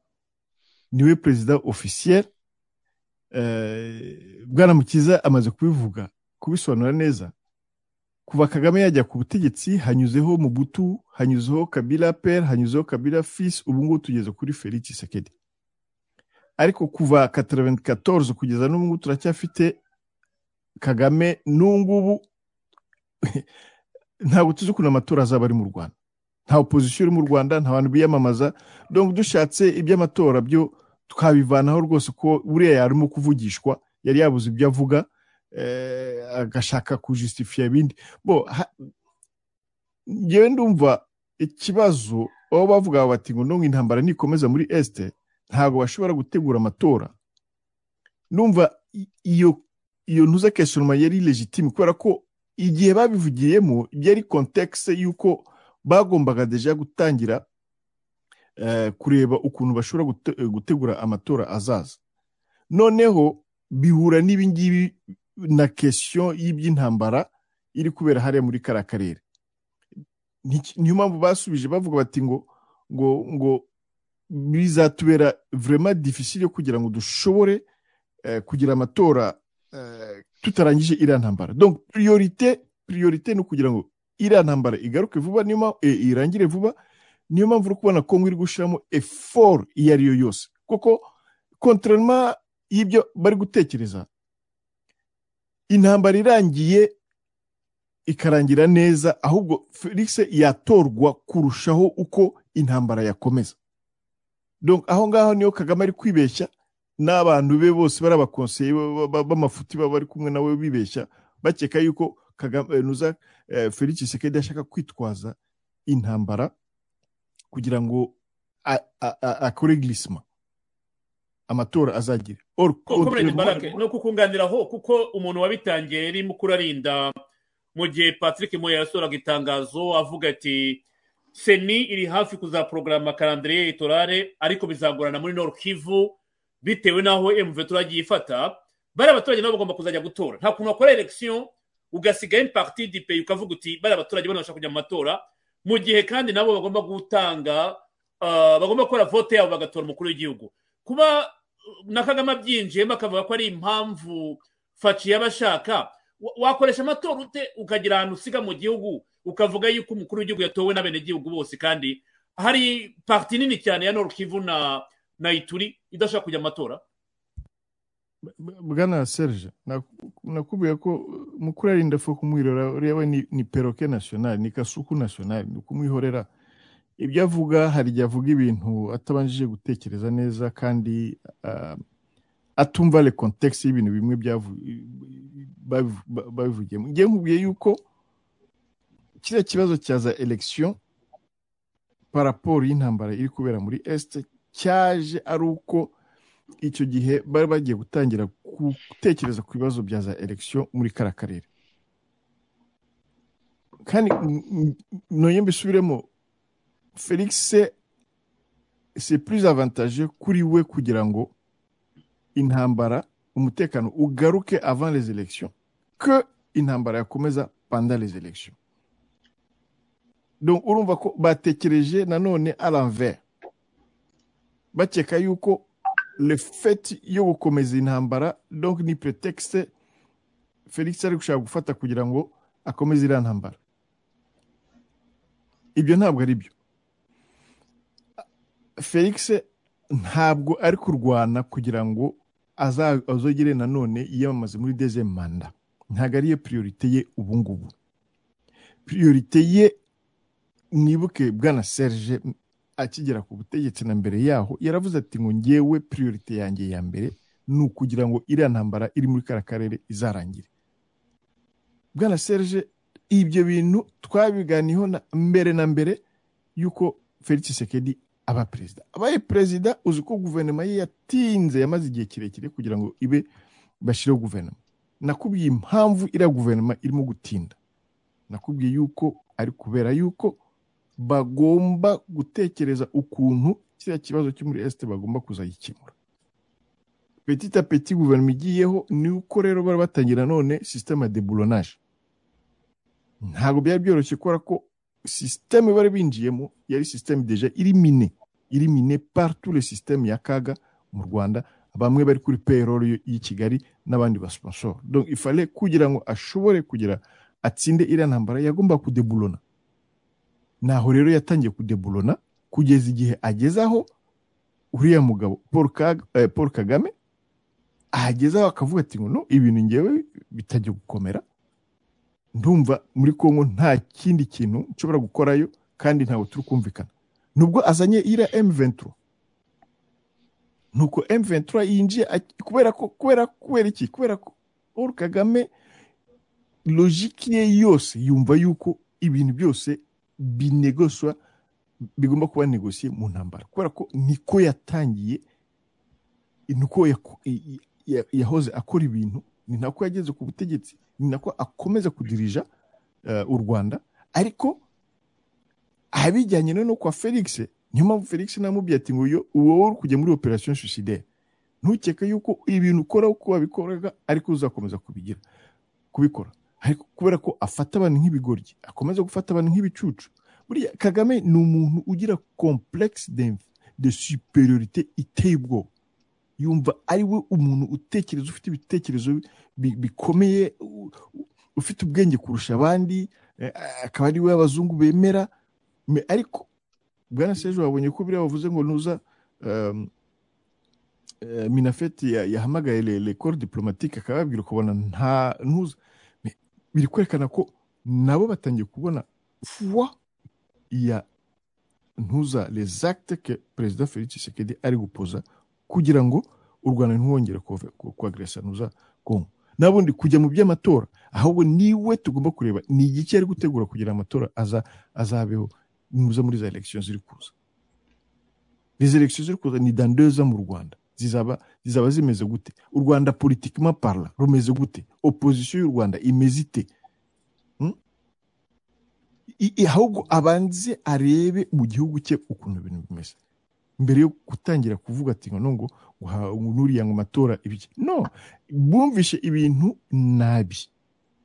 ni we perezida officiel. Eh, bwana mukiza amaze kubivuga kubisobanura neza. Kuva kagame yajya ku butegetsi hanyuzeho mubutu hanyuzeho kabila pere hanyuzeho kabila fils ubu ngubu tugeze kuri felix tshisekedi. Ariko kuva 94 kugeza n'ubu turacyafite kagame n'ubu ngubu ntabwo tuzi ukuntu amatora azaba ari mu rwanda. Nta opozisiyo iri mu rwanda nta bantu biyamamaza. Donc dushatse iby'amatora byo twabivanaho rwose ko buriya yarimo kuvugishwa yari yabuze ibyo avuga eh, agashaka kujustifia ibindi. Bo ngewe ndumva ikibazo baba bavuga bati ngo intambara nikomeza muri este ntabwo bashobora gutegura amatora. Numva iyo iyo ntuza kesonoma yari legitime kubera ko igihe babivugiyemo byari kontekste y'uko bagombaga deja gutangira eh, kureba ukuntu bashobora gute- gutegura amatora azaza. Noneho bihura n'ibi ngibi na question y'iby'intambara iri kubera hariya muri kariya karere niyo mpamvu basubije bavuga bati ngo ngo ngo bizatubera vraiment difficile kugira ngo dushobore eh, kugira amatora eh, tutarangije iriya ntambara. Donc priorite priorite ni ukugira ngo iriya ntambara igaruke vuba niyo eh, irangire vuba niyo mpamvu uri kubona kongo iri gushyiramo effort iyo ari yo yose. Kuko contrairement y'ibyo bari gutekereza intambara irangiye ikarangira neza ahubwo felix yatorwa kurushaho uko intambara yakomeza. Aho ngaho niyo kagame ari kwibeshya n'abantu be bose bari abakonseye ba- ba- b'amafuti baba bari kumwe nawe bibeshya bakeka yuko kagame eh, nuza eh, felix tshisekedi ashaka kwitwaza intambara kugira ngo akore glissement. Amatora barake ni ukukunganiraho kuko umuntu wabitangiye yari mukuru arinda mu gihe patrick moya yasohoraga itangazo avuga ati seni iri hafi kuzaporogaramu karandiriye etorare ariko bizagorana muri nord kivu bitewe n'aho mv turagiye ifata bariya abaturage nabo bagomba kuzajya gutora. Nta kuntu wakora election ugasigaho parti du pays ukavuga uti bariya abaturage bo bashaka kujya mu matora. Mu gihe kandi nabo bagomba gutanga ah, bagomba gukora vote yabo bagatora umukuru w'igihugu. Kuba na kagame abyinjiyemo akavuga ko ari impamvu faci yaba ashaka wa- wakoresha amatora ute? Ukagira ahantu usiga mu gihugu. Ukavuga yuko umukuru w'igihugu yatowe n'abenegihugu bose kandi hari parti nini cyane ya Kivu na na ituri idashaka kujya mu matora bwana serge naku- nakubwiye ko mukuru arinda fo kumwirora ureba ni, peroke national ni kasuku national ni ukumwihorera ibyo avuga hari igihe avuga ibintu atabanjije gutekereza neza kandi uh, atumva le contexte y'ibintu bimwe babivugiyemo ngiye nkubwiye yuko kiriya kibazo cya za election par rapport y'intambara iri kubera muri est cyaje ari uko icyo gihe bari bagiye gutangira gutekereza ku bibazo bya za election muri kara karere kandi n- n- nongeye mbisubiremo felix c'est plus avantageux kuri we kugira ngo intambara umutekano ugaruke avant les élections que intambara yakomeza pendant les élections donc urumva ko batekereje nanone à l'envers. Bakeka yuko fait yo gukomeza intambara donc ni pretexte felix ari gushaka gufata kugira ngo akomeze iriya ntambara. Ibyo ntabwo ari byo. Felix ntabwo ari kurwana kugira ngo azogere nanone yiyamamaze muri deuxième manda ntabwo ariyo priorite ye ubu ngubu priorite ye mwibuke bwana serge akigera ku butegetsi na mbere yaho yaravuze ati ngo ngewe priorite yanjye ya mbere ni ukugira ngo iriya ntambara iri muri kara karere izarangire. Bwana serge ibyo bintu twabiganiyeho mbere na mbere y'uko felix sekedi aba perezida abaye perezida uzi ko guverinoma ye yatinze yamaze igihe kirekire kugira ngo ibe bashyireho guverinoma. Nakubwiye impamvu iriya guverinoma irimo gutinda. Nakubwiye yuko ari kubera yuko bagomba gutekereza ukuntu kiriya kibazo cyo muri esite bagomba kuzagikemura petit a petit guverinoma igiyeho ni uko rero bari batangira none sisiteme ya deburonage ntabwo byari byoroshye kubera ko sisiteme bari binjiyemo yari sisiteme deja iri mine iri mine partout le système ya kaga mu rwanda bamwe bari kuri payroll y'i kigali n'abandi basponsor donc ifale kugira ngo ashobore kugira atsinde iriya ntambara yagomba kudeburona naho rero yatangiye kudeburona kugeza igihe ageze aho uriya mugabo paul, eh, kagame ahagezeho akavuga ati ngo ibintu ngewe bitajya gukomera. Ndumva muri kongo nta kindi kintu nshobora gukorayo kandi ntabwo turi kumvikana. Nubwo azanye iriya M23 nuko M23 yinjiye ak- kubera ko kubera kubera iki? Kubera ko Paul Kagame logike ye yose yumva yuko ibintu byose binegoswa bigomba kuba negosiye mu ntambara. Kubera ko niko yatangiye niko yahoze akora ibintu ni nako yageze ku butegetsi ni nako akomeza kudirija eh, u rwanda. Ariko abijyanye no kwa felix niyo mpamvu felix namubwiye ati ngo wowe uri kujya muri operation suicidaire. Ntukeke yuko ibintu ukora uko wabikoraga ariko uzakomeza kubigira kubikora. Ariko kubera ko afata abantu nk'ibigoryi akomeza gufata abantu nk'ibicucu buriya kagame ni umuntu ugira complexe de, superiorité iteye ubwoba. Yumva ari we umuntu utekereza ufite ibitekerezo bi- bikomeye ufite ubwenge kurusha abandi eh, akaba ari we abazungu bemera. Me- ariko bwana sejo wabonye ko biriya bavuze ngo nuza um, eh, minafeti ya- yahamagaye le, corps diplomatique akababwira ukabona nta ntuza. Biri kwerekana ko nabo batangiye kubona foi ya ntuza actes que perezida felix tshisekedi ari gupoza kugira ngo u rwanda ntiwongere kuagresa ntuza kongo nabundi kujya mu by'amatora ahubwo ni we tugomba kureba ni igiki ari gutegura kugira amatora aza azabeho nuza muri za elections ziri kuza. Les elections ziri kuza ni ans mu rwanda. Zizaba zizaba zimeze gute? U rwanda politiquement parla rumeze gute? Opposition y'u rwanda imeze ite? Hmm? Ahubwo abanze arebe mu gihugu cye ukuntu ibintu bimeze. Mbere yo gutangira kuvuga ati ngo ngo nuriya ngo amatora ibiki? No bumvishe ibintu nabi.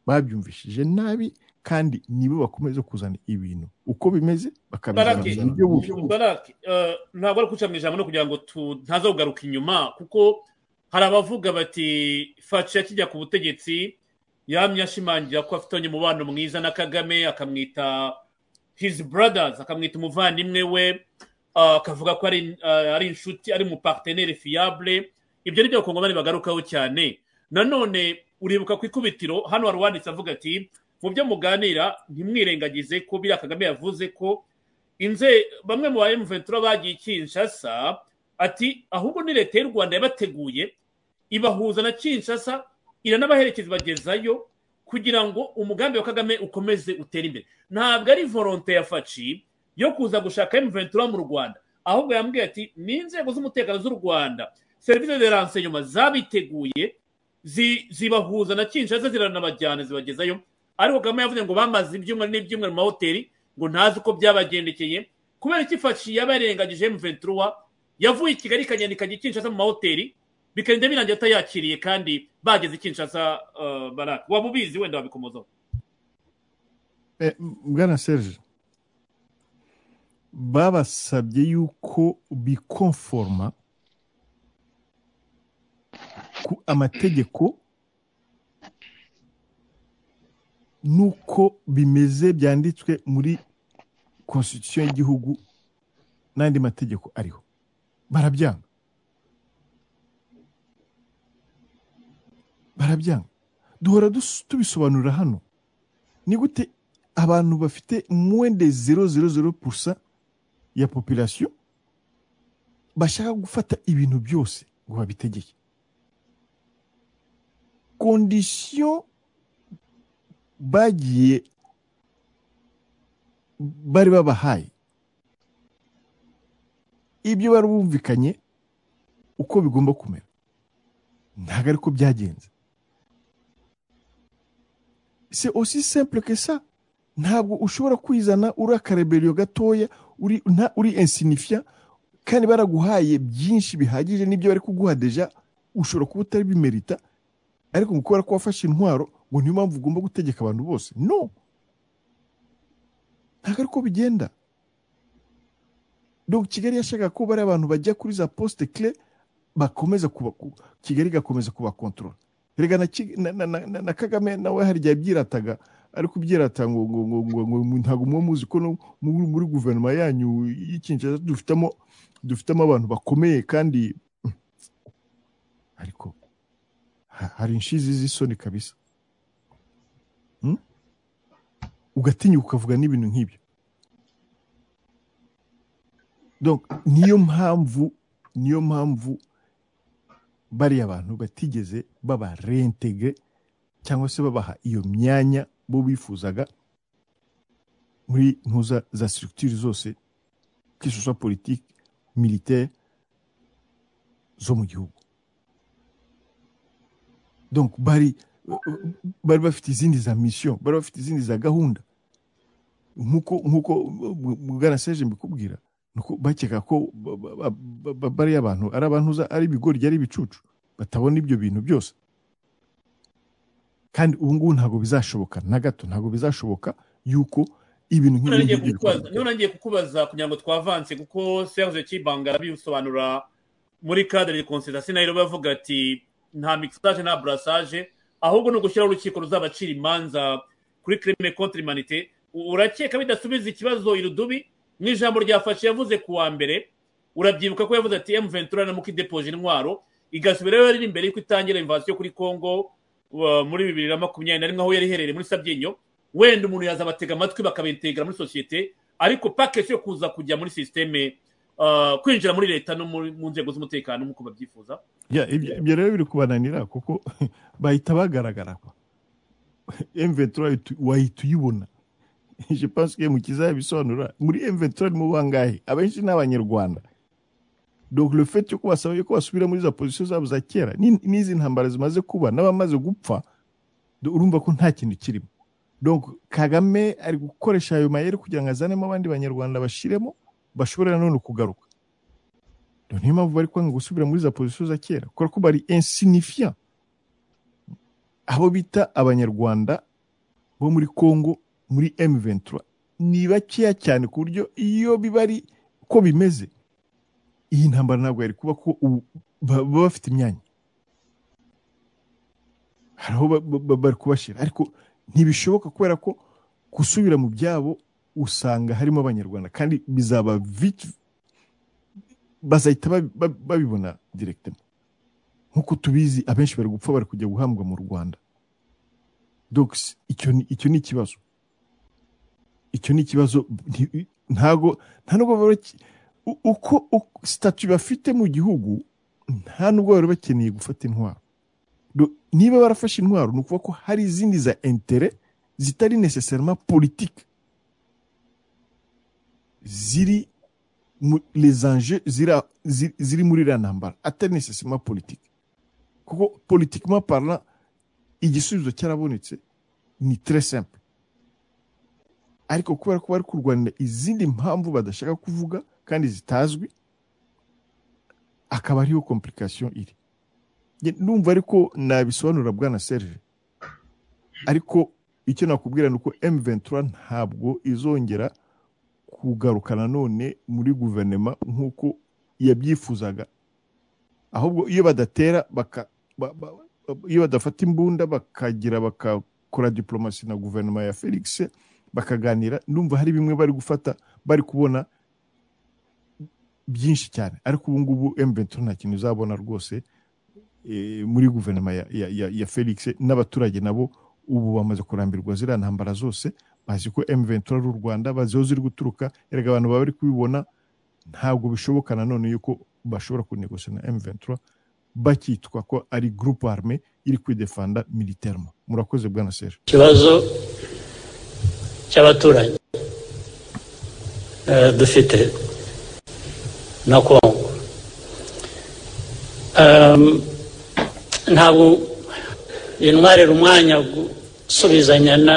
Babyumvishije nabi kandi nibo bakomeza kuzana ibintu. Uko bimeze bakabizana mu buryo bubi eh, ntabwo ari guca mu ijambo no kugira ngo ntaza kugaruka inyuma kuko hari abavuga bati faci akijya ku butegetsi yamye ashimangira ko afitanye umubano mwiza na kagame akamwita his brothers akamwita umuvandimwe we ah, akavuga ko ari ah, ari inshuti ari umupartenere fiable. Ibyo ni byo abakongomani bagarukaho cyane. Nanone uribuka ku ikubitiro hano hari uwanditse avuga ati mu byo muganira ntimwirengagize ko biriya kagame yavuze ko inze bamwe mu ba M23 bagiye Kinshasa ati ahubwo ni leta y'u Rwanda yabateguye ibahuza na Kinshasa iranabaherekeza ibagezayo kugira ngo umugambi wa Kagame ukomeze utere imbere. Ntabwo ari volonte ya faci yo kuza gushaka M23 mu Rwanda ahubwo yambwiye ati ni inzego z'umutekano z'u Rwanda. Serivisi de renseignement zabiteguye zi- zibahuza na Kinshasa ziranabajyana zibagezayo ariko Kagame yavuze ngo bamaze ibyumweru n'ibyumweru mu mahoteli ngo ntazi uko byabagendekeye. Kubera iki faci yabarengagije M23 yavuye i Kigali ikagenda ikajya Kinshasa mu mahoteli bikagenda birangira atayakiriye kandi bageze i Kinshasa uh, baraka waba ubizi wenda wabikomozaho? Eh, bwana serge babasabye yuko bikonforma ku amategeko nuko bimeze byanditswe muri constitution y'igihugu n'andi mategeko ariho. Barabyanga. Barabyanga. Duhora tubisobanurira hano. Ni gute abantu bafite moins de 0,00% ya population bashaka gufata ibintu byose ngo babitegeke? Condition bagiye bari babahaye. Ibyo bari bumvikanye uko bigomba kumera. Ntabwo ariko byagenze. C'est aussi simple que ça. Ntabwo ushobora kwizana uri akareberiyo gatoya uri insignifiant kandi baraguhaye byinshi bihagije n'ibyo bari kuguha deja ushobora kuba utari bimerita. Ariko ngo kubera ko wafashe intwaro ngo niyo mpamvu ugomba gutegeka abantu bose. No! Ntabwo ariko bigenda. Donc kigali yashakaga ko bari abantu bajya kuri za poste clé bakomeza kuba ku- kigali igakomeza kubakontorora rega na, kagame nawe hari igihe abyirataga ari kubyirata ngo ngo ngo ngo ngo ntabwo muba muzi ko muri, guverinoma yanyu y'ikinshasa dufitemo dufitemo abantu bakomeye kandi ariko ha- hari inshizi z'isoni kabisa. Ugatinyuka ukavuga n'ibintu nk'ibyo. Niyo mpamvu niyo mpamvu bariya bantu batigeze baba reintegre cyangwa se babaha iyo myanya bo bifuzaga muri ntuza za structure zose soit politique militaire zo mu gihugu. Bari bafite izindi za mission bari bafite izindi za gahunda. Nk'uko nk'uko bwana seje mbikubwira bakeka ko ba- ba- ba- ba- bariya abantu ari abantu ari ibigori ari ibicucu batabona ibyo bintu byose. Kandi ubu ngubu ntabwo bizashoboka na gato ntabwo bizashoboka yuko ibintu nk'ibi none ngiye kukubaza- kugira ngo twavanse kuko serge kibanga arabisobanura muri cadre de consultation na yo bavuga ati nta mixage nta brassage. Ahubwo ni ugushyiraho urukiko ruzabacira imanza kuri humanité U- urakeka bidasubiza ikibazo irudubi mu ijambo ryafashe yavuze ku wa mbere urabyibuka ko yavuze ati M23 na muki depoje intwaro. Igasubirayo yari imbere y'uko itangira invasion kuri Congo muri bibiri na makumyabiri na rimwe aho yari iherereye muri Sabyinyo. Wenda umuntu yaza abatega amatwi bakabitegera muri sosiyete ariko pakesi yo kuza kujya muri sisiteme uh, kwinjira muri leta no mu nzego z'umutekano nk'uko babyifuza. Ibyo rero biri kubananira kuko bahita bagaragara kwa M23 wahita uyibona. Je pense que mukiza yabisobanura muri M23 ni mu bangahe? Abenshi ni abanyarwanda. Donc le fait yo kubasaba yuko basubira muri za position zabo za kera ni- n'izi ntambara zimaze kuba n'abamaze gupfa urumva ko nta kintu kirimo. Donc kagame ari gukoresha ayo mayeri kugira ngo azanemo abandi banyarwanda bashiremo bashobore nanone kugaruka. Niyo mpamvu bari kwanga gusubira muri za position za kera kubera ko bari insignifiant. Abo bita abanyarwanda bo muri congo muri m23. Ni bakeya cyane ku buryo iyo biba ari ko bimeze iyi ntambara ntabwo yari kuba ko baba bafite imyanya. Hari aho ba- ba- ba- bari kubashyira. Ariko ntibishoboka kubera ko gusubira mu byabo usanga harimo abanyarwanda. Kandi bizaba bazahita babi- babi- babibona directement. Nk'uko tubizi abenshi bari gupfa bari kujya guhambwa mu rwanda. Ni icyo ni ikibazo. Icyo ni ikibazo. Ntago nta nubwo baba uko statu bafite mu gihugu nta nubwo bari bakeneye gufata intwaro. Niba barafashe intwaro ni ukuvuga ko hari izindi za intere zitari necessairement politique ziri zi- ziri muri iriya ntambara atari necessairement politique kuko politiquement parlant igisubizo cyarabonetse ni très simple. Ariko kubera ko bari kurwanira izindi mpamvu badashaka kuvuga kandi zitazwi akaba ariho complication iri. Nge ndumva ariko nabisobanura bwana serge. Ariko icyo nakubwira ni uko M23 ntabwo izongera kugaruka nanone muri guverinoma nk'uko yabyifuzaga. Ahubwo iyo badatera baka, ba, ba, iyo badafata imbunda bakagira bakakora diplomasi na guverinoma ya felix bakaganira ndumva hari bimwe bari gufata bari kubona byinshi cyane. Ariko ubu ngubu M23 nta kintu uzabona rwose eh, muri guverinoma ya, felix n'abaturage nabo ubu bamaze kurambirwa ziriya ntambara zose bazi ko M23 ari u Rwanda bazi aho ziri guturuka erega abantu baba bari kubibona ntabwo bishoboka nanone yuko bashobora kunegosya na M23 bakitwa ko ari groupe armé iri kwidefanda militairement. Murakoze bwana Serge. Ikibazo cy'abaturanyi eh, dufite na kongo ntabwo intwarira umwanya gusubizanya na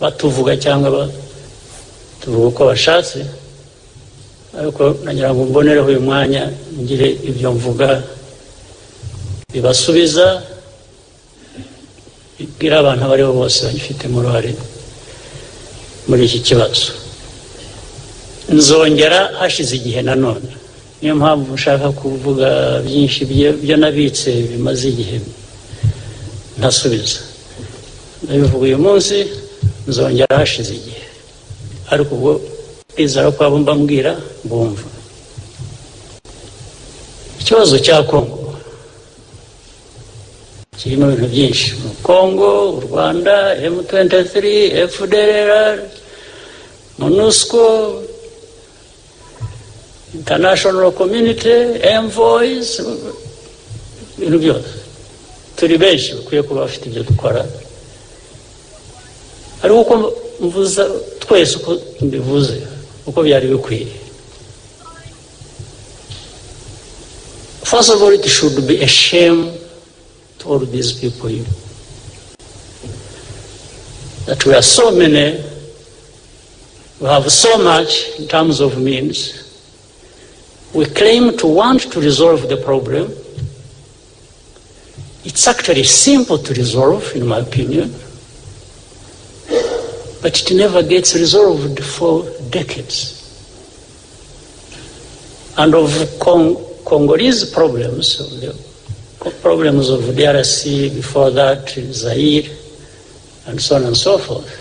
batuvuga cyangwa batuvuga uko bashatse ariko nagira ngo mbonereho uyu mwanya ngire ibyo mvuga bibasubiza bibwira abantu abo ari bo bose bagifitemo uruhare muri iki kibazo. Nzongera hashize igihe nanone. Niyo mpamvu nshaka kuvuga byinshi byo- nabitse bimaze igihe. Ntasubiza. Ndabivuga uyu munsi nzongera hashize igihe. Ariko ubwo kwizera ko abo mba mbwira bumva ikibazo cya kongo kirimo ibintu byinshi. Kongo u rwanda m23 fdrr monusco international community envoys ibintu byose. Turi benshi bakwiye kuba bafite ibyo dukora. Ariko uko mvuza twese uko mbivuze uko byari bikwiye. First of all it to all these people that we are so many we have so much in terms of means. We claim to want to resolve the problem. It's actually simple to resolve in my opinion but it never gets resolved for decades. And of Cong- Congolese problems, problems of DRC, before that, Zaire, and so on and so forth.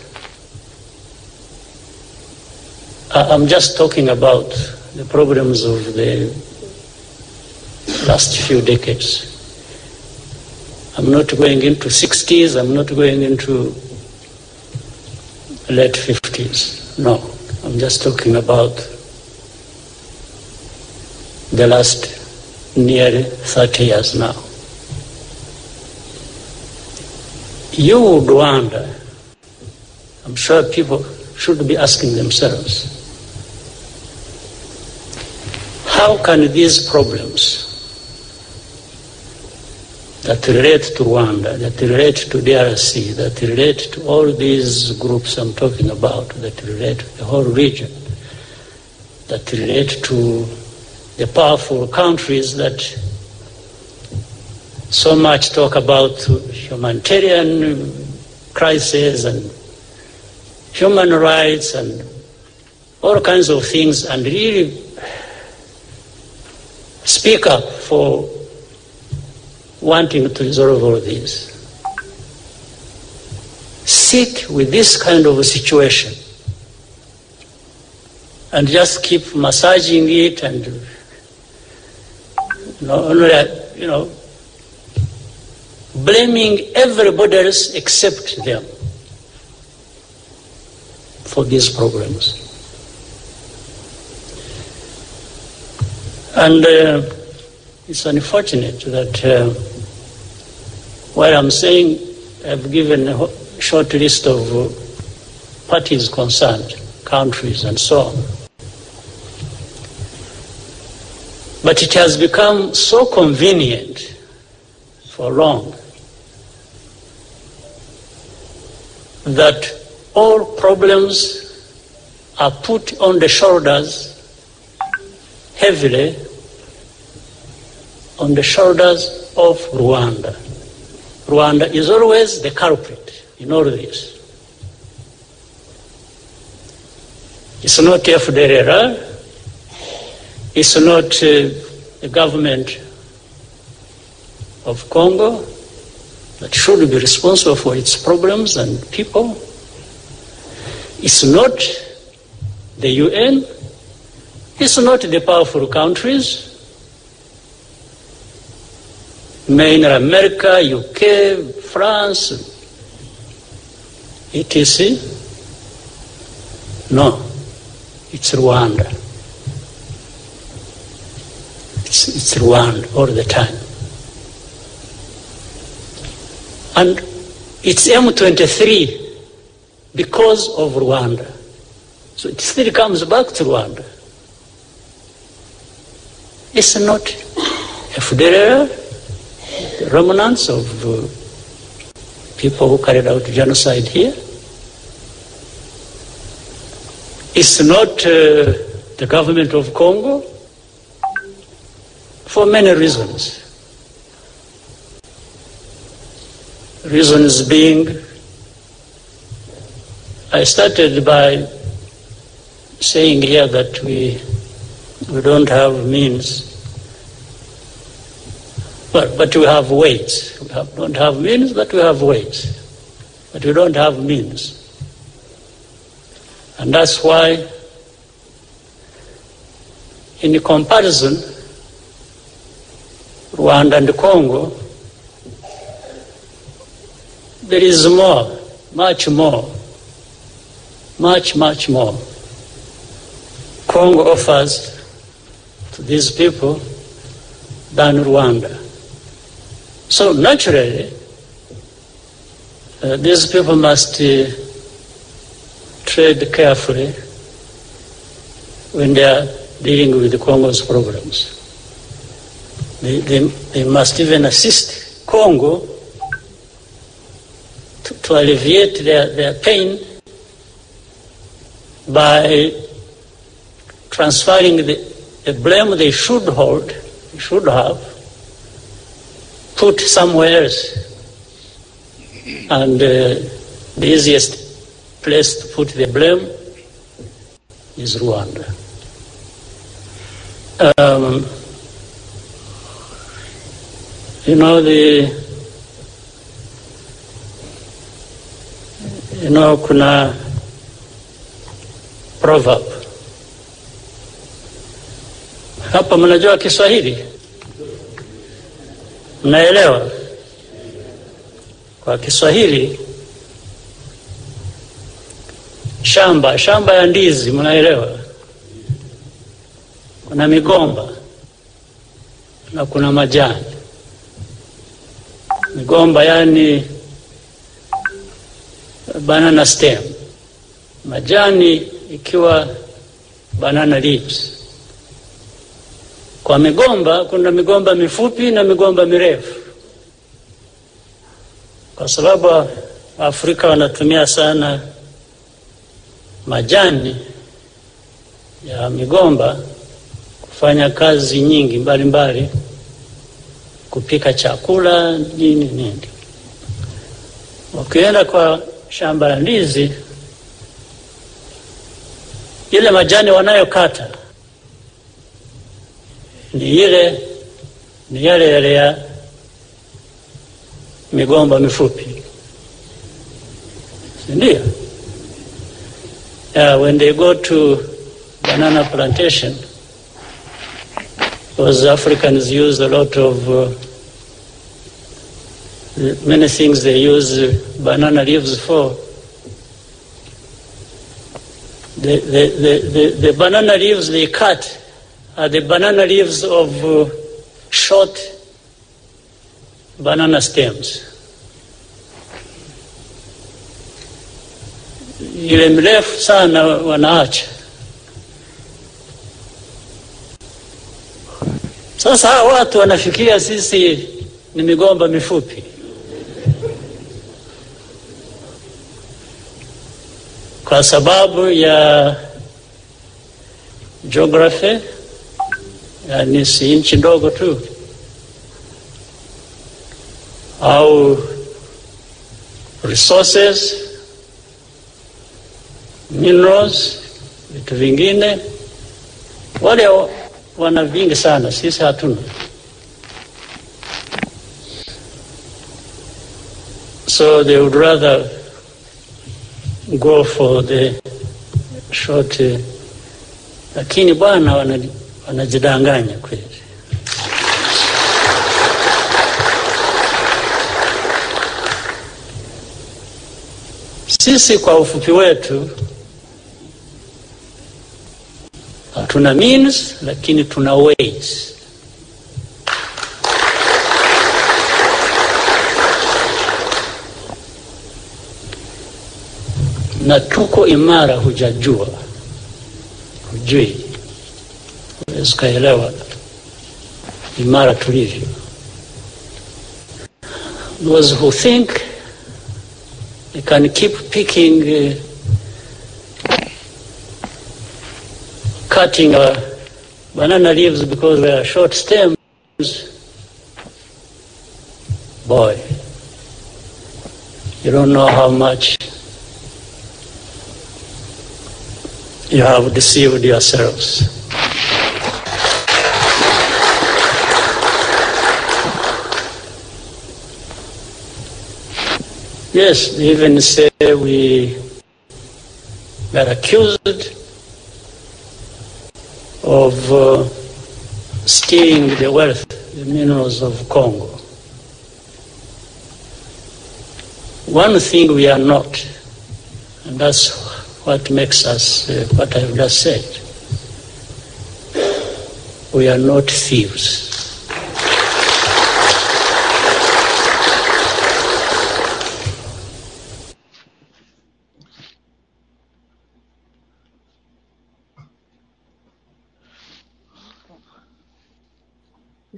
I'm just talking about the problems of the last few decades. I'm not going into 60s, I'm not going into late 50s. No, I'm just talking about the last nearly 30 years now. You would wonder, I'm sure people should be asking themselves, how can these problems that relate to Rwanda, that relate to DRC, that relate to all these groups I'm talking about, that relate to the whole region, that relate to the powerful countries that so much talk about humanitarian crisis and human rights and all kinds of things and really speak up for wanting to resolve all these. Sit with this kind of a situation and just keep massaging it and you know, you know blaming everybody else except them for these problems. And uh, it's unfortunate that uh, I'm saying I've given a short list of uh, parties concerned, countries, and so on. But it has become so convenient for long that all problems are put on the shoulders heavily on the shoulders of Rwanda. Rwanda is always the culprit in all this. It's not FDLR, it's not uh, the government of Congo that should be responsible for its problems and people. It's not the UN, it's not the powerful countries, mainly America, UK, France, etc. Eh? No, it's Rwanda. It's, it's Rwanda all the time. And it's M23 because of Rwanda. So it still comes back to Rwanda. It's not FDLR, remnants of uh, people who carried out genocide here. It's not uh, the government of Congo for many reasons. Reasons being, I started by saying here that we, we don't have means, but, but we have weights. We have, don't have means, but we have weights. But we don't have means. And that's why, in comparison, Rwanda and Congo, there is more, much more, much, much more. Congo offers to these people than Rwanda. So naturally, uh, these people must uh, tread carefully when they are dealing with the Congo's problems. They, they, they must even assist Congo to, to alleviate their, their pain by transferring the, the blame they should hold, should have, put somewhere else. And uh, the easiest place to put the blame is Rwanda. Um, you know the you know kuna proverb. Hapa mnajua kiswahili? Mnaelewa? Kwa kiswahili shamba shamba ya ndizi mnaelewa? Kuna migomba na kuna majani. Migomba yani banana stem. Majani ikiwa banana leaves. Kwa migomba kuna migomba mifupi na migomba mirefu. Kwa sababu Afrika wanatumia sana majani ya migomba kufanya kazi nyingi mbalimbali mbali, kupika chakula nini nini. Ukienda kwa shamba la ndizi, ile majani wanayokata ni ile ni yale yale ya migomba mifupi, si ndio? Yeah, when they go to banana plantation, because Africans use a lot of uh, many things they use uh, banana leaves for. The, the, the, the, the banana leaves they cut are the banana leaves of uh, short banana stems. Ile mrefu sana wanaacha. Sasa hawa watu wanafikiria sisi ni migomba mifupi. Kwa sababu ya geography, yani si nchi ndogo tu, au resources, minerals, vitu vingine, wale wana vingi sana, sisi hatuna. So they would rather go for the short, lakini bwana wanajidanganya kweli. Sisi kwa ufupi wetu hatuna means, lakini tuna ways. Na tuko imara, hujajua, hujui, huwezi ukaelewa imara tulivyo. Those who think they can keep picking uh, cutting uh, banana leaves because they are short stems, boy, you don't know how much you have deceived yourselves. Yes, even say we are accused of uh, stealing the wealth, the minerals of Congo. One thing we are not, and that's what makes us uh, what I've just said. We are not thieves.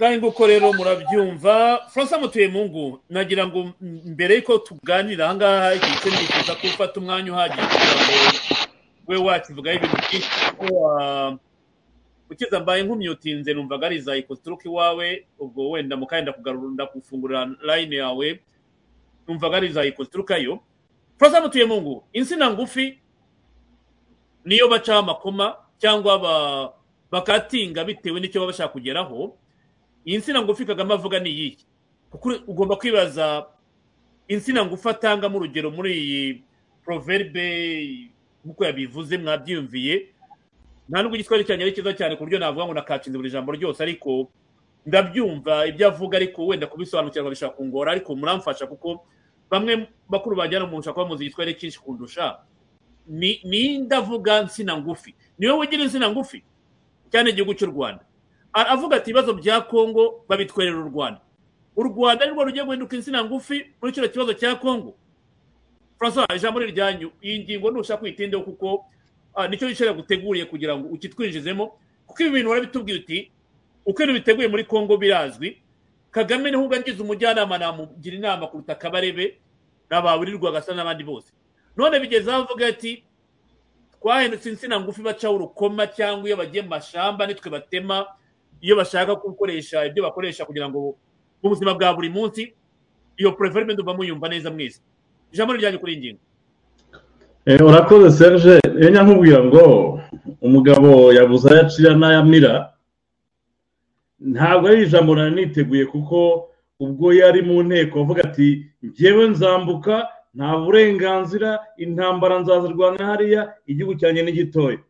Ngaho nguko rero murabyumva. Francois mutuyemungu nagira ngo mbere y'uko tuganira aha ngaha igice nifuza ko ufata umwanya uhagije kugira ngo we wakivugaho ibintu byinshi. Kuko wa- ukiza mbaye nkumyutinze numvaga ari za ikoturuka iwawe ubwo wenda mukayenda kugarura ndakufungurira line yawe numvaga ari za ikoturuka yo francois mutuyemungu insina ngufi niyo bacaho amakoma cyangwa ba- bakatinga bitewe n'icyo baba bashaka kugeraho. Iyi nsina ngufi kagame avuga ni iyihe kuko ugomba kwibaza insina ngufi atangamo urugero muri iyi proverbe nk'uko yabivuze mwabyiyumviye. Nta nubwo igiswahili cyanjye ari cyiza cyane ku buryo navuga ngo nakacinze buri jambo ryose ariko ndabyumva ibyo avuga ariko wenda kubisobanukirwa bishobora kungora ariko muramfasha kuko bamwe bakuru bajyana umuntu ushobora kuba muzi igiswahili cyinshi kundusha. Ni ndavuga nsina ngufi. Niwe wigira insina ngufi? Cyane igihugu cy'u rwanda. A- avuga ati ibibazo bya kongo babitwerera u rwanda. U rwanda nirwo rugiye guhinduka insina ngufi muri kino kibazo cya kongo. Francois ijambo ni ryanyu iyi ngingo ntushaka kuyitindeho kuko ni cyo yicara guteguriye kugira ngo ukitwinjizemo kuko ibi bintu warabitubwiye uti uko ibintu biteguye muri kongo birazwi kagame ni ho ugangiza umujyanama namugira inama kuruta kabarebe n'ababurirwa agasa n'abandi bose. None bigeze aho avuga ati twahindutse insina ngufi bacaho urukoma cyangwa iyo bagiye mu mashamba nitwe batema iyo bashaka gukoresha ibyo bakoresha kugira ngo mu buzima bwa buri munsi iyo preferme ndumva muyumva neza mwese ijambo ni ryanyu kuri iyi ngingo. Eh, urakoze serge. Iyo nkubwira ngo umugabo yabuze ayo acira n'ayamira ntabwo ari ijambo nari niteguye kuko ubwo yari mu nteko avuga ati njyewe nzambuka nta burenganzira intambara nzazirwanya hariya igihugu cyanjye ni gitoya.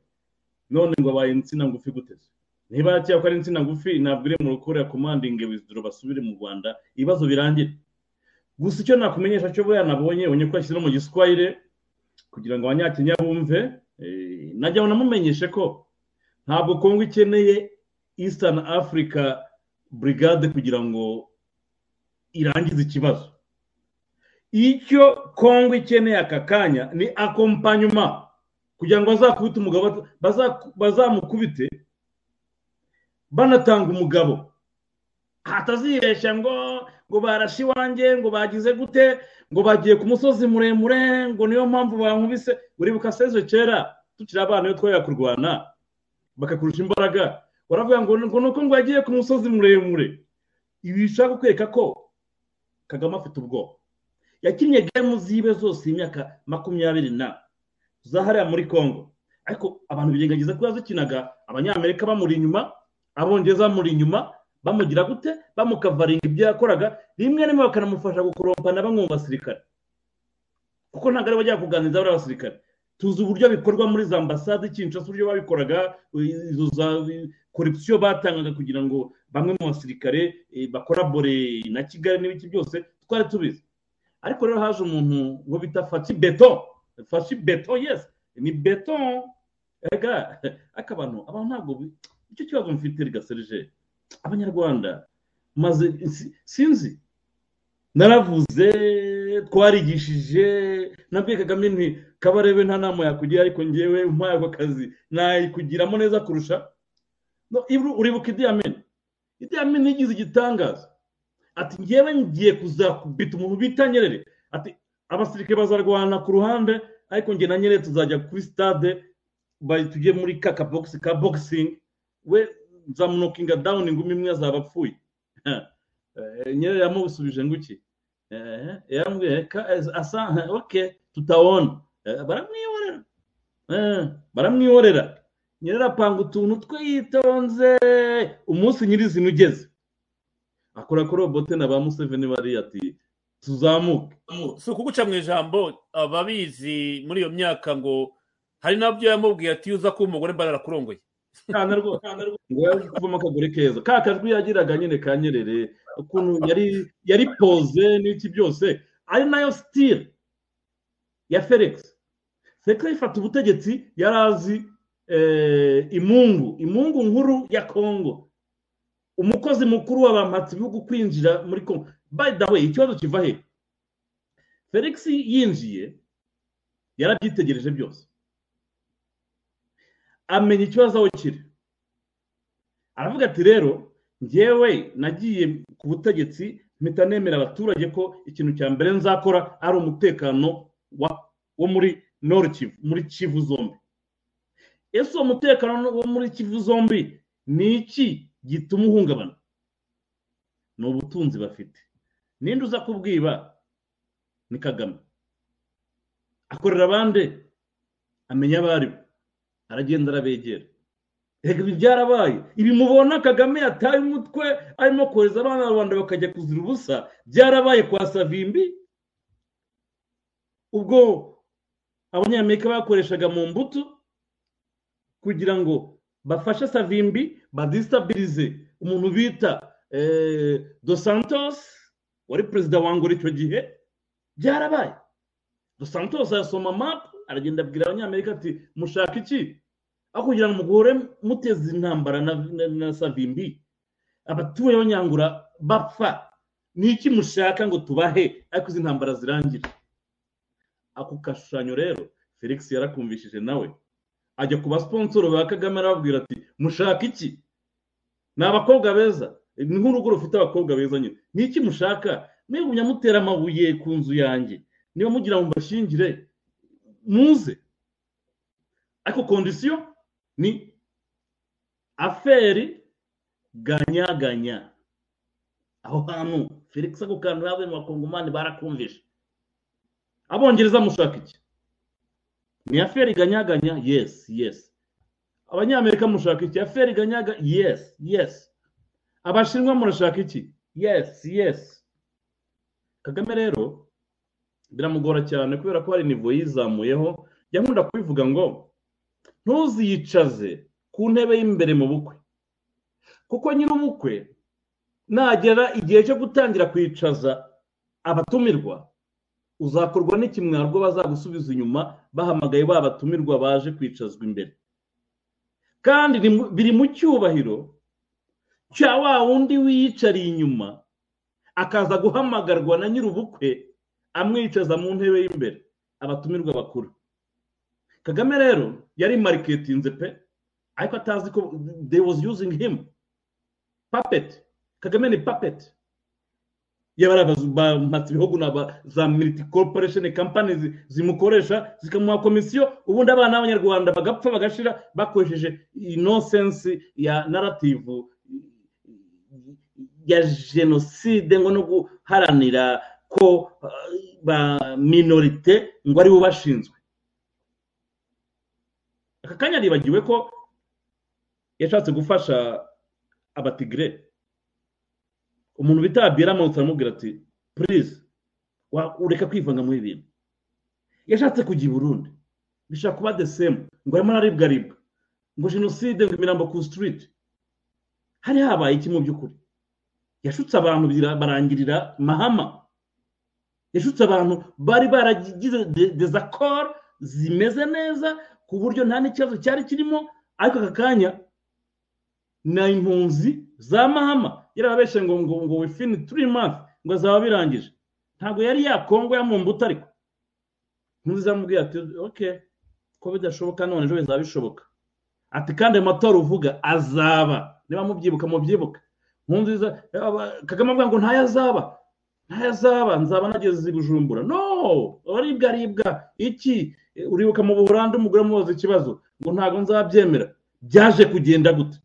None ngo abaye insina ngufi guteze niba yakira ko ari insina ngufi ntabwo iri mu rukore ya komandingi wizidoro basubire mu rwanda ibibazo birangire. Gusa icyo nakumenyesha cyo buriya nabonye ubonye ko yashyize no mu giswahire kugira ngo abanyakenya bumve eh, najya namumenyeshe ko ntabwo kongo ikeneye eastern africa brigade kugira ngo irangize ikibazo. Icyo kongo ikeneye aka kanya ni akompanyuma kugira ngo bazakubite umugabo baza- bazamukubite banatanga umugabo. Hatazibeshya ngo ngo barashe iwanjye ngo bagize gute ngo bagiye ku musozi muremure ngo niyo mpamvu bankubise. Uribuka sezo kera tukiri abana iyo twajya kurwana bakakurusha imbaraga. Baravuga ngo ngo nuko ngo yagiye ku musozi muremure. Ibi bishaka kwereka ko kagame afite ubwoba. Yakinnye gemu zibe zose imyaka makumyabiri na. Zahariya muri congo. Ariko abantu birengagiza ko yazikinaga abanyamerika bamuri inyuma abongereza bamuri inyuma bamugira gute? Bamukavaringa ibyo yakoraga rimwe rimwe bakanamufasha gukorompa na bamwe mu basirikare. Kuko ntabwo ari bajya kuganiriza bariya basirikare. Tuzi uburyo bikorwa muri za ambasade kinshasa uburyo babikoraga izo za korupsiyo batangaga kugira ngo bamwe mu basirikare eh, bakorabore na kigali n'ibiki byose twari tubizi. Ariko rero haje umuntu ngo bita faci beto. Faci beto yes. Ni beto. Ega ariko abantu ntabwo icyo kibazo mfite rigaserije abanyarwanda maze si- sinzi. Naravuze twarigishije. Nabwiye kagame nti kabarebe nta nama yakugira ariko ngewe umpaye ako kazi. Nayikugiramo neza kurusha. Uribuka idi amen idi amen yigize igitangaza. Ati ngewe ngiye kuzakubita umuntu bita nyerere. Ati abasirikare bazarwana ku ruhande ariko njye na nyerere tuzajya kuri stade tujye muri ka kabogisi ka boxing. We nzamunokinga down ingumi imwe azaba apfuye Eh, nyerere yamusubije ngo iki Eh, yarambwiye ka asa ok tutawona Eh, baramwihorera Eh, baramwihorera nyerere apanga utuntu twe yitonze umunsi nyirizina ugeze akora kuri robote na ba museveni bari ati tuzamuke si ukuguca mu ijambo ababizi muri iyo myaka ngo hari n'abyo yamubwiye ati uza kuba umugore mba cyane rwose kuvamo akagore keza ka kajwi yagiraga nyine ka nyerere ukuntu yari yari poze n'iki byose ari na yo sitire ya felix. Felix ifata ubutegetsi yari azi eh, imungu. Imungu nkuru ya kongo umukozi mukuru w'abampatsi bihugu kwinjira muri kongo by the way ikibazo kiva he? Felix yinjiye yarabyitegereje byose. Amenya ikibazo aho kiri aravuga ati rero ngewe nagiye ku butegetsi mpita nemera abaturage ko ikintu cya mbere nzakora ari umutekano wo muri kivu muri kivu zombi. Ese uwo mutekano wo muri kivu zombi ni iki gituma uhungabana? Ni ubutunzi bafite. Ninde uza kubwiba? Ni kagame. Akorera abandi amenya abo ari bo aragenda arabegera reka ibi byarabaye. Ibi mubona kagame yataye umutwe arimo kohereza abana rwanda bakajya kuzira ubusa byarabaye kwa savimbi. Ubwo abanyamerika bakoreshaga mu mbuto kugira ngo bafashe savimbi badistabirize umuntu bita dos santos wari perezida wa ngoro icyo gihe. Byarabaye. Dos santos arasoma mapu aragenda abwira abanyamerika ati mushaka iki? Aho kugira ngo muhore muteze intambara na savimbi abatuye b'abanyangura bapfa. Ni iki mushaka ngo tubahe? Ariko izi ntambara zirangire. Ako gashushanyo rero felix yarakumvishije nawe. Ajya ku basiponsoro ba kagame arababwira ati mushaka iki? Ni abakobwa beza. Ni nk'urugo rufite abakobwa beza nyine. Ni iki mushaka? Mwigumya mutera amabuye ku nzu yanjye niba mugira ngo mbashingire muze. Ariko kondisiyo ni aferi ganyaganya. Aho hantu felix ako kantu yavuye mu bakongomani barakumvishe abongereza mushaka iki? Ni aferi ganyaganya? Yesi yesi abanyamerika mushaka iki? Aferi ganyaga yesi yesi abashinwa murashaka iki? Yesi yesi kagame rero biramugora cyane kubera ko hari nivo yizamuyeho. Nkunda kubivuga ngo ntuziyicaze ku ntebe y'imbere mu bukwe. Kuko nyir'ubukwe nagera igihe cyo gutangira kwicaza abatumirwa uzakorwa n'ikimwarwa bazagusubiza inyuma bahamagaye ba batumirwa baje kwicazwa imbere. Kandi biri mu cyubahiro cya wa wundi wiyicariye inyuma akaza guhamagarwa na nyir'ubukwe amwicaza mu ntebe y'imbere. Abatumirwa bakuru. Kagame rero yari mariketinze pe ariko atazi ko they was using him. Puppet. Kagame ni puppet. Yaba bampatse ibihugu za militi corporation companies zimukoresha zikamuha komisiyo ubundi abana b'abanyarwanda bagapfa bagashira bakoresheje inosensi ya narrative ya jenoside ngo no guharanira ko ba minorite ngo ari bo bashinzwe. Aka kanya ribagiwe ko yashatse gufasha abatigire umuntu bita biramutse aramubwira ati purize ureka kwivanga muri ibintu yashatse kujya i burundi. Bishobora kuba same. Ngo arimo araribwaribwa ngo jenoside ngo imirambo ku sitiriti hari habaye iki mu by'ukuri? Yashutse abantu barangirira mahama. Yashutse abantu bari baragize dezakoro zimeze neza ku buryo nta n'ikibazo cyari kirimo. Ariko aka kanya ni impunzi za mahama yarababeshye ngo ngo ngo wifini turi mafi ngo azaba birangije ntabwo yari yakongo yamumbuta ariko. Impunzi zamubwiye ati oke ko bidashoboka none ejo bizaba bishoboka ati kandi ayo matora uvuga azaba. Niba mubyibuka. Mubyibuka kagame avuga ngo ntayo azaba. Ntayo azaba nzaba nageze i bujumbura. No! Aribwa aribwa. Iki? Uribuka mu buhorandi umugore amubaza ikibazo? Ngo ntabwo nzabyemera. Byaje kugenda gute?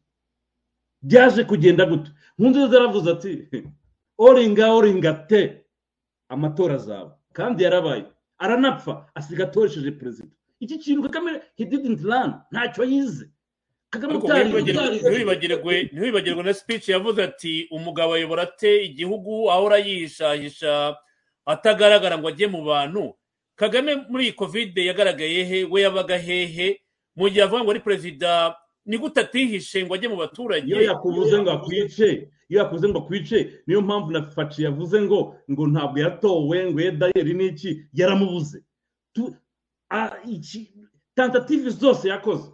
Byaje kugenda gute? Nkunzi yaravuze ati oringa oringa te amatora azaba kandi yarabaye. Aranapfa asiga atoresheje perezida. Iki kintu kagame he didn't ntacyo yize. Kagame ntiwibagirwe na speech yavuze ati umugabo ayobora ate igihugu ahora yihishahisha atagaragara ngo ajye mu bantu? Kagame muri iyi kovide yagaragaye he? We yabaga hehe mu gihe avuga ngo ari perezida ni gute atihishe ngo ajye mu baturage? Iyo yakubuze ngo akwice iyo yakuze ngo akwice niyo mpamvu na faci yavuze ngo ngo ntabwo yatowe ngo ye dayeri n'iki yaramubuze. Tentative zose yakoze.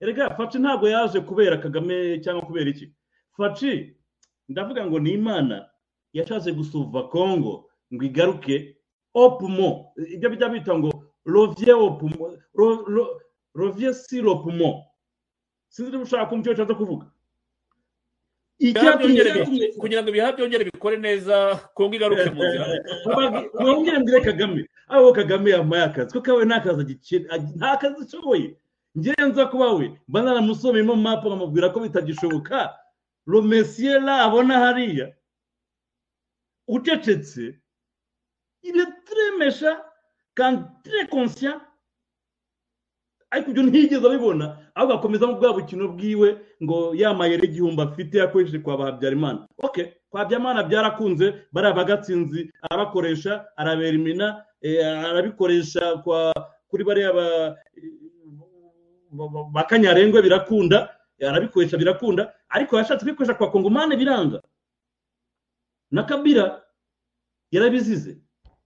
Erega faci ntabwo yaje kubera kagame cyangwa kubera iki faci ndavuga ngo ni imana yashatse gusuva kongo ngo igaruke opumo ibyo bijya bita ngo rovye opumo rovye si ropumo sinzi niba ushaka kumva icyo nshatse kuvuga kugira ngo ibihaha byongere bikore neza kongo igaruke mu nzira mwongere mbwire kagame aho kagame yambaye akazi ko kawe nta kazi agikira nta kazi ashoboye ngewe nza kuba we. Mba naramusomeyemo mapu nkamubwira ko bitagishoboka. Romesiye la abona hariya. Ucecetse. Méchant kandi conscient. Ariko ibyo ntiyigeze abibona. Ahubwo akomeza mu bwa bukino bwiwe ngo yamayere igihumbi afite yakoresheje kwa habyarimana. Ok kwa habyarimana byarakunze bariya bagatsinzi arabakoresha arabera imina eh, arabikoresha kuri bariya ba ba- ba- ba kanyarengwe birakunda arabikoresha birakunda ariko yashatse kubikoresha kwa kongomane biranga. Na kabira yarabizize.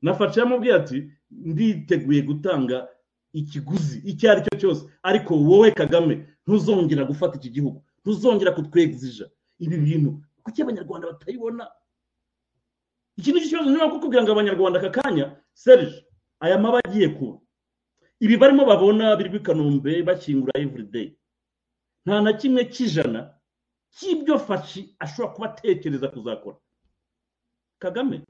Nafashe yamubwiye ati nditeguye gutanga ikiguzi icyo ari cyo cyose. Ariko wowe kagame ntuzongera gufata iki gihugu. Ntuzongera kutwegzija ibi bintu kuki abanyarwanda batayibona? Iki ni cyo kibazo? Niba kukubwira ngo abanyarwanda aka kanya serge aya maba agiye kuba ibi barimo babona biri i kanombe bakingura everyday nta na kimwe cy'ijana cy'ibyo fashi ashobora kuba atekereza kuzakora. Kagame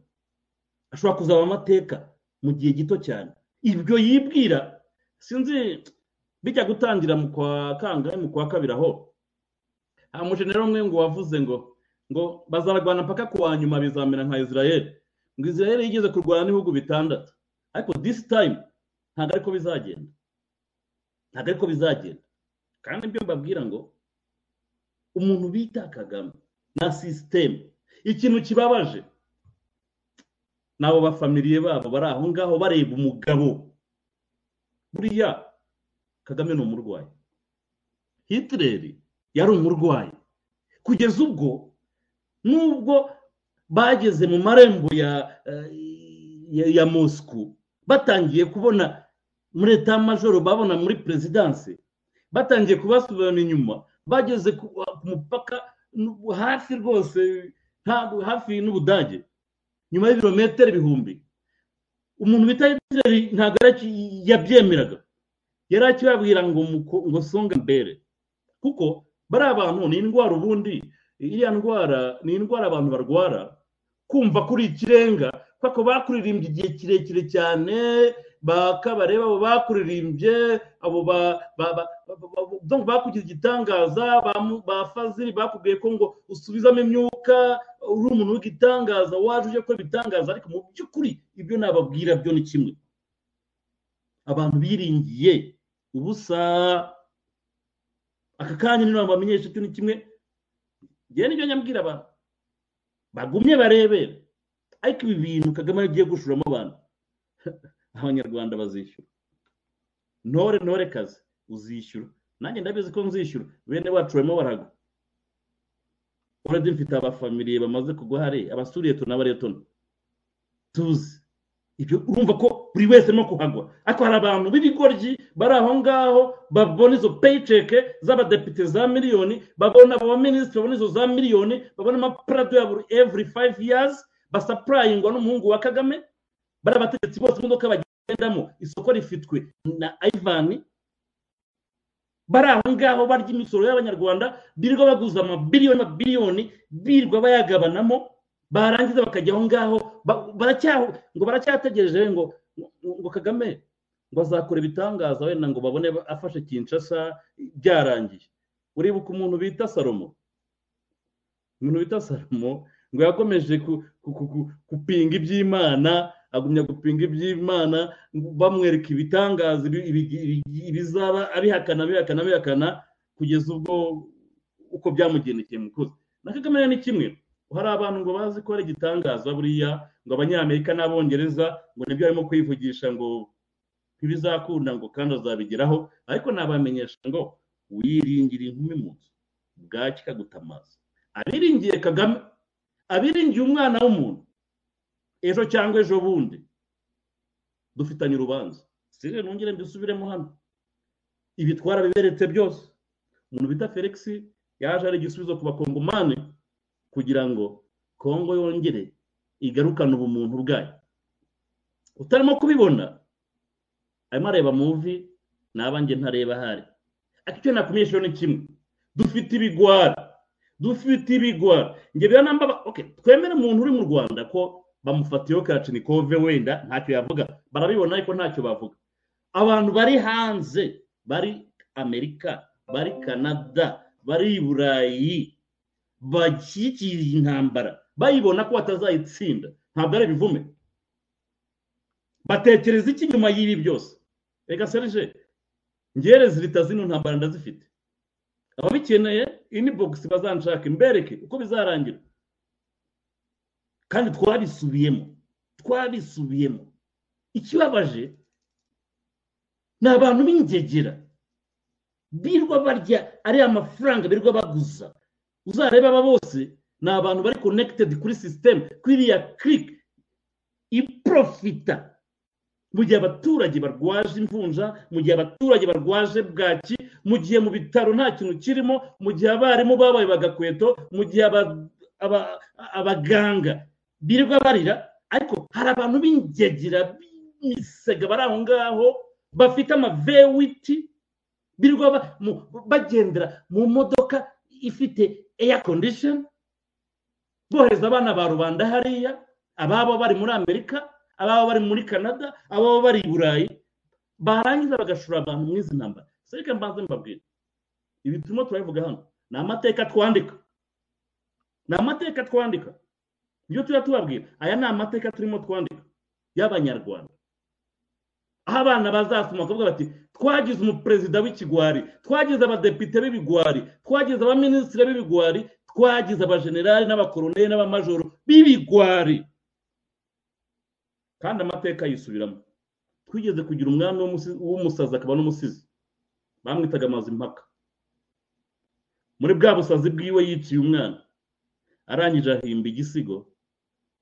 ashobora kuzaba amateka mu gihe gito cyane. Ibyo yibwira sinzi bijya gutangira mu kwa kangahe mu kwa kabiri aho nta mujenera umwe ngo wavuze ngo ngo bazarwana mpaka ku wa nyuma bizamera nka israel. Ngo israel yigeze kurwana n'ibihugu bitandatu. Ariko this time ntabwo ariko bizagenda. Ntabwo ariko bizagenda. Kandi ibyo mbabwira ngo umuntu bita kagame na sisiteme ikintu kibabaje. N'abo bafamiliye babo bari aho ngaho bareba umugabo. Buriya kagame ni umurwayi. Hitireri yari umurwayi. Kugeza ubwo nubwo bageze mu marembo ya ya, ya moscou batangiye kubona muri eta majoro babona muri perezidanse batangiye kubasubirana inyuma. Bageze ku mupaka hafi rwose hafi n'ubudage. Nyuma y'ibirometero ibihumbi. Umuntu bita Hitler ntabwo yari- yabyemeraga. Yari akibabwira ngo ngo songa mbere. Kuko bari abantu ni indwara ubundi iriya ndwara ni indwara abantu barwara kumva kuri ikirenga kuko bakuririmbye igihe kirekire cyane ba kabareba abo bakuririmbye abo bakugize igitangaza ba mu- ba fazili bakubwiye ko ngo usubizamo imyuka uri umuntu w'igitangaza waje uje gukora ibitangaza ariko mu by'ukuri ibyo nababwira byo ni kimwe. Abantu biringiye ubusa aka kanya niba bamenyesha cyo ni kimwe. Ngewe ni byo nyabwira abantu. Bagumye barebera ariko ibi bintu kagame agiye gushoramo abantu abanyarwanda bazishyura. Ntore ntore kazi uzishyura. Nanjye ndabizi ko nzishyura. Bene wacu barimo baragwa. Urabye mfite abafamiliye bamaze kugwa hariya. Abasuriye tunabaretona tuzi. Ibyo urumva ko buri wese arimo kuhagwa. Ariko hari abantu b'ibigoryi bari aho ngaho babona izo peyiceke z'abadepite za miliyoni babona abaminisitiri babona izo za miliyoni babona amaparado ya buri evuri fayive yazi basapurayingwa n'umuhungu wa kagame bari abategetsi bose imodoka bagendamo isoko rifitwe na ayivani bari aho ngaho barya imisoro y'abanyarwanda birirwa baguza amabiliyoni amabiliyoni birirwa bayagabanamo barangiza bakajya aho ngaho ngo baracyategereje ngo ngo kagame ngo azakora ibitangaza wenda ngo babone afashe kinshasa byarangiye. Uribuka umuntu bita salomo? Umuntu bita salomo ngo yakomeje gupinga iby'imana agumya gupinga iby'imana bamwereka ibitangaza ibi- ibi- ibi- ibizaba abihakana abihakana abihakana kugeza ubwo uko byamugendekeye mukozi. Na kagame ni kimwe. Hari abantu ngo bazi ko ari igitangaza buriya ngo abanyamerika n'abongereza ngo ni byo barimo kwivugisha ngo ntibizakunda ngo kandi azabigeraho ariko nabamenyesha ngo wiringira inkumi mu nzu bwaki kagutamaza abiringiye kagame. Abiringiye umwana w'umuntu ejo cyangwa ejo bundi dufitanye urubanza. Sire nongere mbisubiremo hano. Ibi twarabiberetse byose. Umuntu bita felix yaje ari igisubizo ku bakongomani kugira ngo kongo yongere igarukane ubumuntu bwayo. Utarimo kubibona arimo areba muvi naba njye ntareba ahari. Ariko icyo nakumenyeshaho ni kimwe. Dufite ibigwara dufite ibigwari njye biranamba okay twemere umuntu uri mu rwanda ko bamufatiyeho kacinikove wenda ntacyo yavuga. Barabibona ariko ntacyo bavuga. Abantu bari hanze bari amerika bari canada bari i burayi bashyigikiye intambara. Bayibona ko batazayitsinda. Ntabwo ari ibivume batekereza iki nyuma y'ibi byose? Reka serije ngereza zita zino ntambara ndazifite. Ababikeneye inibogisi bazanshake mbereke uko bizarangira. Kandi twabisubiyemo twabisubiyemo. Ikibabaje ni abantu b'ingegera birwa barya ariya mafaranga birwa baguza. Uzareba aba bose ni abantu bari konekitedi kuri sisiteme kuri iriya kiriki iprofita. Mu gihe abaturage barwaje imvunja mu gihe abaturage barwaje bwaki mu gihe mu bitaro nta kintu kirimo mu gihe abarimu babaye bagakweto mu gihe abaganga birirwa barira ariko hari abantu b'ingegera b'imisega bari aho ngaho bafite amavewiti birirwa bagendera mu modoka ifite eya kondisheni bohereza abana ba rubanda hariya ababa bari muri amerika ababa bari muri canada ababa bari i burayi barangiza bagashora abantu mu izi ntambara. Sereka mbanze mbabwira ibi turimo turabivuga hano. Ni amateka twandika. Ni amateka twandika. Ibyo tuba tubabwira aya ni amateka turimo twandika y'abanyarwanda. Aho abana bazasoma bakavuga bati twagize umuperezida w'ikigwari twagize abadepite b'ibigwari twagize abaminisitiri b'ibigwari twagize abajenerali n'abakoroneri n'abamajoro b'ibigwari. Kandi amateka yisubiramo. Twigeze kugira umwami w'umusazi akaba n'umusizi. Bamwitaga amazi impaka. Muri bwa busazi bwiwe yiciye umwana. Arangije ahimba igisigo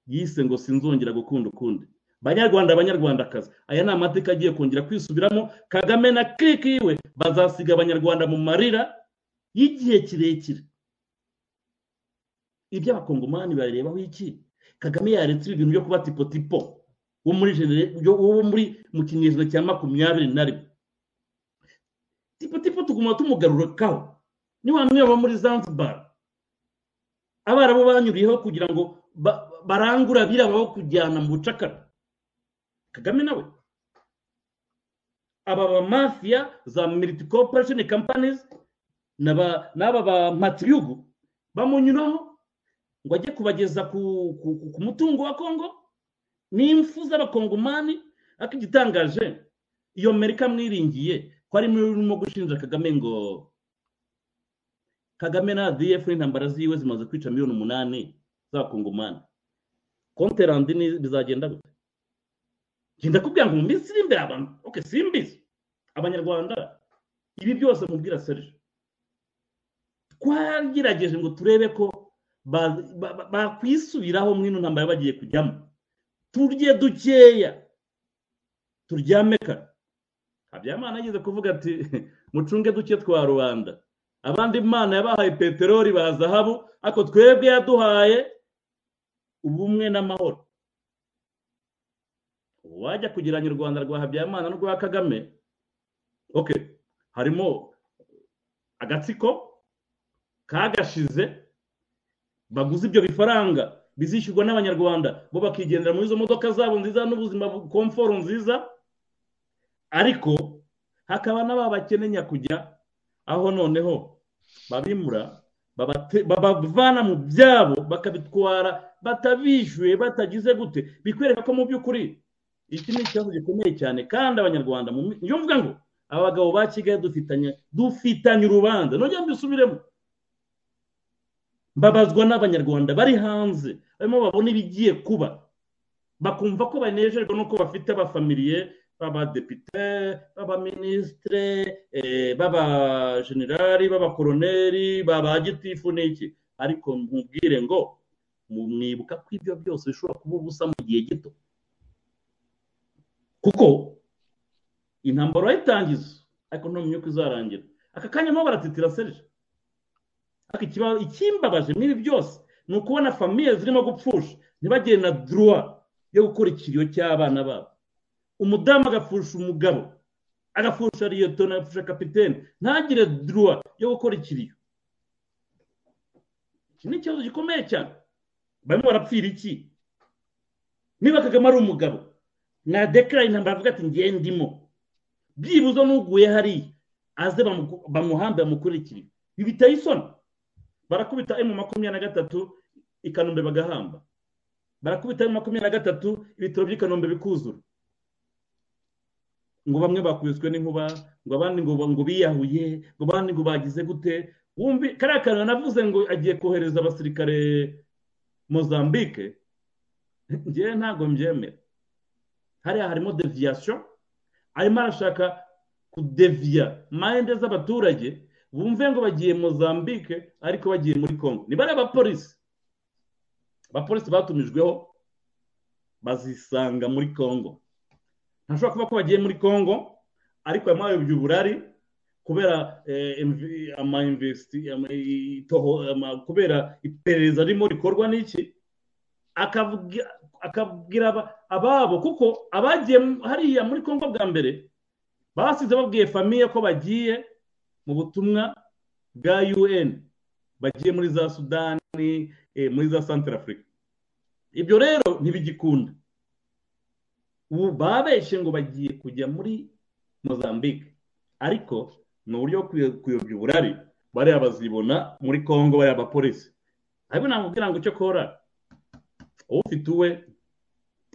yise ngo sinzongera gukunda ukundi. Banyarwanda abanyarwandakazi aya ni amateka agiye kongera kwisubiramo. Kagame na kiriki yiwe bazasiga abanyarwanda mu marira y'igihe kirekire. Ibyo abakongomani barebaho iki? Kagame yaretse ibi bintu byo kuba tipo muri wo muri mu kinyejana cya makumyabiri na rimwe. Tipo tuguma tumugarukaho ni wa mweba muri zanzibar abarabu banyuriyeho kugira ngo barangure abiraba kujyana mu bucakara kagame nawe aba ba mafiya za militi corporation companies n'aba ba matriyugu bamunyuraho ngo ajye kubageza ku mutungo wa kongo n'impfu z'abakongomani ariko igitangaje iyo amerika mwiringiye ko ari urimo gushinja kagame ngo kagame na df n'intambara ziwe zimaze kwica miliyoni umunani z'abakongomani konterandi bizagenda gute? Genda kubwira ngo mu minsi iri imbere abantu oke simbizi. Abanyarwanda ibi byose mubwira serije twagerageje ngo turebe ko bakwisubiraho mwino ntambara bagiye kujyamo. Turye dukeya. Turyame kare. Habyarimana ageze kuvuga ati mucunge duke twa rubanda. Abandi imana yabahaye peteroli ba zahabu ariko twebwe yaduhaye ubumwe n'amahoro. Wajya kugeranya u rwanda rwa habyarimana n'urwa kagame oke harimo agatsiko kagashize baguze ibyo bifaranga bizishyurwa n'abanyarwanda bo bakigendera muri izo modoka zabo nziza n'ubuzima komforo nziza. Ariko hakaba n'aba bakene nyakujya aho noneho babimura babavana mu byabo bakabitwara batabishyuye batagize gute. Bikwereka ko mu by'ukuri iki ni ikibazo gikomeye cyane kandi abanyarwanda niyo mvuga ngo aba bagabo ba kigali dufitanye dufitanye urubanza. Nongera mbisubiremo. Mbabazwa n'abanyarwanda bari hanze barimo babona ibigiye kuba. Bakumva ko banejejwe n'uko bafite abafamiliye b'abadepite b'abaminisitire b'abajenerali b'abakoroneri b'abagitifu n'iki. Ariko nkubwire ngo mwibuka ko ibyo byose bishobora kuba ubusa mu gihe gito. Kuko intambara urayitangiza ariko ntumenye uko izarangira. Aka kanya mo baratitira serije ikimbabaje n'ibi byose ni ukubona famiye zirimo gupfusha. Ntibagire na duruwa yo gukora ikiriyo cy'abana babo. Umudamu agapfusha umugabo. Agapfusha riyotona agapfusha kapitene ntagire duruwa yo gukora ikiriyo. Iki ni ikibazo gikomeye cyane. Barimo barapfira iki? Niba kagame ari umugabo mwadekara intambara avuga ati ngiye ndimo. Byibuze n'uguye hariya aze bamuhambe bamukurikire ibi biteye isoni. Barakubita emu makumyabiri na gatatu i kanombe bagahamba. Barakubita emu makumyabiri na gatatu ibitaro by'i kanombe bikuzura. Ngo bamwe bakubiswe n'inkuba ngo abandi ngo biyahuye ngo abandi ngo bagize gute wumve kariya kantu navuze ngo agiye kohereza abasirikare mozambique. Ngewe ntabwo mbyemera. Hariya harimo deviyasiyo arimo arashaka kudeviya mayinde z'abaturage bumve ngo bagiye mozambique ariko bagiye muri congo. Ni bariya abapolisi abapolisi batumijweho bazisanga muri congo. Ntashobora kuba ko bagiye muri congo ariko abayobya uburari kubera kubera iperereza ririmo rikorwa n'iki? Akabwira ababo kuko abagiye hariya muri congo bwa mbere basize babwiye famiye ko bagiye mu butumwa bwa un bagiye muri za sudani muri za santara afurika ibyo rero ntibigikunda. Ubu babeshye ngo bagiye kujya muri mozambique. Ariko ni uburyo bwo kuyobya uburari. Bariya bazibona muri congo bariya abapolisi ariko namubwira ngo icyo kora? Ufite uwe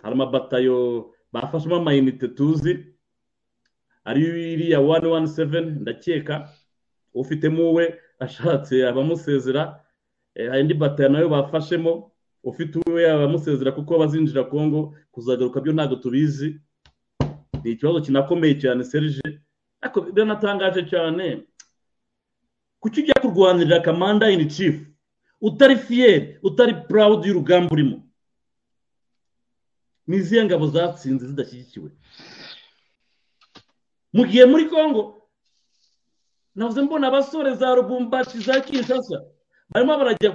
hari amabatayo bafashemo amayinite tuzi. Ari iriya wani wani seveni ndakeka. Ufitemo uwe ashatse abamusezera. Hari indi batayo na yo bafashemo. Ufite uwe abamusezera kuko bazinjira kongo kuzagaruka byo ntabwo tubizi. Ni ikibazo kinakomeye cyane serije ariko biranatangaje cyane. Kuki ujya kurwanirira kamanda ini cifu utari fiyeri utari purawudi y'urugamba urimo. Ni izihe ngabo zatsinze zidashyigikiwe? Mu gihe muri congo navuze mbona abasore za rubumbashi za kinshasa barimo barajya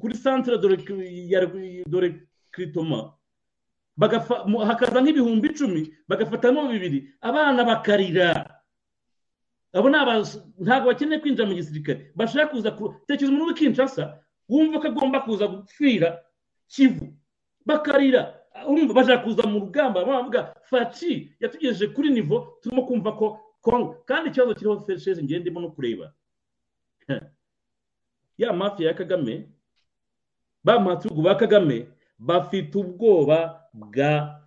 kuri santire dore kiritoma hakaza nk'ibihumbi icumi bagafatamo bibiri. Abana bakarira. Abo ntabwo bakeneye kwinjira mu gisirikare. Bashaka kuza tekereza umuntu w'ikinshasa wumva ko agomba kuza gupfira kivu. Bakarira. Bashaka kuza mu rugamba. Bavuga faci yatugejeje kuri nivo turimo kumva ko kongo kandi ikibazo kiriho ferisheze ngende no kureba. ya mafiya ya kagame ba matugu ba kagame bafite ubwoba bwa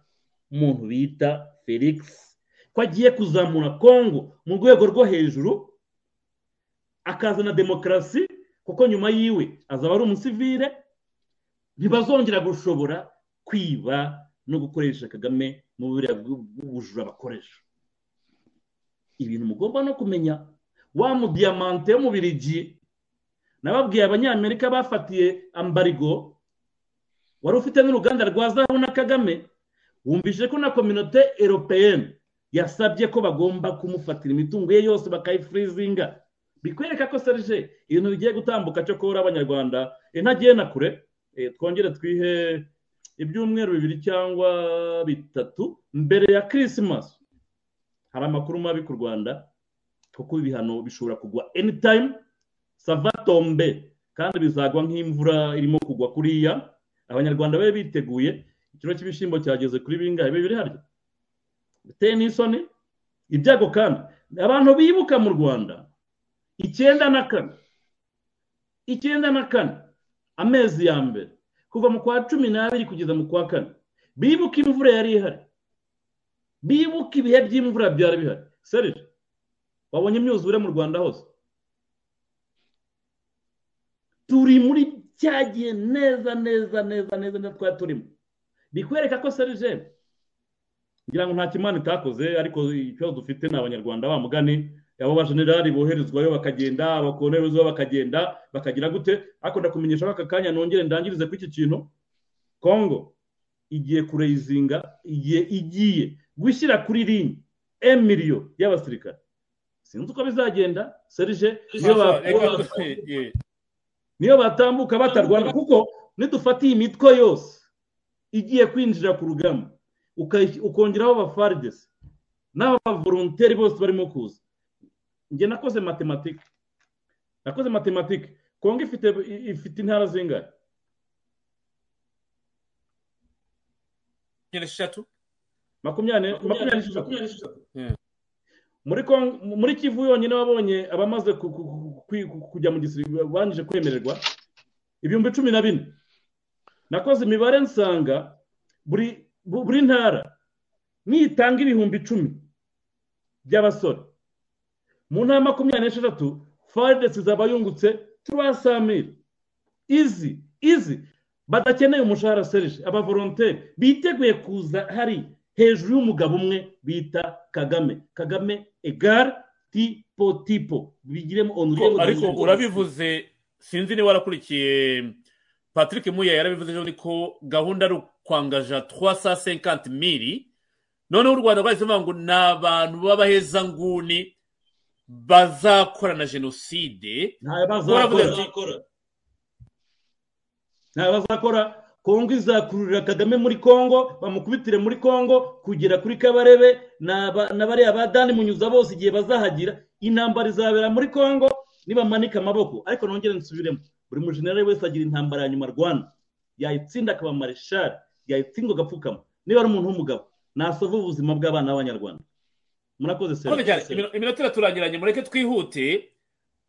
muntu bita felix. Ko agiye kuzamura kongo mu rwego rwo hejuru akazana demokarasi kuko nyuma yiwe azaba ari umusivire ntibazongera gushobora kwiba no gukoresha kagame mu buriya bw'ubujura bakoresha. Ibintu mugomba no kumenya wa mudiyamante wo mu birigi nababwiye abanyamerika bafatiye ambarigo. Wari ufite n'uruganda rwa zahabu na kagame wumvise ko na kominote eropeyeni yasabye ko bagomba kumufatira imitungo ye yose bakayifurizinga bikwereka ko serije ibintu bigiye gutambuka cyo kubura abanyarwanda ntagiye na kure twongere twihe ibyumweru bibiri cyangwa bitatu mbere ya kirisimasi hari amakuru mabi ku rwanda kuko ibihano bishobora kugwa anytime. Savatombe kandi bizagwa nk'imvura irimo kugwa kuriya. Abanyarwanda babe biteguye. Ikiro cy'ibishyimbo cyageze kuri bingahe? Bibiri harya. Biteye n'isoni. Ibyago kandi. Abantu bibuka mu rwanda. Icyenda na kane. Icyenda na kane. Amezi ya mbere. Kuva mu kwa cumi n'abiri kugeza mu kwa kane. Bibuka imvura yari ihari. Bibuka ibihe by'imvura byari bihari. Serije wabonye imyuzure mu rwanda hose? Turi muri cyagiye neza neza neza neza neza twari turimo bikwereka ko serije ngira ngo nta kimana itakoze ariko ikibazo dufite ni abanyarwanda ba mugani abo bajenerali boherezwayo bakagenda abakonerezwayo bakagenda bakagira gute? Ariko ndakumenyesha ko aka kanya nongere ndangirize kuri iki kintu. Kongo igiye kureyizinga igiye igiye gushyira kuri ringi emiliyo y'abasirikare. Sinzi uko bizagenda serije niyo batambuka batarwana kuko nidufatiye imitwe yose. Igiye kwinjira ku rugamba ukongeraho abafaridesi n'abavoronteri bose barimo kuza. Njye nakoze matematike nakoze matematike kongo ifite ifite intara zingahe eshatu makumyabiri makumyabiri n'eshatu muri kivu yonyine wabonye abamaze kujya mu gisirikare barangije kwemererwa. Ibihumbi cumi na bine. Nakoze imibare nsanga buri bu- buri ntara nitanga ibihumbi icumi by'abasore. Mu ntara makumyabiri n'esheshatu faridesi izaba yungutse turasamiri izi izi badakeneye umushahara serije abavolonteri biteguye kuza hari hejuru y'umugabo umwe bita kagame. Kagame egare tipo tipo bigiremo Ko- ariko urabivuze sinzi niba warakurikiye patrick muya yarabivuze ejo ko gahunda ari ukwangaja twa sa senkanti miri noneho u rwanda rwahise ruvuga ngo ni abantu b'abahezanguni bazakora na jenoside. Ntayo Baravuga ati, bazakora. Ntayo bazakora. Kongo izakururira kagame muri kongo bamukubitire muri kongo kugera kuri kabarebe na bariya ba dani munyuza bose igihe bazahagira. Intambara izabera muri kongo nibamanika amaboko. Ariko nongere nsubiremo. Buri mujenerali wese agira intambara ya nyuma arwana. Yayitsinda akaba mareshali yayitsinda agapfukama. Niba ari umuntu w'umugabo nasova ubuzima bw'abana b'abanyarwanda. Murakoze serivisi Imino- iminota iraturangiranye. Mureke twihute.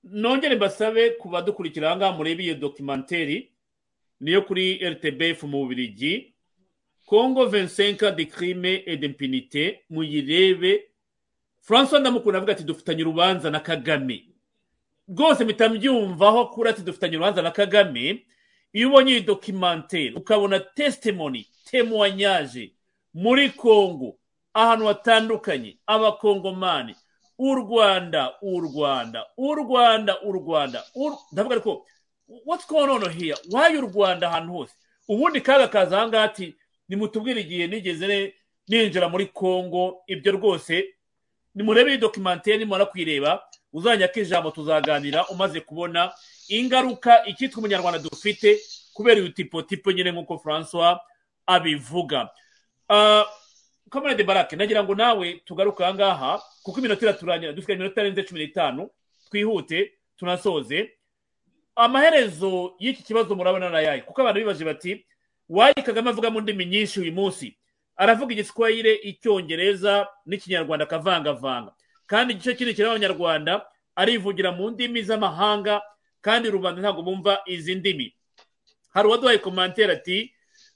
Nongere mbasabe ku badukurikira aha ngaha murebe iyo dokimenteri niyo kuri rtbf mu bubirigi. Congo 25 de crime et d'impunité. Muyirebe francois ndamukunda avuga ati dufitanye urubanza na kagame. Rwose mpita mbyumvaho kuri ati dufitanye urubanza na kagame. Iyo ubonye iyi dokimenteri ukabona testimony temoignage muri congo ahantu hatandukanye abakongomani u rwanda u rwanda u rwanda u rwanda ndavuga ariko what's going on here? Why u rwanda ahantu hose? Ubundi kaga kaza aha ngaha ati nimutubwire igihe nigeze ninjira muri congo. Ibyo rwose nimurebe iyi dokimenteri nimara kuyireba uzanyaka ijambo tuzaganira umaze kubona ingaruka icyitwa umunyarwanda dufite kubera uyu tipo tipo nyine nk'uko francois abivuga. Ah, kamarade barake nagira ngo nawe tugaruke aha ngaha kuko iminota iraturangira dufite iminota itarenze cumi n'itanu twihute tunasoze. Amaherezo y'iki kibazo murabona na yayi kuko abantu bibaje bati wayi kagame avuga mu ndimi nyinshi uyu munsi. Aravuga igiswahire icyongereza n'ikinyarwanda akavangavanga. Kandi igice kinini kireba abanyarwanda arivugira mu ndimi z'amahanga kandi rubanda ntabwo bumva izi ndimi. Hari uwaduhaye komantere ati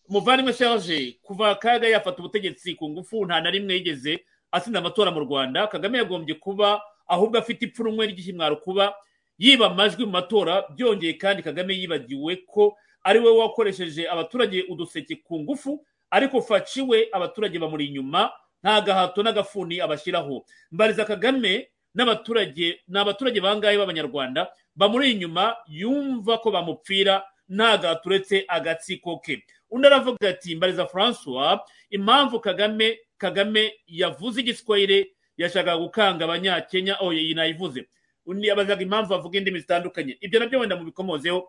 muvandimwe serge kuva kaga yafata ubutegetsi ku ngufu nta na rimwe yigeze atsinda amatora mu rwanda. Kagame yagombye kuba ahubwo afite ipfunwe ry'ikimwaro kuba yiba amajwi mu matora. Byongeye kandi kagame yibagiwe ko ari we wakoresheje abaturage uduseke ku ngufu ariko faciwe abaturage bamuri inyuma nta gahato n'agafuni abashyiraho mbariza kagame n'abaturage ni abaturage bangahe b'abanyarwanda bamuri inyuma yumva ko bamupfira nta gahato uretse agatsiko ke. Undi aravuga ati mbariza francois impamvu kagame kagame yavuze igiswahire yashakaga gukanga abanyakenya oh iyi nayivuze. Undi abazaga impamvu avuga indimi zitandukanye. Ibyo na byo wenda mubikomozeho.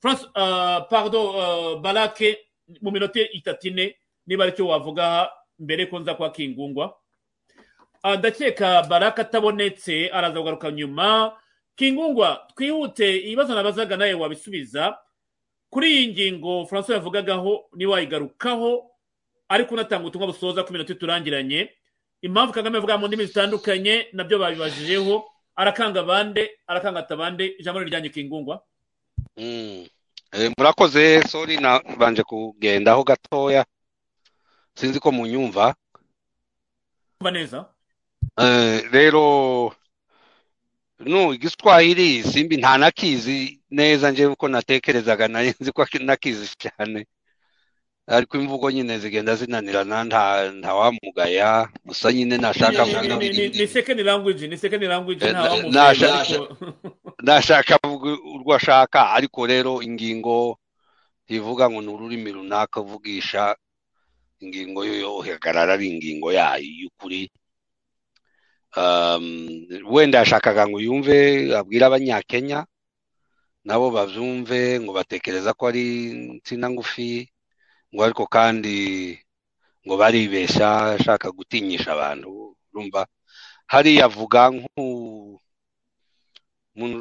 France, uh, pardon uh, barake mu minota itatu ine niba ari cyo wavuga mbere ko nza kwa kingungwa. Ah, ndakeka baraka atabonetse araza kugaruka nyuma. Kingungwa twihute ibibazo nabazaga nawe wabisubiza. Kuri iyi ngingo francois yavugagaho niwayigarukaho ariko unatanga ubutumwa busoza ku minota iturangiranye impamvu kagame avuga mu ndimi zitandukanye na byo babibajijeho. Arakanga bande arakanga atabande ijambo rijyanye kingungwa. Mm. Murakoze sori nabanje kugendaho gatoya. Sinzi ko munyumva. Umva neza. Eh, rero no igiswahili simbi nta nakizi neza nje uko natekerezaga nari nzi ko nakizi cyane. Ariko imvugo nyine zigenda zinanirana nta ntawamugaya gusa nyine nashaka Ni- second language ni second language Eh, nta na- wamugaya. nasha- ariko nashaka urwo ashaka ariko rero ingingo ntivuga ngo ni ururimi runaka uvugisha ingingo yo yo ihagarara ari ingingo yayo y'ukuri. Um, wenda yashakaga ngo yumve abwire abanyakenya nabo babyumve ngo batekereza ko ari insina ngufi ngo ariko kandi ngo baribeshya ashaka gutinyisha abantu. Urumva hariya avuga nk'umuntu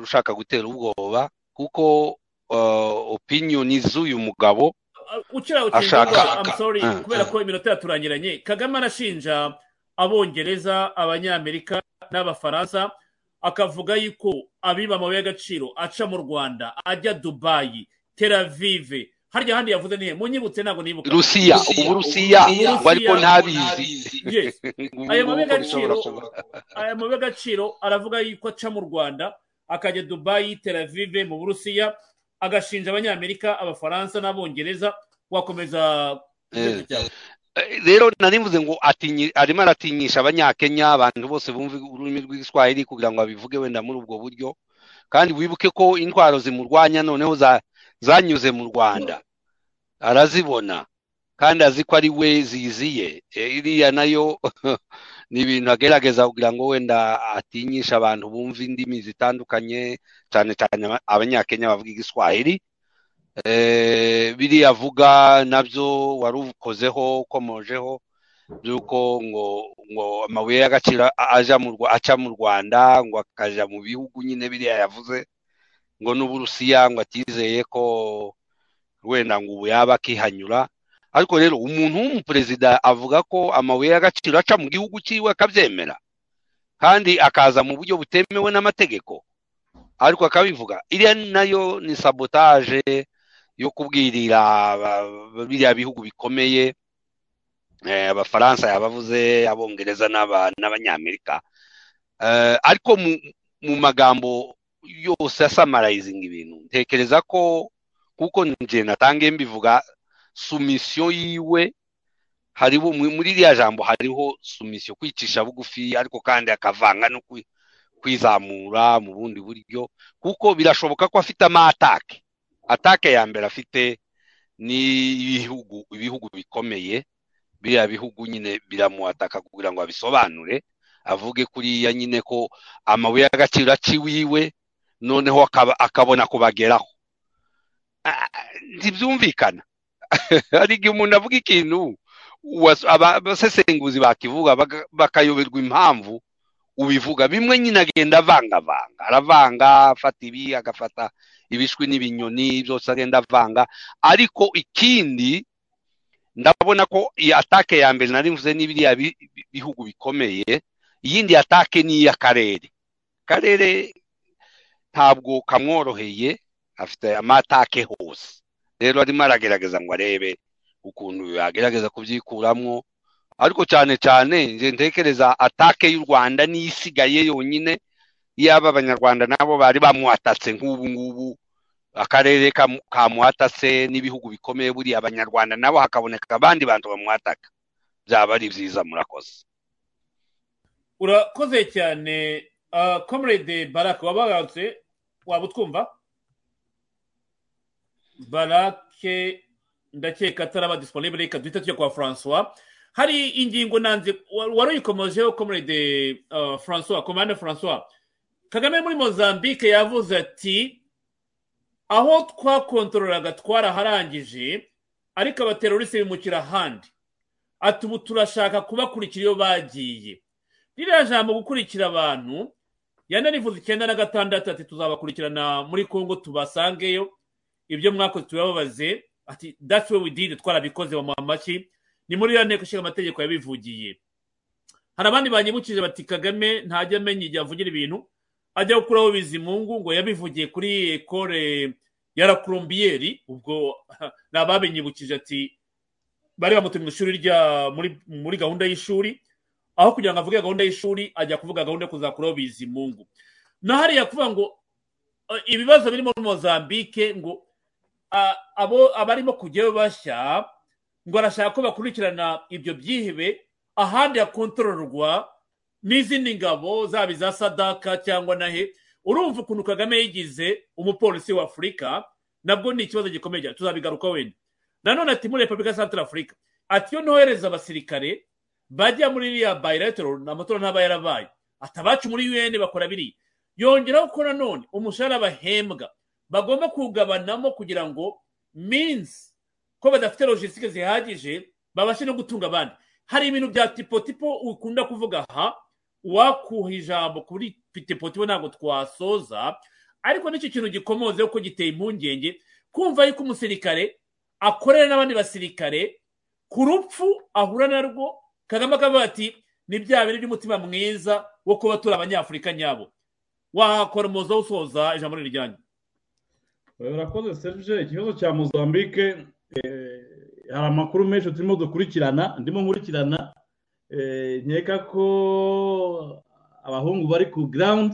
ushaka gutera ubwoba kuko opiniyoni z'uyu mugabo ukira ashaka Ah, kubera ah. ko iminota yaturangiranye. Kagame arashinja abongereza abanyamerika n'abafaransa akavuga yuko abiba amabuye y'agaciro aca mu rwanda ajya dubayi tel avive harya handi yavuze nihe munyibutse ntabwo nibuka. Rusiya uburusiya ngo ariko ntabizi. Aya y'agaciro kuba. aya mabuye y'agaciro aravuga yuko aca mu rwanda akajya dubayi tel avive mu burusiya agashinja abanyamerika abafaransa n'abongereza wakomeza Eh. Eh, rero nari mvuze ngo arimo aratinyisha abanyakenya abantu bose bumva ururimi rw'igiswahili kugira ngo babivuge wenda muri ubwo buryo. Kandi wibuke ko intwaro zimurwanya noneho za- zanyuze mu rwanda. Arazibona kandi azi ko ari we ziziye. Eh, iriya na yo ni ibintu agerageza kugira ngo wenda atinyishe abantu bumva indimi zitandukanye cyane cyane aba- abanyakenya bavuga igiswahili. Eh, biriya avuga na byo wari ukozeho ukomojeho by'uko ngo ngo amabuye y'agaciro aca mu rwanda ngo akaja mu bihugu nyine biriya yavuze ngo n'uburusiya ngo atizeye ko wenda ngo ubu yaba akihanyura. Ariko rero umuntu w'umuperezida avuga ko amabuye y'agaciro aca mu gihugu cyiwe akabyemera. Kandi akaza mu buryo butemewe n'amategeko. Ariko akabivuga iriya na yo ni sabotaje yo kubwirira biriya bihugu bikomeye. Eh, abafaransa yabavuze abongereza n'aba- n'abanyamerika. Eh, ariko mu magambo yose asamarayizinga ibintu ntekereza ko kuko nje natangiye mbivuga sumisiyo yiwe hariho mu- muri iriya jambo hariho sumisiyo kwicisha bugufi ariko kandi akavanga no kwi- kwizamura mu bundi buryo kuko birashoboka ko afite amatake atake ya mbere afite ni ibihugu ibihugu bikomeye biriya bihugu nyine biramuataka kugira ngo abisobanure avuge kuriya nyine ko amabuye y'agaciro aciwiwe noneho akabona kubageraho. Ah, ntibyumvikana hari igihe umuntu avuga ikintu abasesenguzi bakivuga baka- bakayoberwa impamvu ubivuga. Bimwe nyine agenda avangavanga. Aravanga afata ibi agafata ibishwi n'ibinyoni byose agenda avanga. Ariko ikindi ndabona ko iyi atake ya mbere nari mvuze n'ibiriya bi- bi- bihugu bikomeye iyindi atake ni iy'akarere. Akarere ntabwo kamworoheye afite amatake hose. Rero arimo aragerageza ngo arebe ukuntu yagerageza kubyikuramo ariko cyane cyane nje ntekereza atake y'u rwanda niyo isigaye yonyine yaba abanyarwanda nabo bari bamuhatatse nk'ubu ngubu. Akarere kamu- kamuhatatse n'ibihugu bikomeye buriya. Abanyarwanda nabo hakaboneka abandi bantu bamuhataka. Byaba ari byiza murakoze. Urakoze cyane ah, comrade barake wabagarutse waba utwumva? Barake ndakeka ataraba disponible reka duhita tujya kwa francois hari ingingo nanze wa- wari uyikomojeho comrade uh, francois komande francois kagame muri mozambique yavuze ati aho twakontorolaga twaraharangije ariko abaterorisi bimukira ahandi. Ati ubu turashaka kubakurikira iyo bagiye. Ririya jambo gukurikira abantu yanarivuze icyenda na gatandatu ati tuzabakurikirana muri congo tubasangeyo. Ibyo mwakoze tubababaze ati that's what we did twarabikoze bamuha amashyi ni muri ya nteko ishinga amategeko yabivugiye. Hari abandi banyibukije bati kagame ntajya amenya igihe avugira ibintu ajya gukuraho bizimungu ngo yabivugiye kuri ekore ya la colombiyeri ubwo ni ababinyibukije ati bari bamutumye mu ishuri rya muri, gahunda y'ishuri aho kugira ngo avuge gahunda y'ishuri ajya kuvuga gahunda yo kuzakuraho bizimungu. Na hariya kuvuga ngo ibibazo biri muri mozambique ngo abo abarimo kujyayo bashya ngo arashaka ko bakurikirana ibyo byihebe ahandi hakontororwa n'izindi ngabo zaba iza sadaka cyangwa nahe urumva ukuntu kagame yigize umupolisi wa afurika nabwo ni ikibazo gikomeye cyane. Tuzabigaruka wenda. Nanone ati muri repubulika ya santara afurika ati iyo ntohereza abasirikare bajya muri iriya bayiretoro amatora ntaba yarabaye ati abacu muri un bakora biriya. Yongeraho ko nanone umushahara bahembwa bagomba kuwugabanamo kugira ngo minsi ko badafite logisitike zihagije babashe no gutunga abandi. Hari ibintu bya tipo tipo ukunda kuvuga aha wakuha ijambo kuri tipo tipo ntabwo twasoza ariko n'icyo kintu gikomoze ko giteye impungenge kumva yuko umusirikare akorera n'abandi basirikare ku rupfu ahura narwo kagame akavuga ati ni bya bintu by'umutima mwiza wo kuba turi abanyafurika nyabo. Wakora umuzo usoza ijambo rijyanye urakoze serge. Ikibazo cya mozambique hari amakuru menshi turimo dukurikirana ndimo nkurikirana nkeka ko abahungu bari ku ground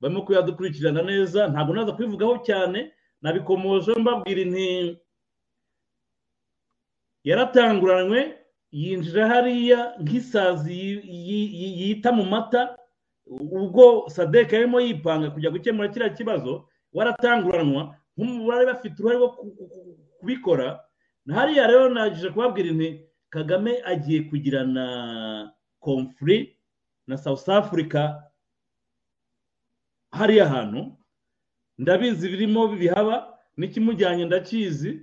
barimo kuyadukurikirana neza. Ntabwo naza kubivugaho cyane nabikomoje mbabwira inti yaratanguranywe yinjira hariya nk'isazi yita mu mata ubwo sadeke yarimo yipanga kujya gukemura kiriya kibazo waratanguranwa nk'umubare bafite uruhare rwo kubikora hariya rero nagije kubabwira inti kagame agiye kugirana komfuri na south africa hariya hantu. Ndabizi birimo bihaba n'ikimujyanye ndakizi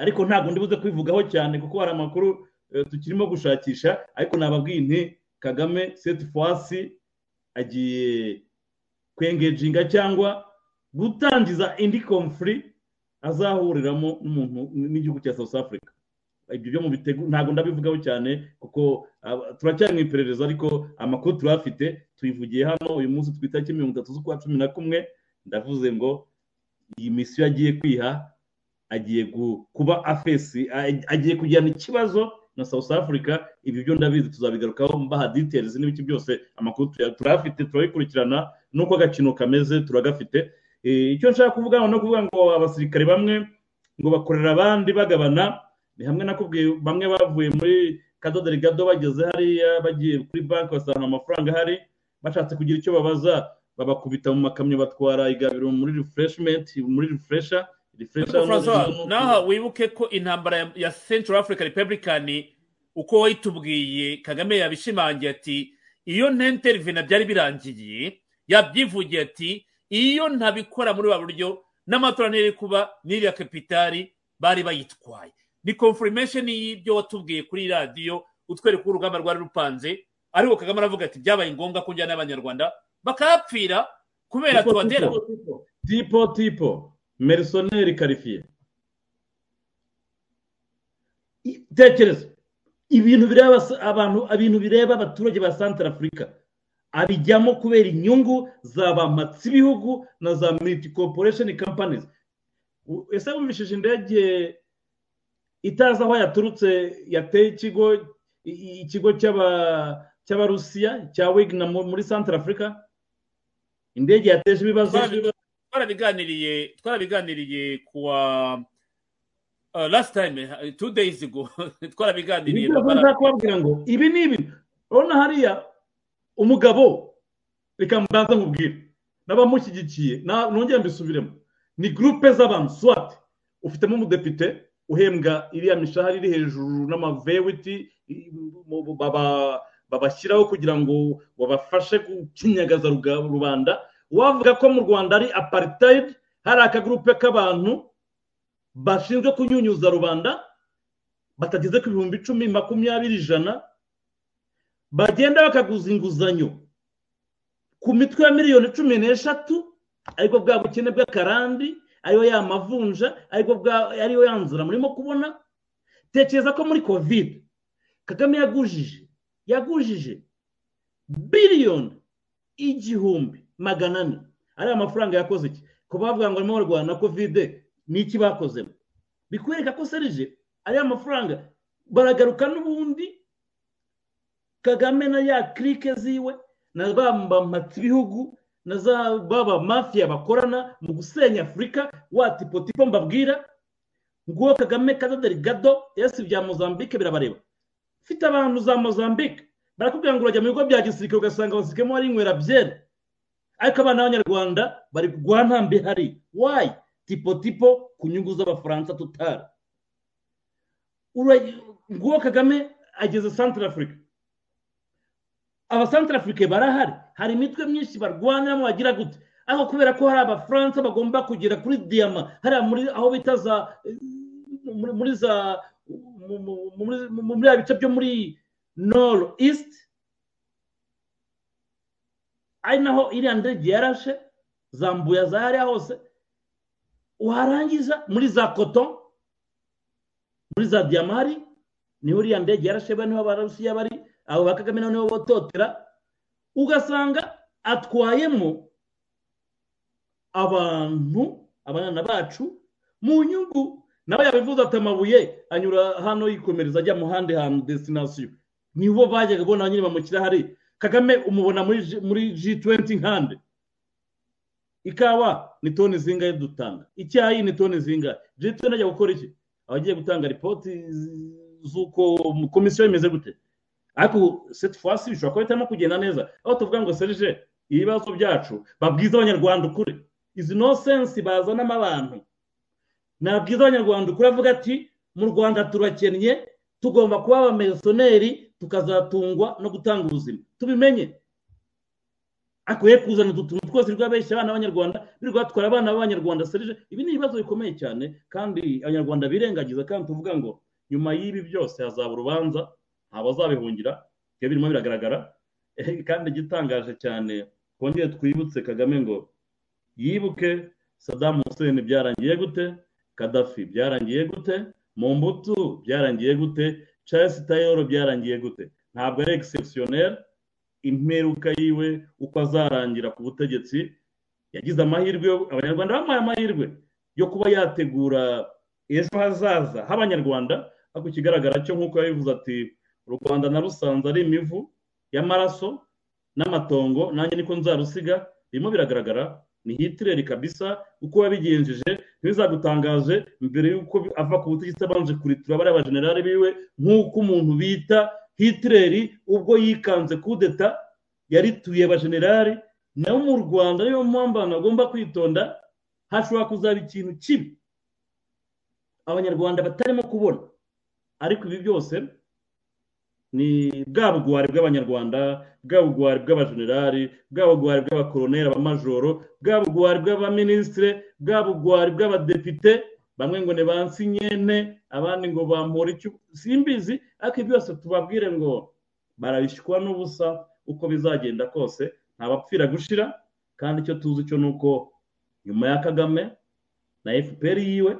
ariko ntabwo ndibuze kubivugaho cyane kuko hari amakuru tukirimo gushakisha ariko nababwiye inti kagame seti fwasi agiye kwengejinga cyangwa gutangiza indi komfuri azahuriramo n'umuntu n'igihugu cya south africa. Ibyo byo mu bitego ntabwo ndabivugaho cyane kuko turacyari mu iperereza ariko amakuru turafite tuyivugiye hano uyu munsi itariki mirongo itatu z'ukwa cumi na kumwe. Ndavuze ngo iyi misiyo agiye kwiha agiye kuba afesi agiye kugirana ikibazo na south africa. Ibi byo ndabizi tuzabigarukaho mbaha details n'ibiki byose amakuru turafite turabikurikirana n'uko agakino kameze turagafite. Icyo nshaka kuvuga no kuvuga ngo abasirikare bamwe ngo bakorera abandi bagabana ni hamwe nakubwiye bamwe bavuye muri kadoderi gado bageze hariya bagiye kuri banki basanga amafaranga ahari bashatse kugira icyo babaza babakubita mu makamyo batwara igabiro muri refreshment muri refresher naha wibuke ko intambara ya central africa republican uko wayitubwiye kagame yabishimangiye ati iyo ntenterivena byari birangiye yabyivugiye ati iyo ntabikora muri ba buryo n'amatora ntiri kuba n'iriya kapitari bari bayitwaye. Ni confirmation y'ibyo watubwiye kuri radiyo utwereka urugamba rwari rupanze ariko kagame aravuga ati byabaye ngombwa ko njyana n'abanyarwanda bakahapfira kubera tubadera tipo tipo merisoneri karifiye tekereza. Ibintu bireba abantu ibintu bireba abaturage ba santara afurika abijyamo kubera inyungu za ba ibihugu na za militi corporation companies. Ese wumvishije indege itazi aho yaturutse yateye ikigo ikigo cy'abarusiya cya wigna muri santara afurika indege yateje ibibazo. Twarabiganiriye twarabiganiriye kuwa last time two days ago. Twarabiganiriye. Kubabwira ngo ibi ni ibi urabona hariya umugabo reka mbanza nkubwire. N'abamushyigikiye nongera mbisubiremo. Ni gurupe z'abantu swati ufitemo umudepite uhembwa iriya mishahara iri hejuru n'amavewiti babashyiraho kugira ngo babafashe gukinyagaza rubanda. Wavuga ko mu rwanda ari aparitayidi hari akagurupe k'abantu bashinzwe kunyunyuza rubanda batageze ku bihumbi icumi makumyabiri ijana bagenda bakaguza inguzanyo ku mitwe ya miliyoni cumi n'eshatu ariko bwa bukene bw'akarande ariyo ya mavunja ariyo ya nzira. Murimo kubona? Tekereza ko muri kovide kagame yagujije yagujije biliyoni igihumbi magana ane. Ariya mafaranga yakoze iki? Ko bavuga ngo barimo barwana na kovide n'iki bakozemo? Bikwereka ko serije ariya mafaranga baragaruka n'ubundi kagame na ya kirike ziwe na bambamatse ibihugu na za baba mafiya bakorana mu gusenya afurika watipotipo mbabwira nguwo kagame kadoderi gado yesi bya mozambique birabareba. Ufite abantu za mozambique barakubwira ngo urajya mu bigo bya gisirikare ugasanga abasirikamo ari inywera byera ariko abana b'abanyarwanda bari ntambi hari wayi tipo tipo ku nyungu z'abafaransa tutari. Nguwo kagame ageze santara afurika abasantara afurika barahari. Hari imitwe myinshi barwaniramo bagira gute? Ariko kubera ko hari abafaransa bagomba kugera kuri diyama hariya muri aho bita za muri za muri bice byo muri noro isiti ari naho iriya ndege yarashe za mbuya za hariya hose warangiza muri za koto muri za diyamari ni ho uriya ndege yarasheba ni ho abarusiya bari. Abo ba kagame ni ho bototera ugasanga atwayemo abantu abana bacu mu nyungu nawe yabivuze ati amabuye anyura hano yikomereza ajya mu handi hantu desinasiyo nibo bajyaga kubona nyine bamukira hari kagame umubona muri g tuwenti nkande. Ikawa ni toni zingahe dutanga? Icyayi ni toni zingahe? G tuwenti ajya gukora iki? Abagiye gutanga ripoti z'uko komisiyo imeze gute? Ariko seti fasi bishobora kuba bitarimo kugenda neza aho tuvuga ngo serije ibibazo byacu babwiza abanyarwanda ukuri. Izi no sensi bazanamo abantu nabwiza abanyarwanda ukuri avuga ati mu rwanda turakennye tugomba kuba abamesoneri tukazatungwa no gutanga ubuzima. Tubimenye? Akwiye kuzana utu tuntu twose rwabeshya abana b'abanyarwanda biri rwatwara abana b'abanyarwanda. Serije ibi ni ibibazo bikomeye cyane kandi abanyarwanda birengagiza kandi tuvuga ngo nyuma y'ibi byose hazaba urubanza. Ntawazabihungira ibyo birimo biragaragara. Kandi igitangaje cyane twongere twibutse kagame ngo yibuke sadamu hussein byarangiye gute? Kadafi byarangiye gute? Mumbutu byarangiye gute? Charles taylor byarangiye gute? Ntabwo ari egisepusiyoneri imperuka yiwe uko azarangira ku butegetsi yagize amahirwe abanyarwanda bamuhaye amahirwe yo kuba yategura ejo hazaza h'abanyarwanda ariko ikigaragara cyo nk'uko yabivuze ati u rwanda narusanze ari imivu y'amaraso n'amatongo nanjye niko nzarusiga. Birimo biragaragara ni hitireri kabisa uko yabigenjeje ntibizagutangaje mbere y'uko ava ku butegetsi abanje kuritura bariya bajenerali biwe nk'uko umuntu bita hitireri ubwo yikanze kudeta yarituye abajenerali nawe mu rwanda niyo mpamvu abantu bagomba kwitonda hashobora kuzaba ikintu kibi abanyarwanda batarimo kubona. Ariko ibi byose ni bwa bugwari bw'abanyarwanda bwa bugwari bw'abajenerali bwa bugwari bw'abakoroneri abamajoro bwa bugwari bw'abaminisitire bwa bugwari bw'abadepite bamwe ngo ni bansinyene abandi ngo bampora icyo simbizi ariko ibi byose tubabwire ngo barabishywa n'ubusa uko bizagenda kose ntabapfira gushira. Kandi icyo tuzi cyo ni uko nyuma ya kagame na fpr yiwe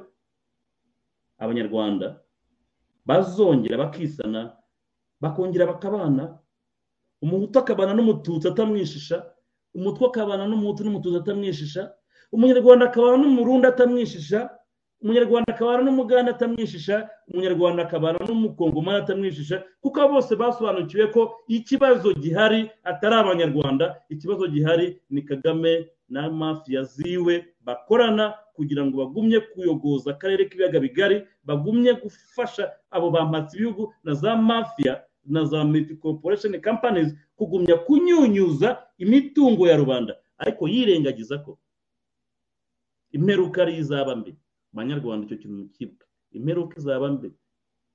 abanyarwanda bazongera bakisana bakongera bakabana umuhutu akabana n'umututsi atamwishisha umutwe akabana n'umuhutu n'umututsi atamwishisha umunyarwanda akabana n'umurundi atamwishisha umunyarwanda akabana n'umuganda atamwishisha umunyarwanda akabana n'umukongomani atamwishisha kuko bose basobanukiwe ko ikibazo gihari atari abanyarwanda ikibazo gihari ni kagame na mafiya ziwe bakorana kugira ngo bagumye kuyogoza akarere k'ibiyaga bigari bagumye gufasha abo bampatse ibihugu na za mafiya na za multi corporation companies kugumya kunyunyuza imitungo ya rubanda. Ariko yirengagiza ko imperuka ari izaba mbi. Banyarwanda icyo kintu kibuke imperuka izaba mbi.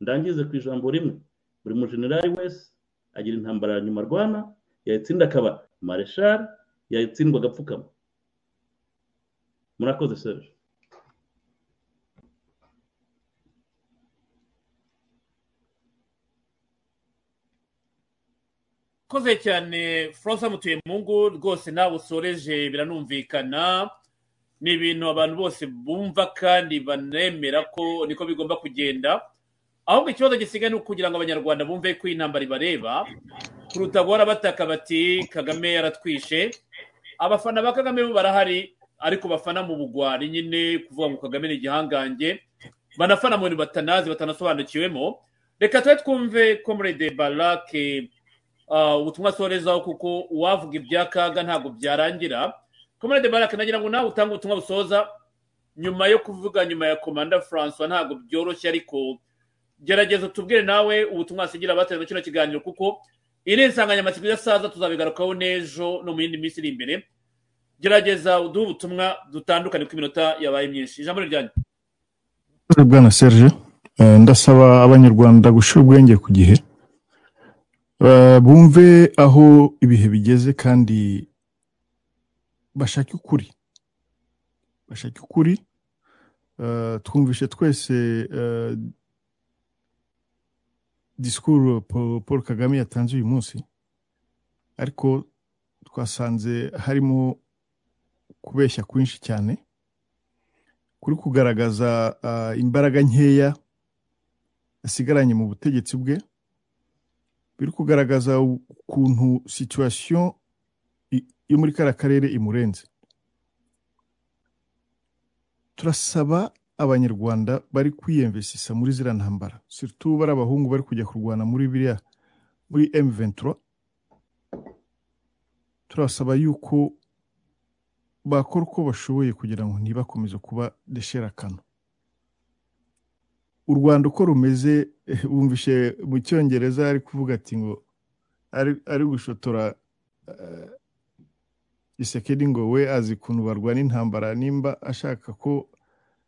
Ndangize ku ijambo rimwe. Buri mujenerali wese agira intambara ya nyuma arwana yayitsinda akaba mareshal yayitsindwa agapfukama murakoze serge. Koze cyane furansa mutuye mungu rwose nawe usoreje biranumvikana. Ni ibintu abantu bose bumva kandi banemera ko niko bigomba kugenda. Ahubwo ikibazo gisigaye ni ukugira ngo abanyarwanda bumve ko iyi ntambara ibareba. Kuruta guhora bataka bati kagame yaratwishe. Abafana ba kagame bo barahari ariko bafana mu bugwari nyine kuvuga ngo kagame ni igihangange. Banafana mu bintu batanazi batanasobanukiwemo. Reka tube twumve komurede barake ubutumwa asorezaho kuko uwavuga iby'akaga ntabwo byarangira. Komurede barake nagira ngo nawe utange ubutumwa busoza. Nyuma yo kuvuga nyuma ya komanda francois ntabwo byoroshye ariko gerageza tubwire nawe ubutumwa wasigira abateze kino kiganiro kuko ni insanganyamatsiko idasaza tuzabigarukaho n'ejo no mu yindi minsi iri imbere. Gerageza uduhe ubutumwa dutandukanye kuko iminota yabaye myinshi. Ijambo ryanyu bwana serge ndasaba abanyarwanda gushyira ubwenge ku gihe. Bumve aho ibihe bigeze kandi bashake ukuri. Bashake ukuri. Twumvishe twese disikuru paul kagame yatanze uyu munsi. Ariko twasanze harimo kubeshya kwinshi cyane. Kuri kugaragaza imbaraga nkeya asigaranye mu butegetsi bwe. Biri kugaragaza ukuntu situation i- yo muri kariya karere imurenze. Turasaba abanyarwanda bari kwiyemvesisa muri ziriya ntambara. Surtout bari abahungu bari kujya kurwana muri biriya muri M23. Turasaba yuko bakora uko bashoboye kugira ngo ntibakomeze kuba desherakano. U rwanda uko rumeze eh, wumvishe mu cyongereza ari kuvuga ati ngo ari, gushotora uh, isekedi ngo we azi ukuntu barwana intambara nimba ashaka ko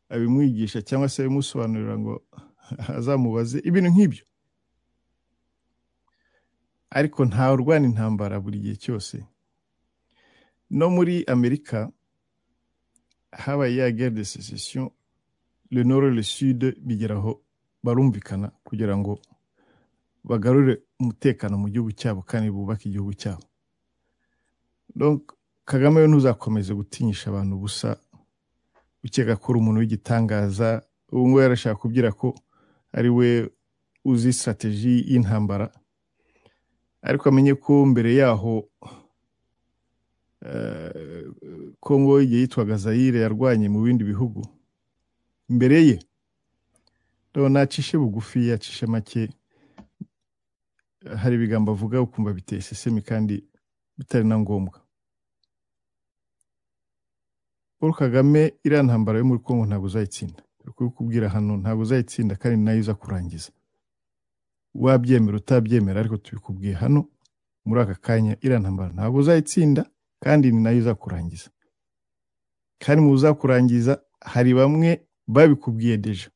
abimwigisha cyangwa se abimusobanurira ngo azamubaze. Ibintu nk'ibyo. Ariko ntawe urwana intambara buri gihe cyose. No muri amerika habaye ya guerre de le nord le sud bigeraho barumvikana kugira ngo bagarure umutekano mu gihugu cyabo kandi bubake igihugu cyabo. Kagame we ntuzakomeze gutinyisha abantu ubusa ukeka ko uri umuntu w'igitangaza ubu ngubu yarashaka kubwira ko ari we uzi strategy y'intambara ariko amenye ko mbere yaho eh, kongo igihe yitwaga zayire yarwanye mu bindi bihugu imbere ye nacishe bugufi yacishe make. Hari ibigambo avuga ukumva biteye isesemi kandi bitari na ngombwa. Paul kagame iriya ntambara yo muri kongo ntabwo uzayitsinda. Uri kubikubwira hano ntabwo uzayitsinda kandi na yo iza kurangiza. Wabyemera utabyemera ariko tubikubwiye hano muri aka kanya iriya ntambara ntabwo uzayitsinda kandi ni na yo iza kurangiza. Kandi mu uzakurangiza hari bamwe babikubwiye deja.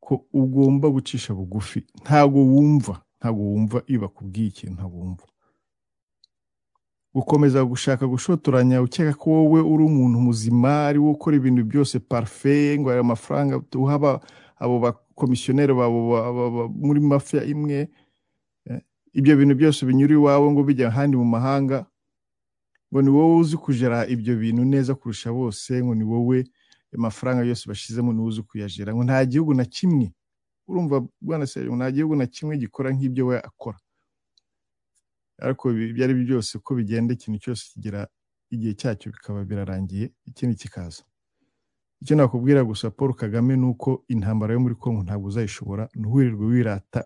Ko ugomba gucisha bugufi. Ntabwo wumva ntabwo wumva iyo bakubwiye ikintu ntabwo wumva. Gukomeza gushaka gushotoranya ukeka ko wowe uri umuntu muzima ari wo ukora ibintu byose parufe ngo ayo mafaranga uha aba- abo bakomisiyoneri muri mafiya imwe eh, ibyo bintu byose binyura iwawe ngo bijya ahandi mu mahanga ngo ni wowe uzi kujera ibyo bintu neza kurusha bose ngo ni wowe amafaranga yose bashyizemo ni wowe uzi kuyajera. Ngo nta gihugu na kimwe urumva bwana Serge, nta gihugu na kimwe gikora nk'ibyo we akora. Ariko ibyo ari byo byose uko bigenda ikintu cyose kigira igihe cyacyo bikaba birarangiye ikindi kikaza. Icyo nakubwira gusa paul kagame ni uko intambara yo muri kongo ntabwo uzayishobora ntuwirirwe wirata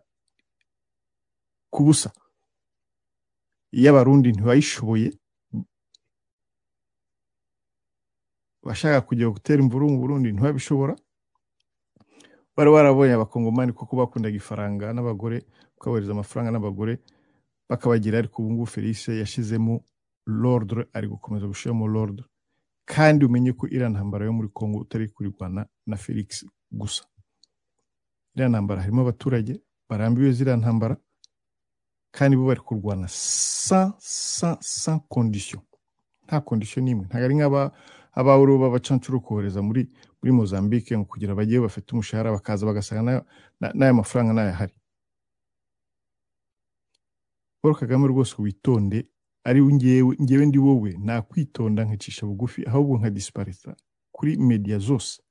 ku busa. Iyo abarundi ntibayishoboye bashaka kujya gutera imvuru mu burundi ntibabishobora. Bari barabonye abakongomani kuko bakundaga ifaranga n'abagore kubahereza amafaranga n'abagore bakabagira ariko ubu ngubu Felice yashizemo l'ordre ari gukomeza gushyiramo l'ordre. Kandi umenye ko iriya ntambara yo muri Congo utari kurwana na Felix gusa. Iriya ntambara harimo abaturage barambiwe ziriya ntambara kandi bo bari kurwana sans sans sans condition. Nta condition n'imwe. Ntabwo ari nk'aba abawuro b'abacancuro kohereza muri muri Mozambique ngo kugira bagiye bafite umushahara bakaza bagasanga n'aya mafaranga n'ayo ahari. Paul kagame rwose witonde ari ngewe ngewe ndi wowe nakwitonda nkicisha bugufi ahubwo nka disiparita kuri media zose.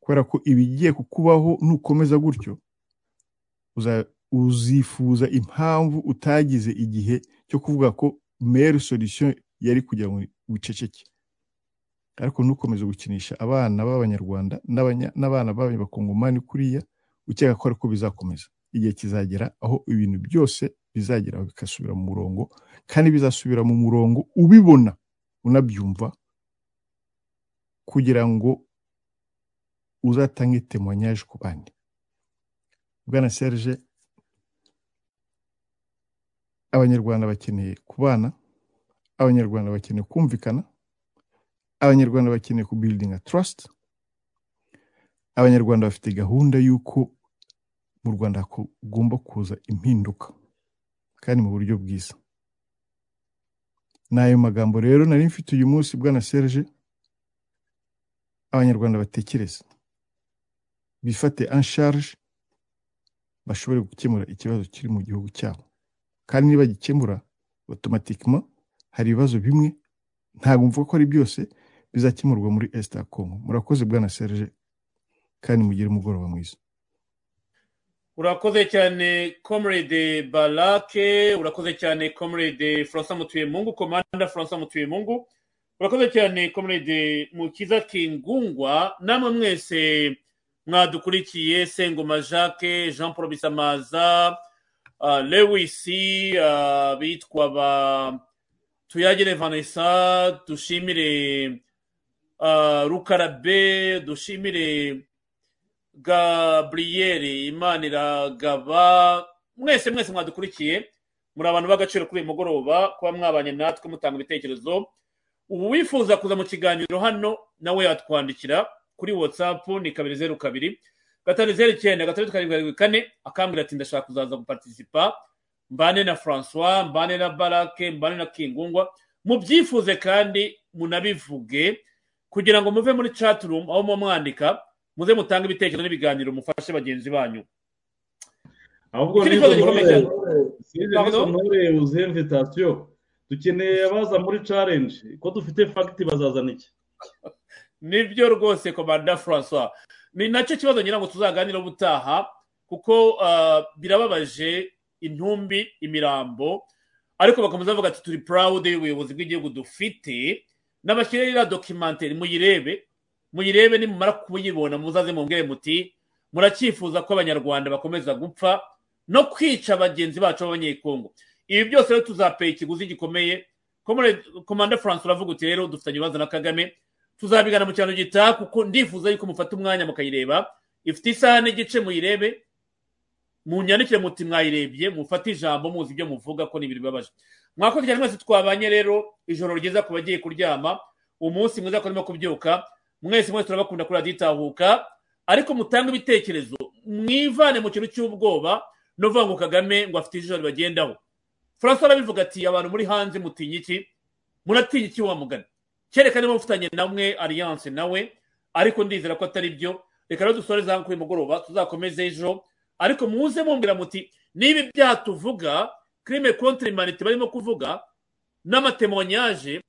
Kubera ko ibigiye kukubaho nukomeza gutyo uza- uzifuza impamvu utagize igihe cyo kuvuga ko meilleure solution yari kugira ngo wiceceke. Ariko ntukomeze gukinisha abana b'abanyarwanda n'abana b'abakongomani kuriya ukeka ko ariko bizakomeza. Igihe kizagera aho ibintu byose bizagera bigasubira mu murongo kandi bizasubira mu murongo ubibona unabyumva kugira ngo uzatange témoignage ku bandi. Bwana serge abanyarwanda bakeneye kubana abanyarwanda bakeneye kumvikana abanyarwanda bakeneye kubuildinga trust. Abanyarwanda bafite gahunda y'uko mu rwanda hagomba kuza impinduka kandi mu buryo bwiza. Ni ayo magambo rero nari mfite uyu munsi bwana serge abanyarwanda batekereza bifate en charge bashobore gukemura ikibazo kiri mu gihugu cyabo. Kandi niba gikemura automatikement hari ibibazo bimwe ntabwo mvuga ko ari byose bizakemurwa muri esita ya kongo murakoze bwana serge kandi mugire umugoroba mwiza. Urakoze cyane comrade barake urakoze cyane comrade francois mutuyemungu komanda francois mutuyemungu urakoze cyane comrade mukiza kingungwa. Namwe mwese mwadukurikiye sengoma jacques jean paul bisamaza uh, lewis uh, bitwa ba tuyagire vanessa. Dushimire rukarabe dushimire gaburiyeri imana iragaba mwese mwese mwadukurikiye muri abantu b'agaciro kuri uyu mugoroba kuba mwabanye natwe mutanga ibitekerezo ubu wifuza kuza mu kiganiro hano nawe yatwandikira kuri watsapu ni kabiri zeru kabiri gatanu zeru icyenda gatandatu karindwi karindwi kane akambwira ati ndashaka kuzaza guparitisipa mbane na francois mbane na barake mbane na kingungwa mubyifuze kandi munabivuge kugira ngo muve muri catirumu aho muba mwandika muze mutange ibitekerezo n'ibiganiro mufashe bagenzi banyu. Ahubwo nizo uzihe invitasiyo dukeneye abaza muri challenge ko dufite fagiti bazazana iki? Nibyo rwose komanda francois. Ni na cyo kibazo ngira ngo tuzaganire ubutaha kuko ah, birababaje intumbi imirambo. Ariko bakomeza bavuga ati turi proud y'ubuyobozi bw'igihugu dufite. N'abashyiraho iriya dokimenteri muyirebe muyirebe nimumara kuyibona muzaze mumbwire muti muracyifuza ko abanyarwanda bakomeza gupfa no kwica bagenzi bacu b'abanyekongo. Ibi byose rero tuzapeye ikiguzi gikomeye. Komanda francois uravuga uti rero dufitanye ibibazo na kagame. Tuzabigana mu cyaro gitaha kuko ndifuza yuko mufata umwanya mukayireba. Ifite isaha n'igice muyirebe munyandikire muti mwayirebye mufate ijambo muzi ibyo muvuga ko ni ibintu bibabaje. Mwakoze cyane mwese twabanye rero ijoro ryiza ku bagiye kuryama umunsi mwiza ko urimo kubyuka mwese mwese turabakunda kuri radiyo itahuka ariko mutange ibitekerezo mwivane mu kintu cy'ubwoba no kuvuga ngo kagame ngo afite ijoro ribagendaho. Francois arabivuga ati abantu muri hanze mutinya iki? Muratinya iki wa mugani? Kereka niba mufitanye namwe alliance nawe ariko ndizera ko atari byo. Reka rero kuri uyu mugoroba tuzakomeze ejo. Ariko muze mumbwira muti niba ibyaha tuvuga crime contre humanité barimo kuvuga n'amatemonyage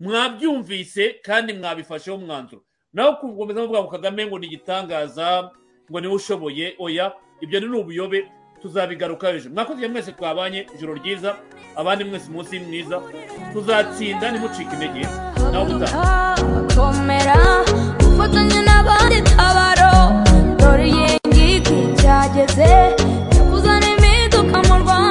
mwabyumvise kandi mwabifasheho umwanzuro. Nawe gukomeza muvuga ngo kagame ngo ni igitangaza ngo ni we ushoboye oya ibyo ni ubuyobe tuzabigaruka ejo. Mwakoze mwese twabanye ijoro ryiza abandi mwese umunsi mwiza tuzatsinda ntimucike intege. Nawe utaha ufatanye n'abandi tabaro dore iyi ngiki cyageze kuzana impinduka mu rwanda.